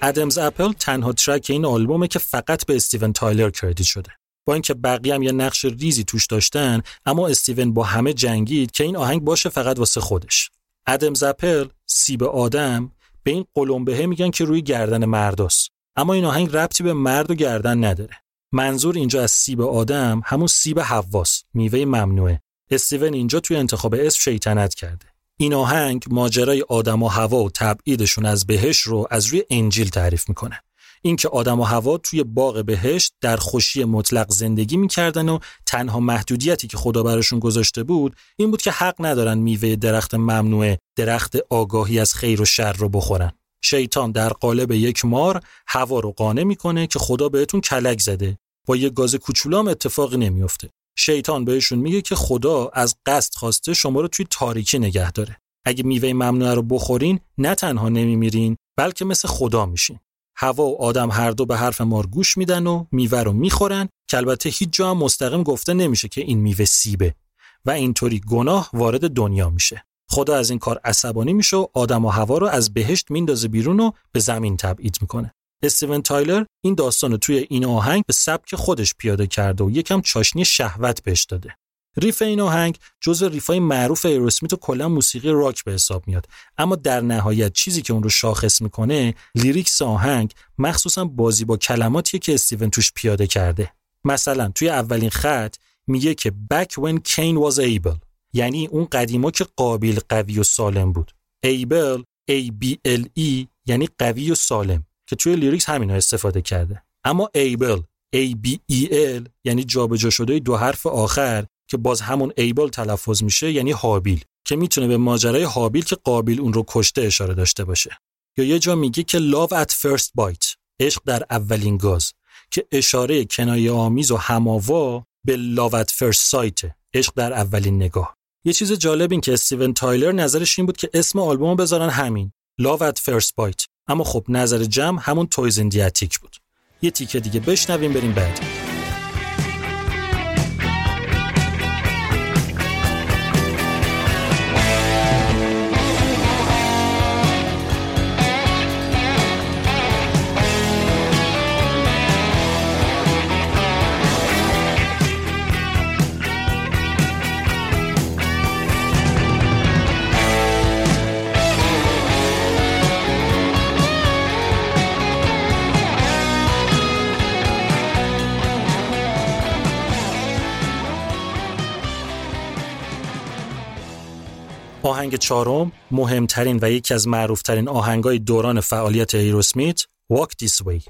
Adam's Apple تنها ترک این آلبومه که فقط به استیون تایلر credit شده. با اینکه بقیه هم یه نقش ریزی توش داشتن اما استیون با همه جنگید که این آهنگ باشه فقط واسه خودش. Adam's Apple سیب آدم به این قلمبهه میگن که روی گردن مرداست. اما این آهنگ ربطی به مرد و گردن نداره. منظور اینجا از سیب آدم همون سیب حواس میوه ممنوعه. استیون اینجا توی انتخاب اسم شیطنت کرده. این آهنگ ماجرای آدم و حوا و تبعیدشون از بهشت رو از روی انجیل تعریف می‌کنه. اینکه آدم و هوا توی باغ بهشت در خوشی مطلق زندگی می‌کردن و تنها محدودیتی که خدا براشون گذاشته بود این بود که حق ندارن میوه درخت ممنوعه درخت آگاهی از خیر و شر رو بخورن. شیطان در قالب یک مار هوا رو قانع می‌کنه که خدا بهتون کلک زده. با یه گاز کوچولو اتفاقی نمیافته. شیطان بهشون میگه که خدا از قصد خواسته شما رو توی تاریکی نگه داره. اگه میوه ممنوعه رو بخورین نه تنها نمیمیرین بلکه مثل خدا میشین. حوا و آدم هر دو به حرف مار گوش میدن و میوه رو می‌خورن که البته هیچ جا هم مستقیم گفته نمیشه که این میوه سیبه. و اینطوری گناه وارد دنیا میشه. خدا از این کار عصبانی میشه و آدم و حوا رو از بهشت میندازه بیرون و به زمین تبعید می‌کنه. استیون تایلر این داستان رو توی این آهنگ به سبک خودش پیاده کرده و یکم چاشنی شهوت بهش داده. riff این آهنگ جزو riff ای معروف ایروسمیت و کلا موسیقی راک به حساب میاد. اما در نهایت چیزی که اون رو شاخص می‌کنه lyrics آهنگ مخصوصا بازی با کلماتیه که استیون توش پیاده کرده. مثلا توی اولین خط میگه که back when Cain was able یعنی اون قدیما که قابیل قوی و سالم بود. Able A B L E یعنی قوی و سالم. که توی lyrics همین استفاده کرده. اما Abel A B E L یعنی جابجا شده دو حرف آخر که باز همون Abel تلفظ میشه یعنی هابیل که می‌تونه به ماجرای هابیل که قابیل اون رو کشته اشاره داشته باشه. یا یه جا میگه که love at first bite عشق در اولین گاز که اشاره کنایه آمیز و هماوا به love at first sight عشق در اولین نگاه. یه چیز جالب این که استیون تایلر نظرش این بود که اسم آلبوم بذارن همین love at first bite. اما خب نظر جمع همون تویز اندیاتیک بود. یه تیکه دیگه بشنویم بریم بعد آهنگ چهارم مهمترین و یکی از معروفترین آهنگای دوران فعالیت ایروسمیت Walk This Way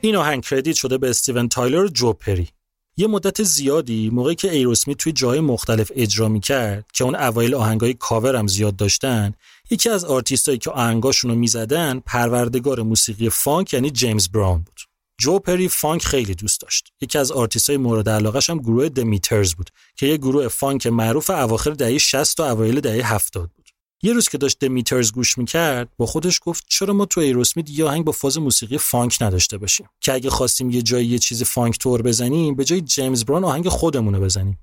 این آهنگ کردیت شده به استیون تایلر جوپری. جو پری یه مدت زیادی موقعی که ایروسمیت توی جای مختلف اجرا می‌کرد که اون اوایل آهنگای کاور هم زیاد داشتن یکی از آرتیستایی که آهنگاشون رو می‌زدن پروردگار موسیقی فانک یعنی جیمز براون بود. جو پری فانک خیلی دوست داشت. یکی از آرتیستای مورد علاقش هم گروه The Meters بود که یه گروه فانک معروف اواخر دهه 60 و اوایل دهه 70 بود یه روز که داشت The Meters گوش می‌کرد با خودش گفت چرا ما تو ایروسمیت یه آهنگ با فاز موسیقی فانک نداشته باشیم؟ که اگه خواستیم یه جایی یه چیز فانک تور بزنیم به جای جیمز براون آهنگ خودمونو بزنیم.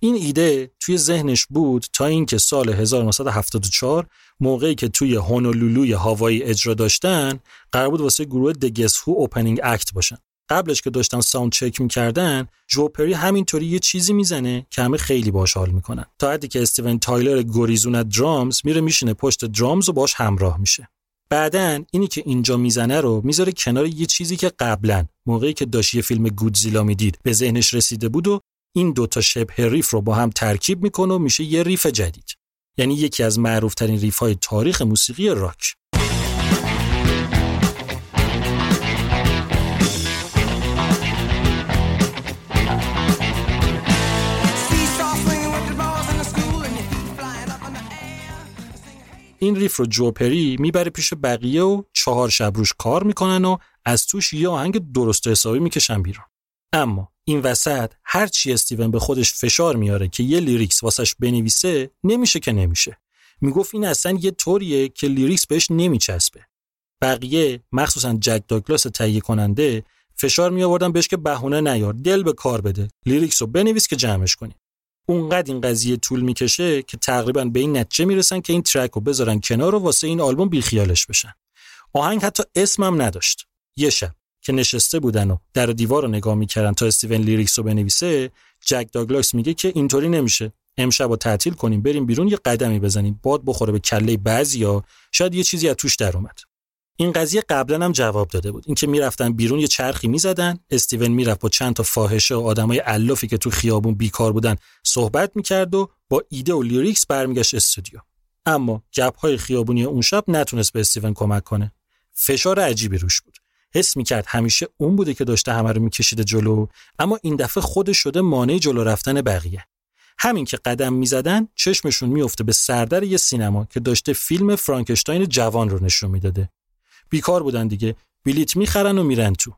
این ایده توی ذهنش بود تا اینکه سال 1974 موقعی که توی هونولولوی هاوایی اجرا داشتن قرار بود واسه گروه The Guess Who opening act باشن. قبلش که داشتن sound check می‌کردن جو پری همینطوری یه چیزی می‌زنه که همه خیلی باش حال می‌کنن. تا حدی که استیون تایلر گریزون drums میره میشینه پشت drums و باش همراه میشه. بعدن اینی که اینجا می‌زنه رو می‌ذاره کنار یه چیزی که قبلا موقعی که داشت یه فیلم گودزیلا می‌دید به ذهنش رسیده بود و این دوتا شبه riff رو با هم ترکیب می‌کنه و میشه یه riff جدید. یعنی یکی از معروفترین riff های تاریخ موسیقی راک. این riff رو جو پری می‌بره پیش بقیه و چهار شب روش کار می‌کنن و از توش یه آهنگ درست حسابی می‌کشن بیرون. اما این وسط هر چی استیون به خودش فشار میاره که یه lyrics واسش بنویسه نمیشه که نمیشه. می‌گفت این اصلا یه طوریه که lyrics بهش نمیچسبه. بقیه مخصوصا جک داگلاس تهیه کننده فشار می آوردن بهش که بهونه نیار دل به کار بده. lyrics رو بنویس که جمعش کنی. اونقدر این قضیه طول می‌کشه که تقریبا به این نتیجه می‌رسن که این track رو بذارن کنار و واسه این آلبوم بیخیالش بشن. آهنگ حتی اسمم نداشت. یه شب که نشسته بودن و در دیوار رو نگاه می‌کردن تا استیون lyrics رو بنویسه جک داگلاس میگه که اینطوری نمیشه. امشب رو تعطیل کنیم بریم بیرون یه قدمی بزنیم. باد بخوره به کله بعضیا. شاید یه چیزی از توش در اومد. این قضیه قبلا هم جواب داده بود. اینکه می‌رفتن بیرون یه چرخی می‌زدن. استیون می‌رفت با چند تا فاحشه و آدمای علافی که تو خیابون بیکار بودن صحبت می‌کرد و با ایده و lyrics برمیگشت استودیو. اما های خیابونی اون شب نتونست به استیون کمک کنه. فشار عجیبی روش بود. حس می‌کرد همیشه اون بوده که داشته همه رو میکشیده جلو اما این دفعه خودش شده مانع جلو رفتن بقیه. همین که قدم می‌زدن چشمشون میفته به سردر یه سینما که داشته فیلم فرانکشتاین جوان رو نشون می‌داده. بیکار بودن دیگه. بلیت می‌خرن و میرن تو.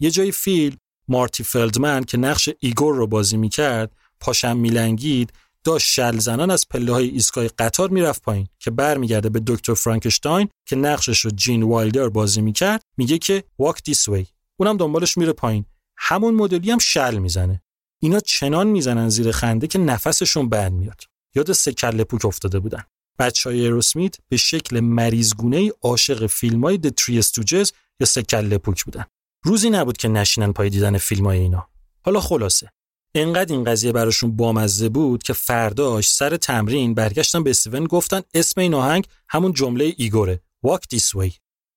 یه جای فیلم مارتی فلدمن که نقش ایگور رو بازی می‌کرد پاشم میلنگید داشت شل زنان از پله های ایستگاه قطار می‌رفت پایین که برمیگرده به دکتر فرانکشتاین که نقشش رو جین وایلدر بازی می‌کرد میگه که واک دیس وی اونم دنبالش میره پایین. همون مدلی هم شل می‌زنه. اینا چنان می‌زنن زیر خنده که نفسشون بند میاد. یاد سه کله پوک افتاده بودن. بچه های ایروسمیت به شکل مریضگونه عاشق فیلم های The Three یا سکل پوک بودن. روزی نبود که نشینن پای دیدن فیلم های اینا. حالا خلاصه. انقدر این قضیه براشون بامزه بود که فرداش سر تمرین برگشتن به استیون گفتن اسم این آهنگ همون جمله ایگوره. Walk this way.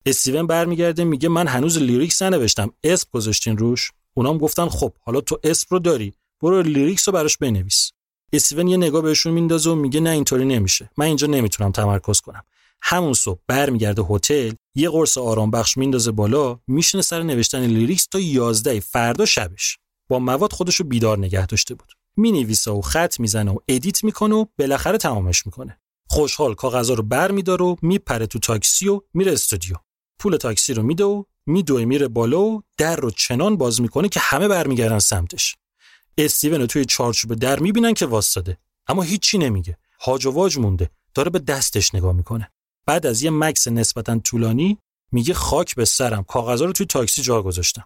استیون برمیگرده میگه من هنوز lyrics ننوشتم. اسم گذاشتین روش. اونام گفتن خب حالا تو اسم رو داری. برو lyrics رو براش بنویس. استیون یه نگاه بهشون میندازه و میگه نه اینطوری نمیشه. من اینجا نمی‌تونم تمرکز کنم. همون صبح برمیگرده هتل یه قرص آرام بخش میندازه بالا میشینه سر نوشتن lyrics تا 11 فردا شبش. با مواد خودشو بیدار نگه داشته بود. می‌نویسه و خط می‌زنه و edit می‌کنه و بالاخره تمامش می‌کنه. خوشحال کاغذا رو برمیداره و میپره تو تاکسی و میره استودیو. پول تاکسی رو میده و میدوه میره بالا و در رو چنان باز می‌کنه که همه برمیگردن سمتش. استیون توی چارچوب در می‌بینن که وایساده. اما هیچی نمیگه. هاج و واج مونده. داره به دستش نگاه می‌کنه. بعد از یه مکث نسبتا طولانی میگه خاک به سرم. کاغذا رو توی تاکسی جا گذاشتم.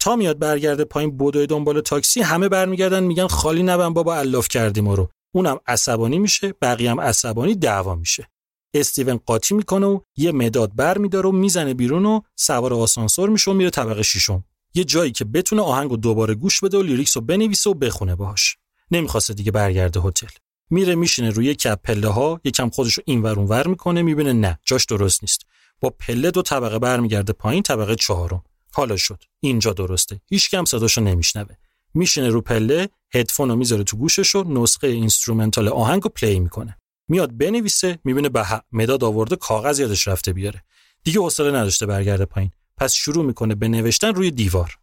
تا میاد برگرده پایین بدوئه دنبال تاکسی همه برمیگردن میگن خالی نبند بابا علاف کردی ما رو. اونم عصبانی میشه بقیه هم عصبانی دعوا میشه. استیون قاطی می‌کنه و یه مداد بر میداره و می‌زنه بیرون و سوار آسانسور میشه و میره طبقه ششم. یه جایی که بتونه آهنگو دوباره گوش بده و lyrics رو بنویسه و بخونه باهاش. نمی‌خواسته دیگه برگرده هتل. میره میشینه روی کف پله ها یکم خودش رو اینور اونور می‌کنه می‌بینه نه جاش درست نیست. با پله دو طبقه برمیگرده پایین طبقه چهارم. حالا شد. اینجا درسته. هیچکم صداشو نمیشنوه. میشینه رو پله هدفون رو می‌ذاره تو گوشش و نسخه instrumental آهنگو play می‌کنه. میاد بنویسه می‌بینه یه مداد آورده کاغذ یادش رفته بیاره. دیگه حوصله نداشته برگرده پایین. پس شروع می‌کنه به نوشتن روی دیوار.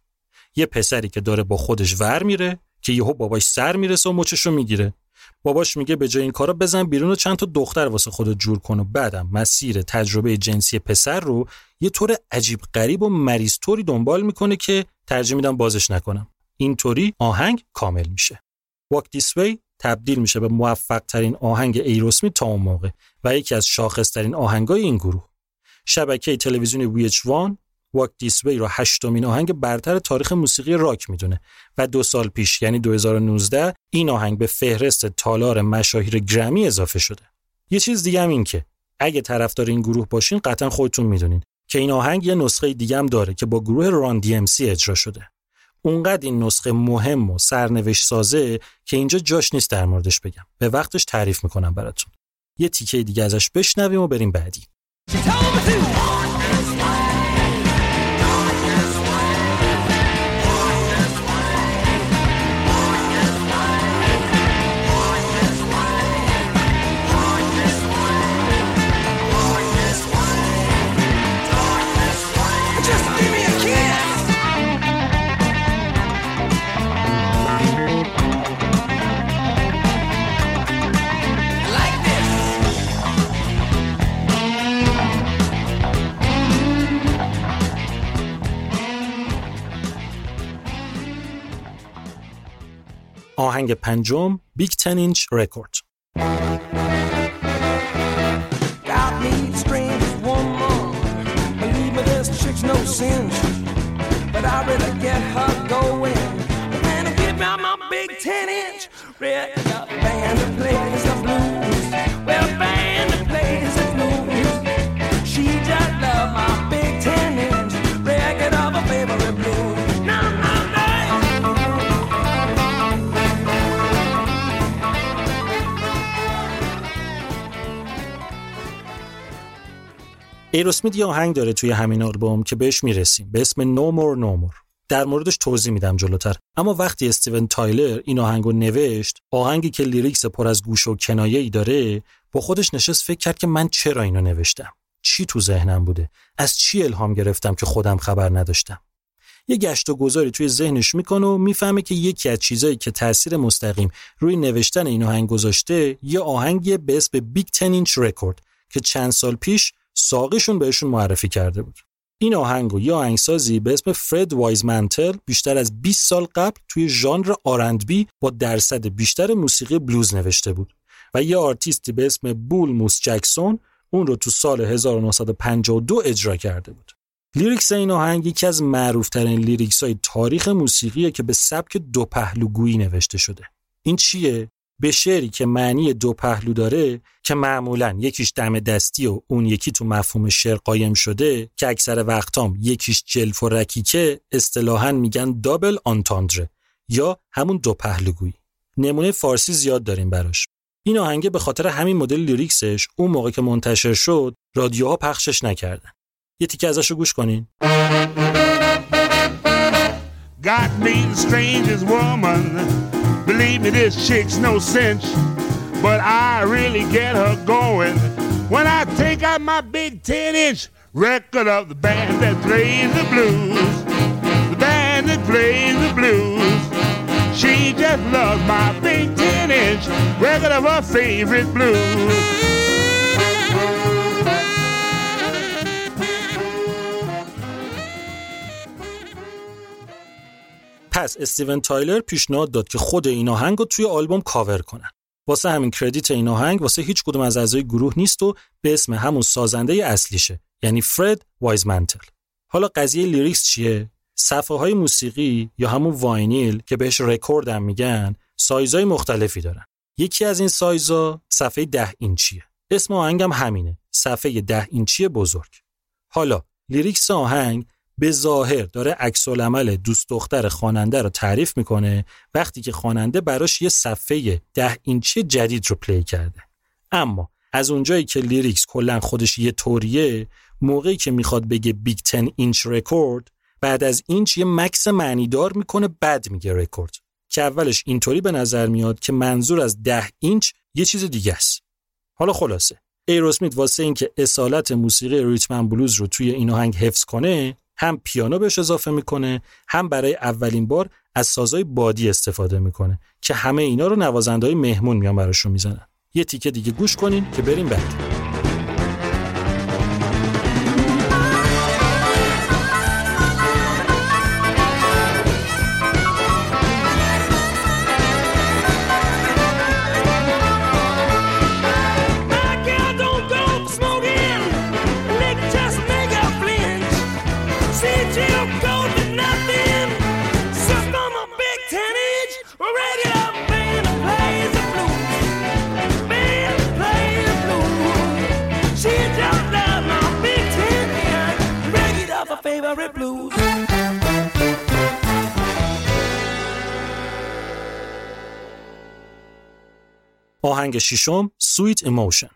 یه پسری که داره با خودش ور میره که یهو باباش سر می‌رسه و مچش رو می‌گیره. باباش میگه به جای این کارا بزن بیرون و چند تا دختر واسه خودت جور کن و بعدم مسیر تجربه جنسی پسر رو یه طور عجیب غریب و مریض طوری دنبال می‌کنه که ترجیح میدم بازش نکنم. اینطوری آهنگ کامل میشه. واک دیس تبدیل میشه به موفق ترین آهنگ ایروسمی تا اون موقع و یکی از شاخص ترین آهنگای این گروه. شبکه تلویزیونی ویچ وان واک دیسوی رو هشتمین آهنگ برتر تاریخ موسیقی راک می‌دونه و دو سال پیش یعنی 2019 این آهنگ به فهرست تالار مشاهیر گرمی اضافه شده. یه چیز دیگه هم این که اگه طرفدار این گروه باشین قطعا خودتون می‌دونین که این آهنگ یه نسخه دیگه هم داره که با گروه ران دی ام سی اجرا شده. اونقدر این نسخه مهم و سرنوشت سازه که اینجا جاش نیست در موردش بگم. به وقتش تعریف می‌کنم براتون. یه تیکه دیگه ازش بشنویم و بریم بعدی. آهنگ پنجم بیگ تن اینچ رکورد no sense, but I really get her going. And I give out my big 10 inch red ایروسمیت یه آهنگ داره توی همین آلبوم که بهش می‌رسیم. به اسم No More No More. در موردش توضیح میدم جلوتر. اما وقتی استیون تایلر این آهنگو نوشت آهنگی که lyrics پر از گوشه و کنایه ای داره با خودش نشست فکر کرد که من چرا اینو نوشتم؟ چی تو ذهنم بوده؟ از چی الهام گرفتم که خودم خبر نداشتم؟ یه گشت و گذاری توی ذهنش می‌کنه و می‌فهمه که یکی از چیزایی که تاثیر مستقیم روی نوشتن این آهنگ گذاشته یه آهنگی به اسم Big Ten Inch Record که چند سال پیش ساقیشون بهشون معرفی کرده بود. این آهنگ و یه آهنگسازی به اسم فرد وایزمنتل بیشتر از 20 سال قبل توی ژانر R&B با درصد بیشتر موسیقی بلوز نوشته بود و یه آرتیستی به اسم بول موس جکسون اون رو تو سال 1952 اجرا کرده بود. lyrics این آهنگ یکی از معروفترین lyrics های تاریخ موسیقیه که به سبک دو پهلوگویی نوشته شده. این چیه؟ به شعری که معنی دو پهلو داره که معمولا یکیش دم دستی و اون یکی تو مفهوم شعر قایم شده که اکثر وقتام یکیش جلف و رکیکه اصطلاحا میگن دابل آنتاندره یا همون دو پهلوگویی. نمونه فارسی زیاد داریم براش. این آهنگه به خاطر همین مدل لیریکسش اون موقع که منتشر شد رادیوها پخشش نکردن. یه تیکه ازش رو گوش کنین. God strangest woman. Believe me, this chick's no cinch, but I really get her going when I take out my big 10 inch record of the band that plays the blues. The band that plays the blues. She just loves my big 10 inch record of her favorite blues. پس استیون تایلر پیشنهاد داد که خود این آهنگ رو توی آلبوم کاور کنن. واسه همین credit این آهنگ واسه هیچ کدوم از اعضای گروه نیست و به اسم همون سازنده اصلیشه یعنی فرد وایزمنتل. حالا قضیه lyrics چیه؟ صفحه های موسیقی یا همون vinyl که بهش رکورد هم میگن سایزهای مختلفی دارن. یکی از این سایزا صفحه ده اینچیه. اسم آهنگم همینه. صفحه ده اینچی بزرگ. حالا lyrics آهنگ به ظاهر داره عکس العمل دوست دختر خواننده رو تعریف می‌کنه وقتی که خواننده براش یه صفحه ده اینچی جدید رو play کرده. اما از اونجایی که lyrics کلا خودش یه طوریه موقعی که می‌خواد بگه Big Ten Inch Record بعد از inch یه مکث معنیدار می‌کنه بعد میگه رکورد. که اولش اینطوری به نظر میاد که منظور از ده اینچ یه چیز دیگه است. حالا خلاصه. ایروسمیت واسه اینکه اصالت موسیقی ریتمن بلوز رو توی این آهنگ حفظ کنه هم پیانو بهش اضافه می‌کنه هم برای اولین بار از سازهای بادی استفاده می‌کنه که همه اینا رو نوازندهای مهمون میان براشون می‌زنن. یه تیکه دیگه گوش کنین که بریم بعد. آهنگ ششم سویت ایموشن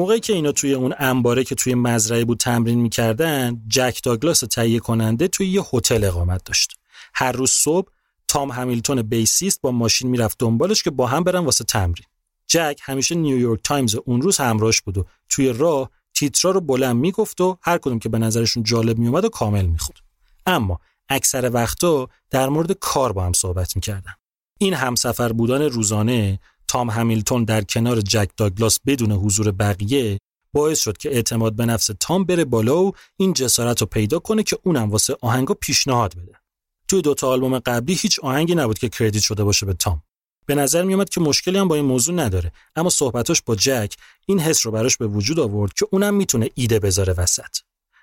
موقعی که اینا توی اون انباره که توی مزرعه بود تمرین می‌کردن جک داگلاس تهیه کننده توی یه هتل اقامت داشت. هر روز صبح تام همیلتون بیسیست با ماشین می‌رفت دنبالش که با هم برن واسه تمرین. جک همیشه نیویورک تایمز اون روز همراهش بود و توی راه تیترا رو بلند می‌گفت و هر کدوم که به نظرشون جالب میومد رو کامل می‌خوند اما اکثر وقتا در مورد کار با هم صحبت می‌کردن. این همسفر بودن روزانه تام همیلتون در کنار جک داگلاس بدون حضور بقیه باعث شد که اعتماد به نفس تام بره بالا و این جسارت رو پیدا کنه که اونم واسه آهنگا پیشنهاد بده. توی دوتا آلبوم قبلی هیچ آهنگی نبود که کردیت شده باشه به تام. به نظر میومد که مشکلی هم با این موضوع نداره اما صحبتاش با جک این حس رو براش به وجود آورد که اونم می‌تونه ایده بذاره وسط.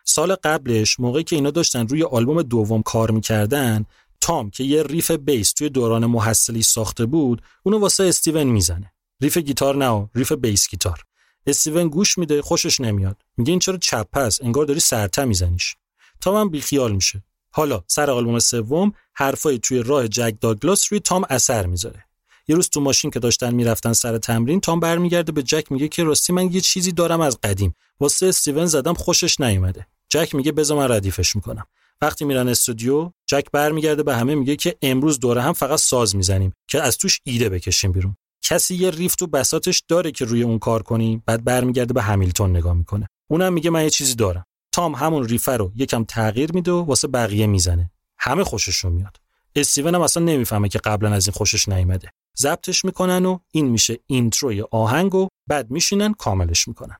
سال قبلش موقعی که اینا داشتن روی آلبوم دوم کار می‌کردن تام که یه riff bass توی دوران محصلی ساخته بود اونو واسه استیون می‌زنه. riff گیتار نه riff bass گیتار. استیون گوش میده خوشش نمیاد. میگه این چرا چپه‌س انگار داری سر و ته میزنیش. تام هم بیخیال میشه. حالا سر آلبوم سوم حرفای توی راه جک داگلاس روی تام اثر می‌ذاره. یه روز تو ماشین که داشتن می‌رفتن سر تمرین تام برمیگرده به جک میگه که راستی من یه چیزی دارم از قدیم. واسه استیون زدم خوشش نیومده. جک میگه بذار من ردیفش می‌کنم. وقتی میرن استودیو جک برمیگرده به همه میگه که امروز دوره هم فقط ساز می‌زنیم که از توش ایده بکشیم بیرون. کسی یه ریف تو بساتش داره که روی اون کار کنی بعد برمیگرده به همیلتون نگاه می‌کنه. اونم میگه من یه چیزی دارم. تام همون ریفر رو یکم تغییر میده و واسه بقیه می‌زنه. همه خوششون میاد. استیون هم اصلا نمی‌فهمه که قبلا از این خوشش نیومده. ضبطش می‌کنن و این میشه اینتروی آهنگ و بعد میشینن کاملش می‌کنن.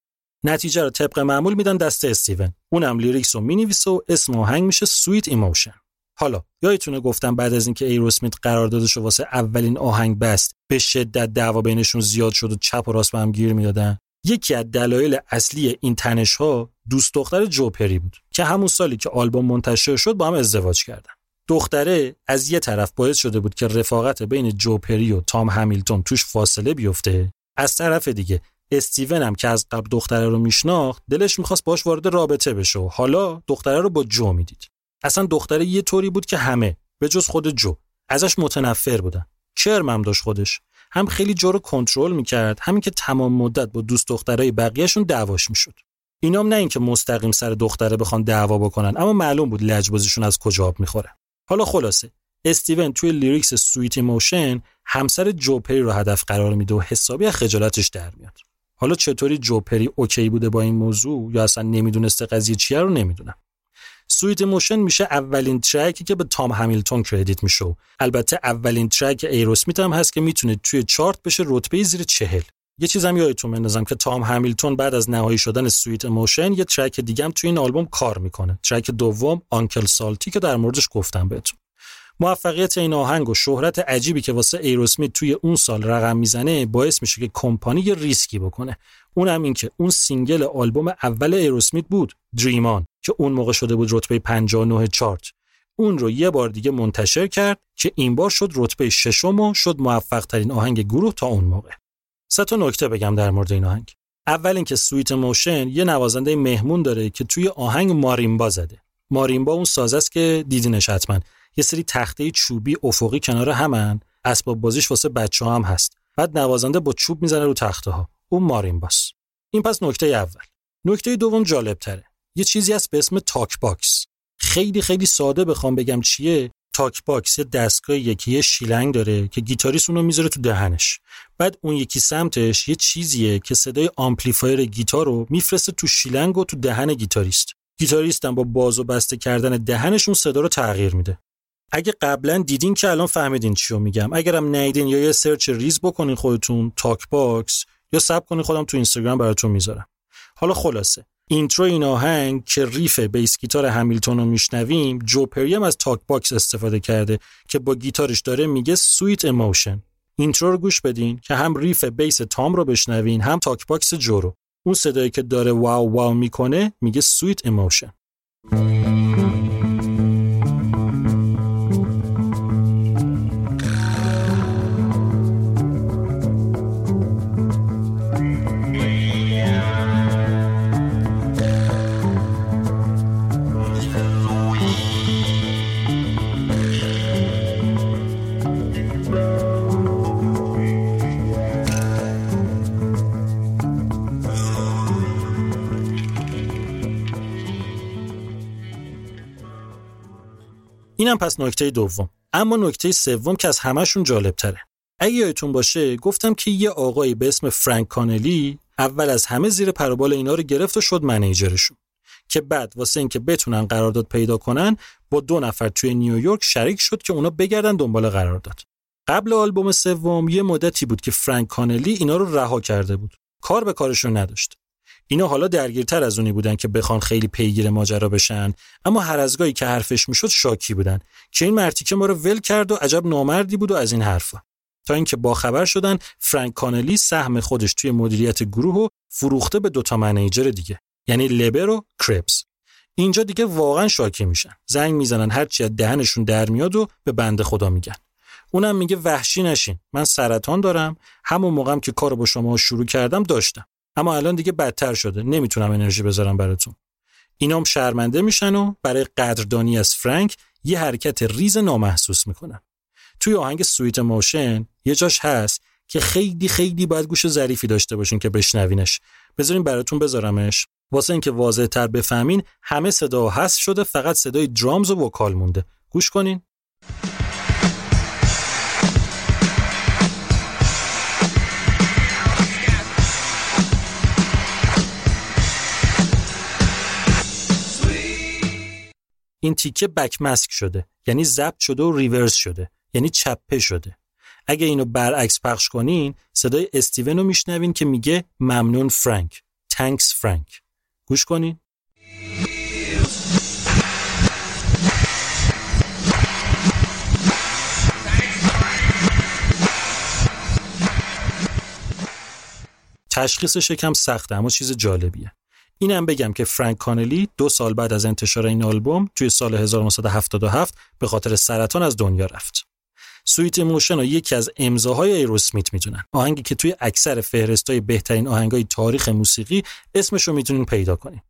نتیجه رو طبق معمول میدن دست استیون. اونم lyrics رو می‌نویسه و اسم آهنگ میشه Sweet Emotion. حالا یادتونه گفتم بعد از اینکه ایروسمیت قراردادش رو واسه اولین آهنگ بست به شدت دعوا بینشون زیاد شد و چپ و راست به هم گیر می‌دادن. یکی از دلایل اصلی این تنش ها دوست دختر جو پری بود که همون سالی که آلبوم منتشر شد با هم ازدواج کردن. دختره از یه طرف باعث شده بود که رفاقت بین جو پری و تام همیلتون توش فاصله بیفته از طرف دیگه استیون هم که از قبل دختره رو میشناخت دلش می‌خواست باش وارد رابطه بشه و حالا دختره رو با جو می‌دید. اصلا دختره یه طوری بود که همه به جز خود جو ازش متنفر بودن. کرم هم داشت خودش. هم خیلی جو رو کنترل می‌کرد همین که تمام مدت با دوست دخترای بقیهشون دعواش می‌شد. اینام نه اینکه مستقیم سر دختره بخوان دعوا بکنن اما معلوم بود لجبازیشون از کجا آب می‌خوره. حالا خلاصه استیون توی lyrics Sweet Emotion همسر جو پری رو هدف قرار میده و حسابی از خجالتش در میاد. حالا چطوری جو پری OK بوده با این موضوع؟ یا اصلا نمی‌دونسته قضیه چیه رو نمی‌دونم. Sweet Emotion میشه اولین track ی که به تام همیلتون credit میشه. البته اولین track ایروسمیت هم هست که می‌تونه توی چارت بشه رتبه زیر چهل. یه چیزم یادتون بندازم که تام همیلتون بعد از نهایی شدن Sweet Emotion یه track دیگه هم توی این آلبوم کار می‌کنه. track دوم Uncle Salty که در موردش گفتم بهتون. موفقیت این آهنگ و شهرت عجیبی که واسه ایروسمیت توی اون سال رقم می‌زنه باعث میشه که کمپانی یه ریسکی بکنه. اونم این که اون single آلبوم اول ایروسمیت بود Dream On که اون موقع شده بود رتبه 59 چارت. اون رو یه بار دیگه منتشر کرد که این بار شد رتبه ششم و شد موفق ترین آهنگ گروه تا اون موقع. سه تا نکته بگم در مورد این آهنگ. اول اینکه Sweet Emotion یه نوازنده مهمون داره که توی آهنگ ماریمبا زده. ماریمبا اون ساز است که دیدینش حتما. یه سری تخته چوبی افقی کنار همن اسباب بازیش واسه بچه هم هست. بعد نوازنده با چوب می‌زنه رو تخته ها اون ماریمباس این پس نکته اول. نکته دوم جالب تره یه چیزی هست به اسم talk box. خیلی خیلی ساده بخوام بگم چیه. talk box یه دستگاهیه که یه شیلنگ داره که گیتاریست اونو می‌ذاره تو دهنش. بعد اون یکی سمتش یه چیزیه که صدای آمپلیفایر گیتار رو میفرسته تو شیلنگ و تو دهن گیتاریست. گیتاریست هم با باز و بسته کردن دهنش اون صدا رو تغییر میده. اگه قبلا دیدین که الان فهمیدین چی رو میگم. اگرم ندیدین یا یه search ریز بکنین خودتون talk box یا صبر کنین خودم تو اینستاگرام براتون می‌ذارم. حالا خلاصه. اینترو این آهنگ که riff bass گیتار همیلتون رو میشنویم جو پریم از talk box استفاده کرده که با گیتارش داره میگه Sweet Emotion. intro رو گوش بدین که هم riff bass تام رو بشنوین هم talk box جو رو. اون صدایی که داره واو واو می‌کنه میگه Sweet Emotion. اینم پس نکته دوم. اما نکته سوم که از همهشون جالب تره اگه یادتون باشه گفتم که یه آقایی به اسم فرانک کانلی اول از همه زیر پروبال اینا رو گرفت و شد منیجرشون. که بعد واسه اینکه بتونن قرارداد پیدا کنن با دو نفر توی نیویورک شریک شد که اونا بگردن دنبال قرارداد. قبل آلبوم سوم یه مدتی بود که فرانک کانلی اینا رو رها کرده بود. کار به کارشون نداشت. اینا حالا درگیرتر از اونی بودن که بخوان خیلی پیگیر ماجرا بشن. اما هر از گاهی که حرفش می‌شد شاکی بودن. که این مرتیکه ما رو ول کرد و عجب نامردی بود و از این حرفا. تا اینکه با خبر شدن فرانک کانلی سهم خودش توی مدیریت گروه و فروخته به دوتا منیجر دیگه. یعنی لبر و کرپس. اینجا دیگه واقعا شاکی میشن. زنگ می‌زنن هرچی از دهنشون در میاد و به بنده خدا میگن. اونم میگه وحشی نشین. من سرطان دارم. همون موقعم که کارو با شما شروع کردم داشتم. اما الان دیگه بدتر شده. نمی‌تونم انرژی بذارم براتون. اینام شرمنده میشن و برای قدردانی از فرانک یه حرکت ریز نامحسوس می‌کنن. توی آهنگ Sweet Emotion یه جاش هست که خیلی خیلی باید گوش ظریفی داشته باشین که بشنوینش. بذارین براتون بذارمش. واسه اینکه واضح تر بفهمین همه صدا هست شده فقط صدای drums و vocal مونده. گوش کنین. این تیکه بک مسک شده یعنی ضبط شده و ریورس شده یعنی چپه شده. اگه اینو برعکس پخش کنین صدای استیون رو میشنوین که میگه ممنون فرانک. تانکس فرانک. گوش کنین. تشخیصش یکم سخته اما چیز جالبیه. اینم بگم که فرانک کانلی دو سال بعد از انتشار این آلبوم توی سال 1977 به خاطر سرطان از دنیا رفت. Sweet Emotion یکی از امضاهای ایروسمیت می‌دونن. آهنگی که توی اکثر فهرستای بهترین آهنگای تاریخ موسیقی اسمش رو می‌تونین پیدا کنین.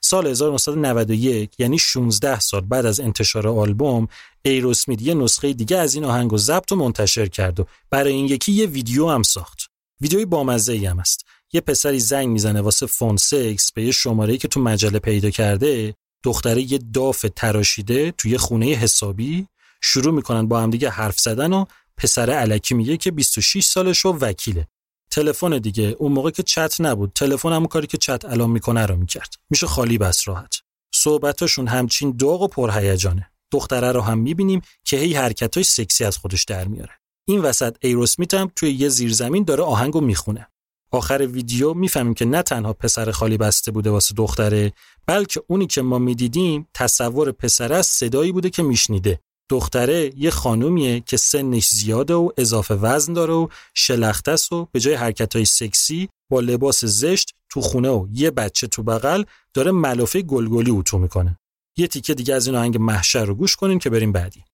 سال 1991 یعنی 16 سال بعد از انتشار آلبوم ایروسمیت یه نسخه دیگه از این آهنگ رو ضبط و منتشر کرد و برای این یکی یه ویدیو هم ساخت. ویدیوی بامزه ای هم است. یه پسری زنگ می‌زنه واسه فون سکس به یه شماره که تو مجله پیدا کرده دختره یه داف تراشیده توی خونه حسابی شروع می‌کنن با هم دیگه حرف زدن و پسر علکی میگه که 26 سالش و وکیله. تلفن دیگه اون موقع که چت نبود تلفن همون کاری که چت الان می‌کنه رو می‌کرد. میشه خالی بس راحت. صحبتاشون همچین داغ و پرهیجانه. دختره رو هم می‌بینیم که هی حرکتای سکسی از خودش در میاره. این وسط ایروسمیت هم توی یه زیرزمین داره آهنگو می‌خونه. آخر ویدیو می‌فهمیم که نه تنها پسر خالی بسته بوده واسه دختره بلکه اونی که ما می‌دیدیم تصور پسر از صدایی بوده که میشنیده. دختره یه خانومیه که سنش زیاده و اضافه وزن داره و شلخته و به جای حرکت های سکسی با لباس زشت تو خونه و یه بچه تو بغل داره ملافه گلگلی اوتو می‌کنه. یه تیکه دیگه از این آهنگ محشر رو گوش کنیم که بریم بعدی.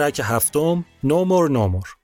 ترک هفتم No More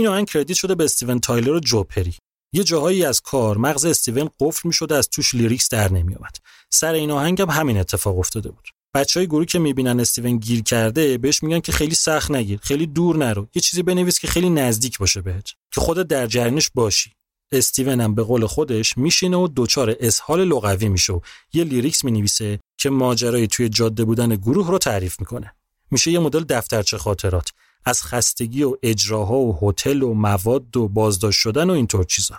این آهنگ credit شده به استیون تایلر و جو پری. یه جاهایی از کار مغز استیون قفل می‌شده از توش lyrics در نمیآمد. سر این آهنگ هم همین اتفاق افتاده بود. بچه های گروه که می‌بینن استیون گیر کرده بهش میگن که خیلی سخت نگیر خیلی دور نرو. یه چیزی بنویس که خیلی نزدیک باشه بهت. که خودت در جریانش باشی. استیون هم به قول خودش میشینه و دچار اسهال لغوی میشه و یه lyrics می‌نویسه که ماجرای توی جاده بودن گروه رو تعریف می‌کنه. میشه یه مدل دفترچه خاطرات. از خستگی و اجراها و هتل و مواد و بازداشت شدن و اینطور چیزا.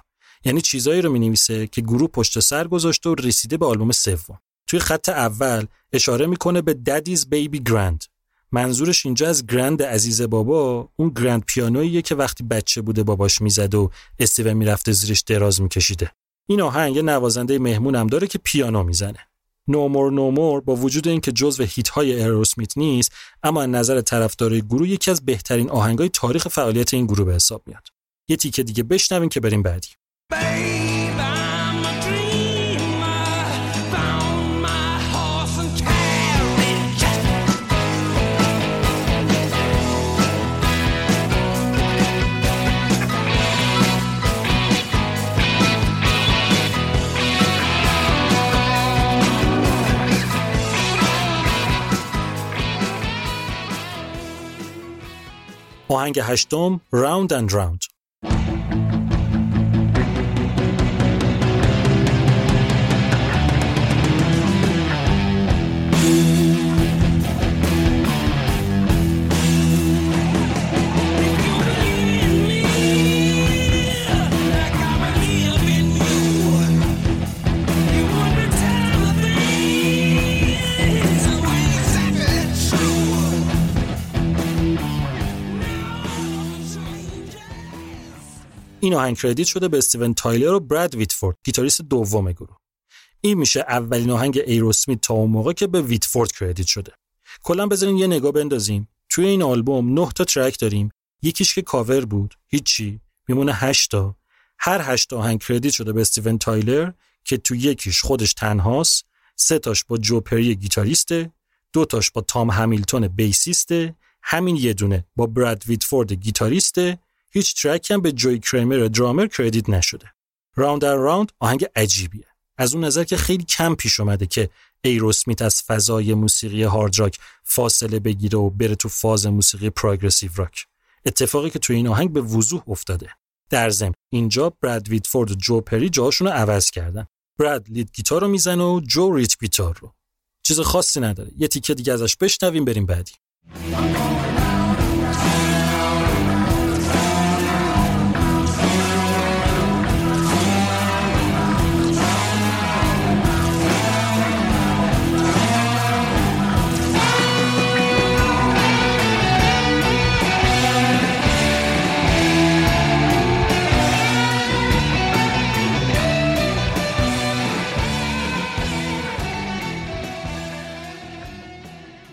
یعنی چیزایی رو می‌نویسه که گروه پشت سر گذاشته و رسیده به آلبوم سوم. توی خط اول اشاره می‌کنه به ددیز بیبی گرند منظورش اینجا از گرند عزیز بابا اون گرند پیانوییه که وقتی بچه بوده باباش می‌زد و استیون می‌رفته زیرش دراز میکشیده. این آهنگ نوازنده مهمون هم داره که پیانو می‌زنه. نومور نومور با وجود اینکه جزو هیت های اروسمیت نیست اما از نظر طرفدارای گروه یکی از بهترین آهنگای تاریخ فعالیت این گروه به حساب میاد. یه تیکه دیگه بشنویم که بریم بعدی. آهنگ هشتم راوند اند راوند این آهنگ credit شده به استیون تایلر و براد ویتفورد گیتاریست دوم گروه. این میشه اولین آهنگ ایروسمیت تا اون موقع که به ویتفورد credit شده. کلا بذارین یه نگاه بندازیم. توی این آلبوم 9 تا track داریم. یکیش که کاور بود هیچی. میمونه 8 تا. هر 8 آهنگ credit شده به استیون تایلر که تو یکیش خودش تنهاست سه تاش با جو پری گیتاریسته دو تاش با تام همیلتون bassist ه همین یه دونه با براد ویتفورد گیتاریسته هیچ track هم به جوی کریمر drummer credit نشده. Round and Round آهنگ عجیبیه. از اون نظر که خیلی کم پیش اومده که ایروسمیت از فضای موسیقی هارد راک فاصله بگیره و بره تو فاز موسیقی پروگرسیو راک. اتفاقی که تو این آهنگ به وضوح افتاده. در ضمن اینجا براد ویتفورد و جو پری جاشون رو عوض کردن. براد lead گیتار رو می‌زنه و جو rhythm گیتار رو. چیز خاصی نداره. یه تیکه دیگه ازش بشنویم بریم بعدی.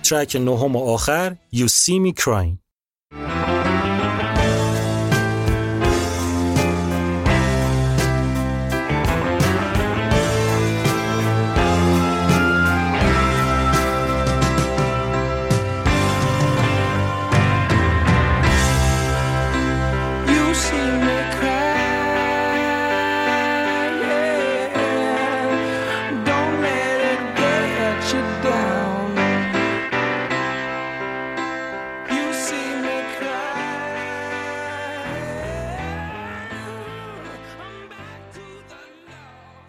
ترک نهم و آخر You See Me Crying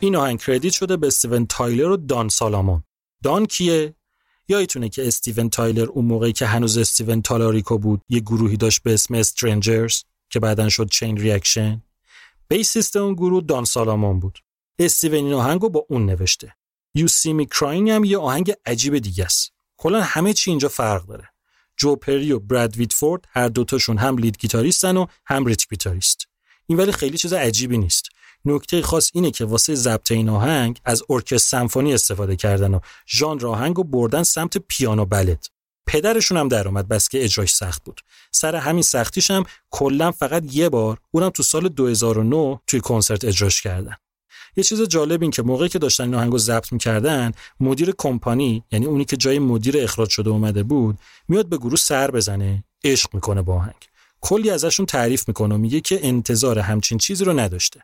این آهنگ credit شده به استیون تایلر و دان سالامون دان کیه یادتونه که استیون تایلر اون موقعی که هنوز استیون تالاریکو بود یه گروهی داشت به اسم Strangers که بعدا شد Chain Reaction bassist اون گروه دان سالامون بود استیون این آهنگو با اون نوشته You See Me Crying هم یه آهنگ عجیب دیگه است. کلا همه چی اینجا فرق داره. جو پری و براد ویتفورد هر دوتاشون هم lead گیتاریستن و هم ریتم گیتاریست. این ولی خیلی چیز عجیبی نیست. نکته خاص اینه که واسه ضبط این آهنگ از ارکستر سمفونی استفاده کردن و ژانر آهنگ و بردن سمت پیانو بلد. پدرشون هم در اومد بس که اجراش سخت بود. سر همین سختیش هم کلا فقط یه بار اونم تو سال 2009 توی کنسرت اجراش کردن. یه چیز جالب این که موقعی که داشتن این آهنگو ضبط می‌کردن مدیر کمپانی یعنی اونی که جای مدیر اخراج شده اومده بود میاد به گروه سر بزنه عشق می‌کنه با آهنگ کلی ازشون تعریف می‌کنه و میگه که انتظار همچین چیزی رو نداشته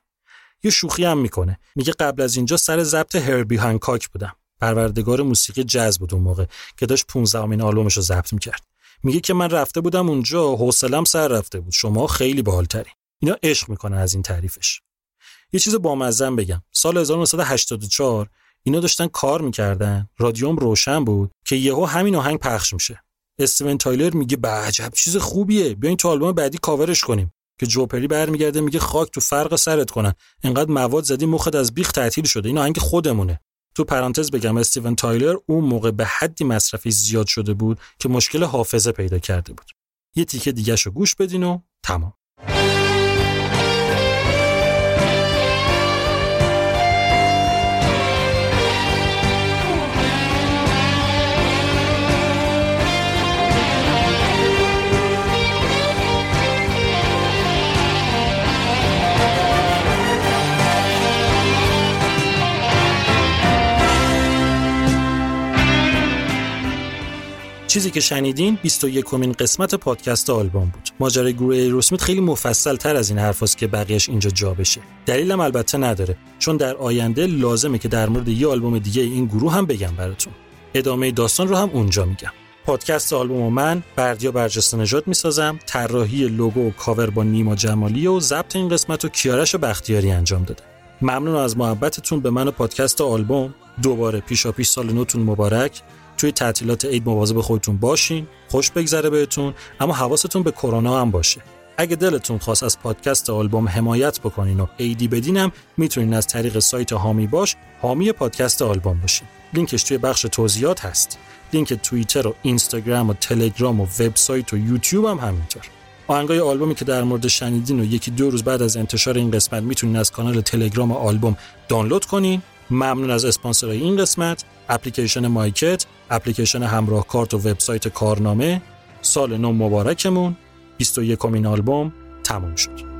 یه شوخی هم می‌کنه. میگه قبل از اینجا سر ضبط هربی هانکاک بودم. پروردگار موسیقی جاز بود اون موقع که داشت 15 امین آلبومش رو ضبط می‌کرد. میگه که من رفته بودم اونجا حوصلم سر رفته بود. شما خیلی باحالتری. اینا عشق می‌کنن از این تعریفش. یه چیز بامزن بگم. سال 1984 اینا داشتن کار می‌کردن. رادیوم روشن بود که یهو همین آهنگ پخش میشه. استیون تایلر میگه به عجب چیز خوبیه. بیاین تو آلبوم بعدی کاورش کنیم. که جو پری برمیگرده میگه خاک تو فرق سرت کنن انقدر مواد زدی مخت از بیخ تعطیل شده. این آهنگ خودمونه. تو پرانتز بگم استیون تایلر اون موقع به حدی مصرفی زیاد شده بود که مشکل حافظه پیدا کرده بود. یه تیکه دیگه شو گوش بدین و تمام. چیزی که شنیدین 21 کمین قسمت پادکست آلبوم بود. ماجرای گروه ایروسمیت خیلی مفصل تر از این حرفاست که بقیهش اینجا جا بشه. دلیلم البته نداره چون در آینده لازمه که در مورد یه آلبوم دیگه این گروه هم بگم براتون. ادامه داستان رو هم اونجا میگم. پادکست آلبوم و من بردیا برجسته نژاد می‌سازم طراحی لوگو و کاور با نیما جمالی و ضبط این قسمت و کیارش بختیاری انجام داده ممنون از محبتتون به من و پادکست آلبوم دوباره پیشا پیش سال نوتون مبارک توی تعطیلات عید مواظب خودتون باشین خوش بگذره بهتون اما حواستون به کرونا هم باشه. اگه دلتون خواست از پادکست آلبوم حمایت بکنین و ایدی بدینم می‌تونین از طریق سایت هامی باش حامی پادکست آلبوم باشین. لینکش توی بخش توضیحات هست. لینک توییتر و اینستاگرام و تلگرام و وبسایت و یوتیوب هم همینطور. آهنگای آلبومی که در مورد شنیدین و یکی دو روز بعد از انتشار این قسمت می‌تونین از کانال تلگرام آلبوم دانلود کنین. ممنون از اسپانسرای این قسمت. اپلیکیشن مایکت اپلیکیشن همراه کارت و وبسایت کارنامه. سال نو مبارکمون. 21 کمین آلبوم تموم شد.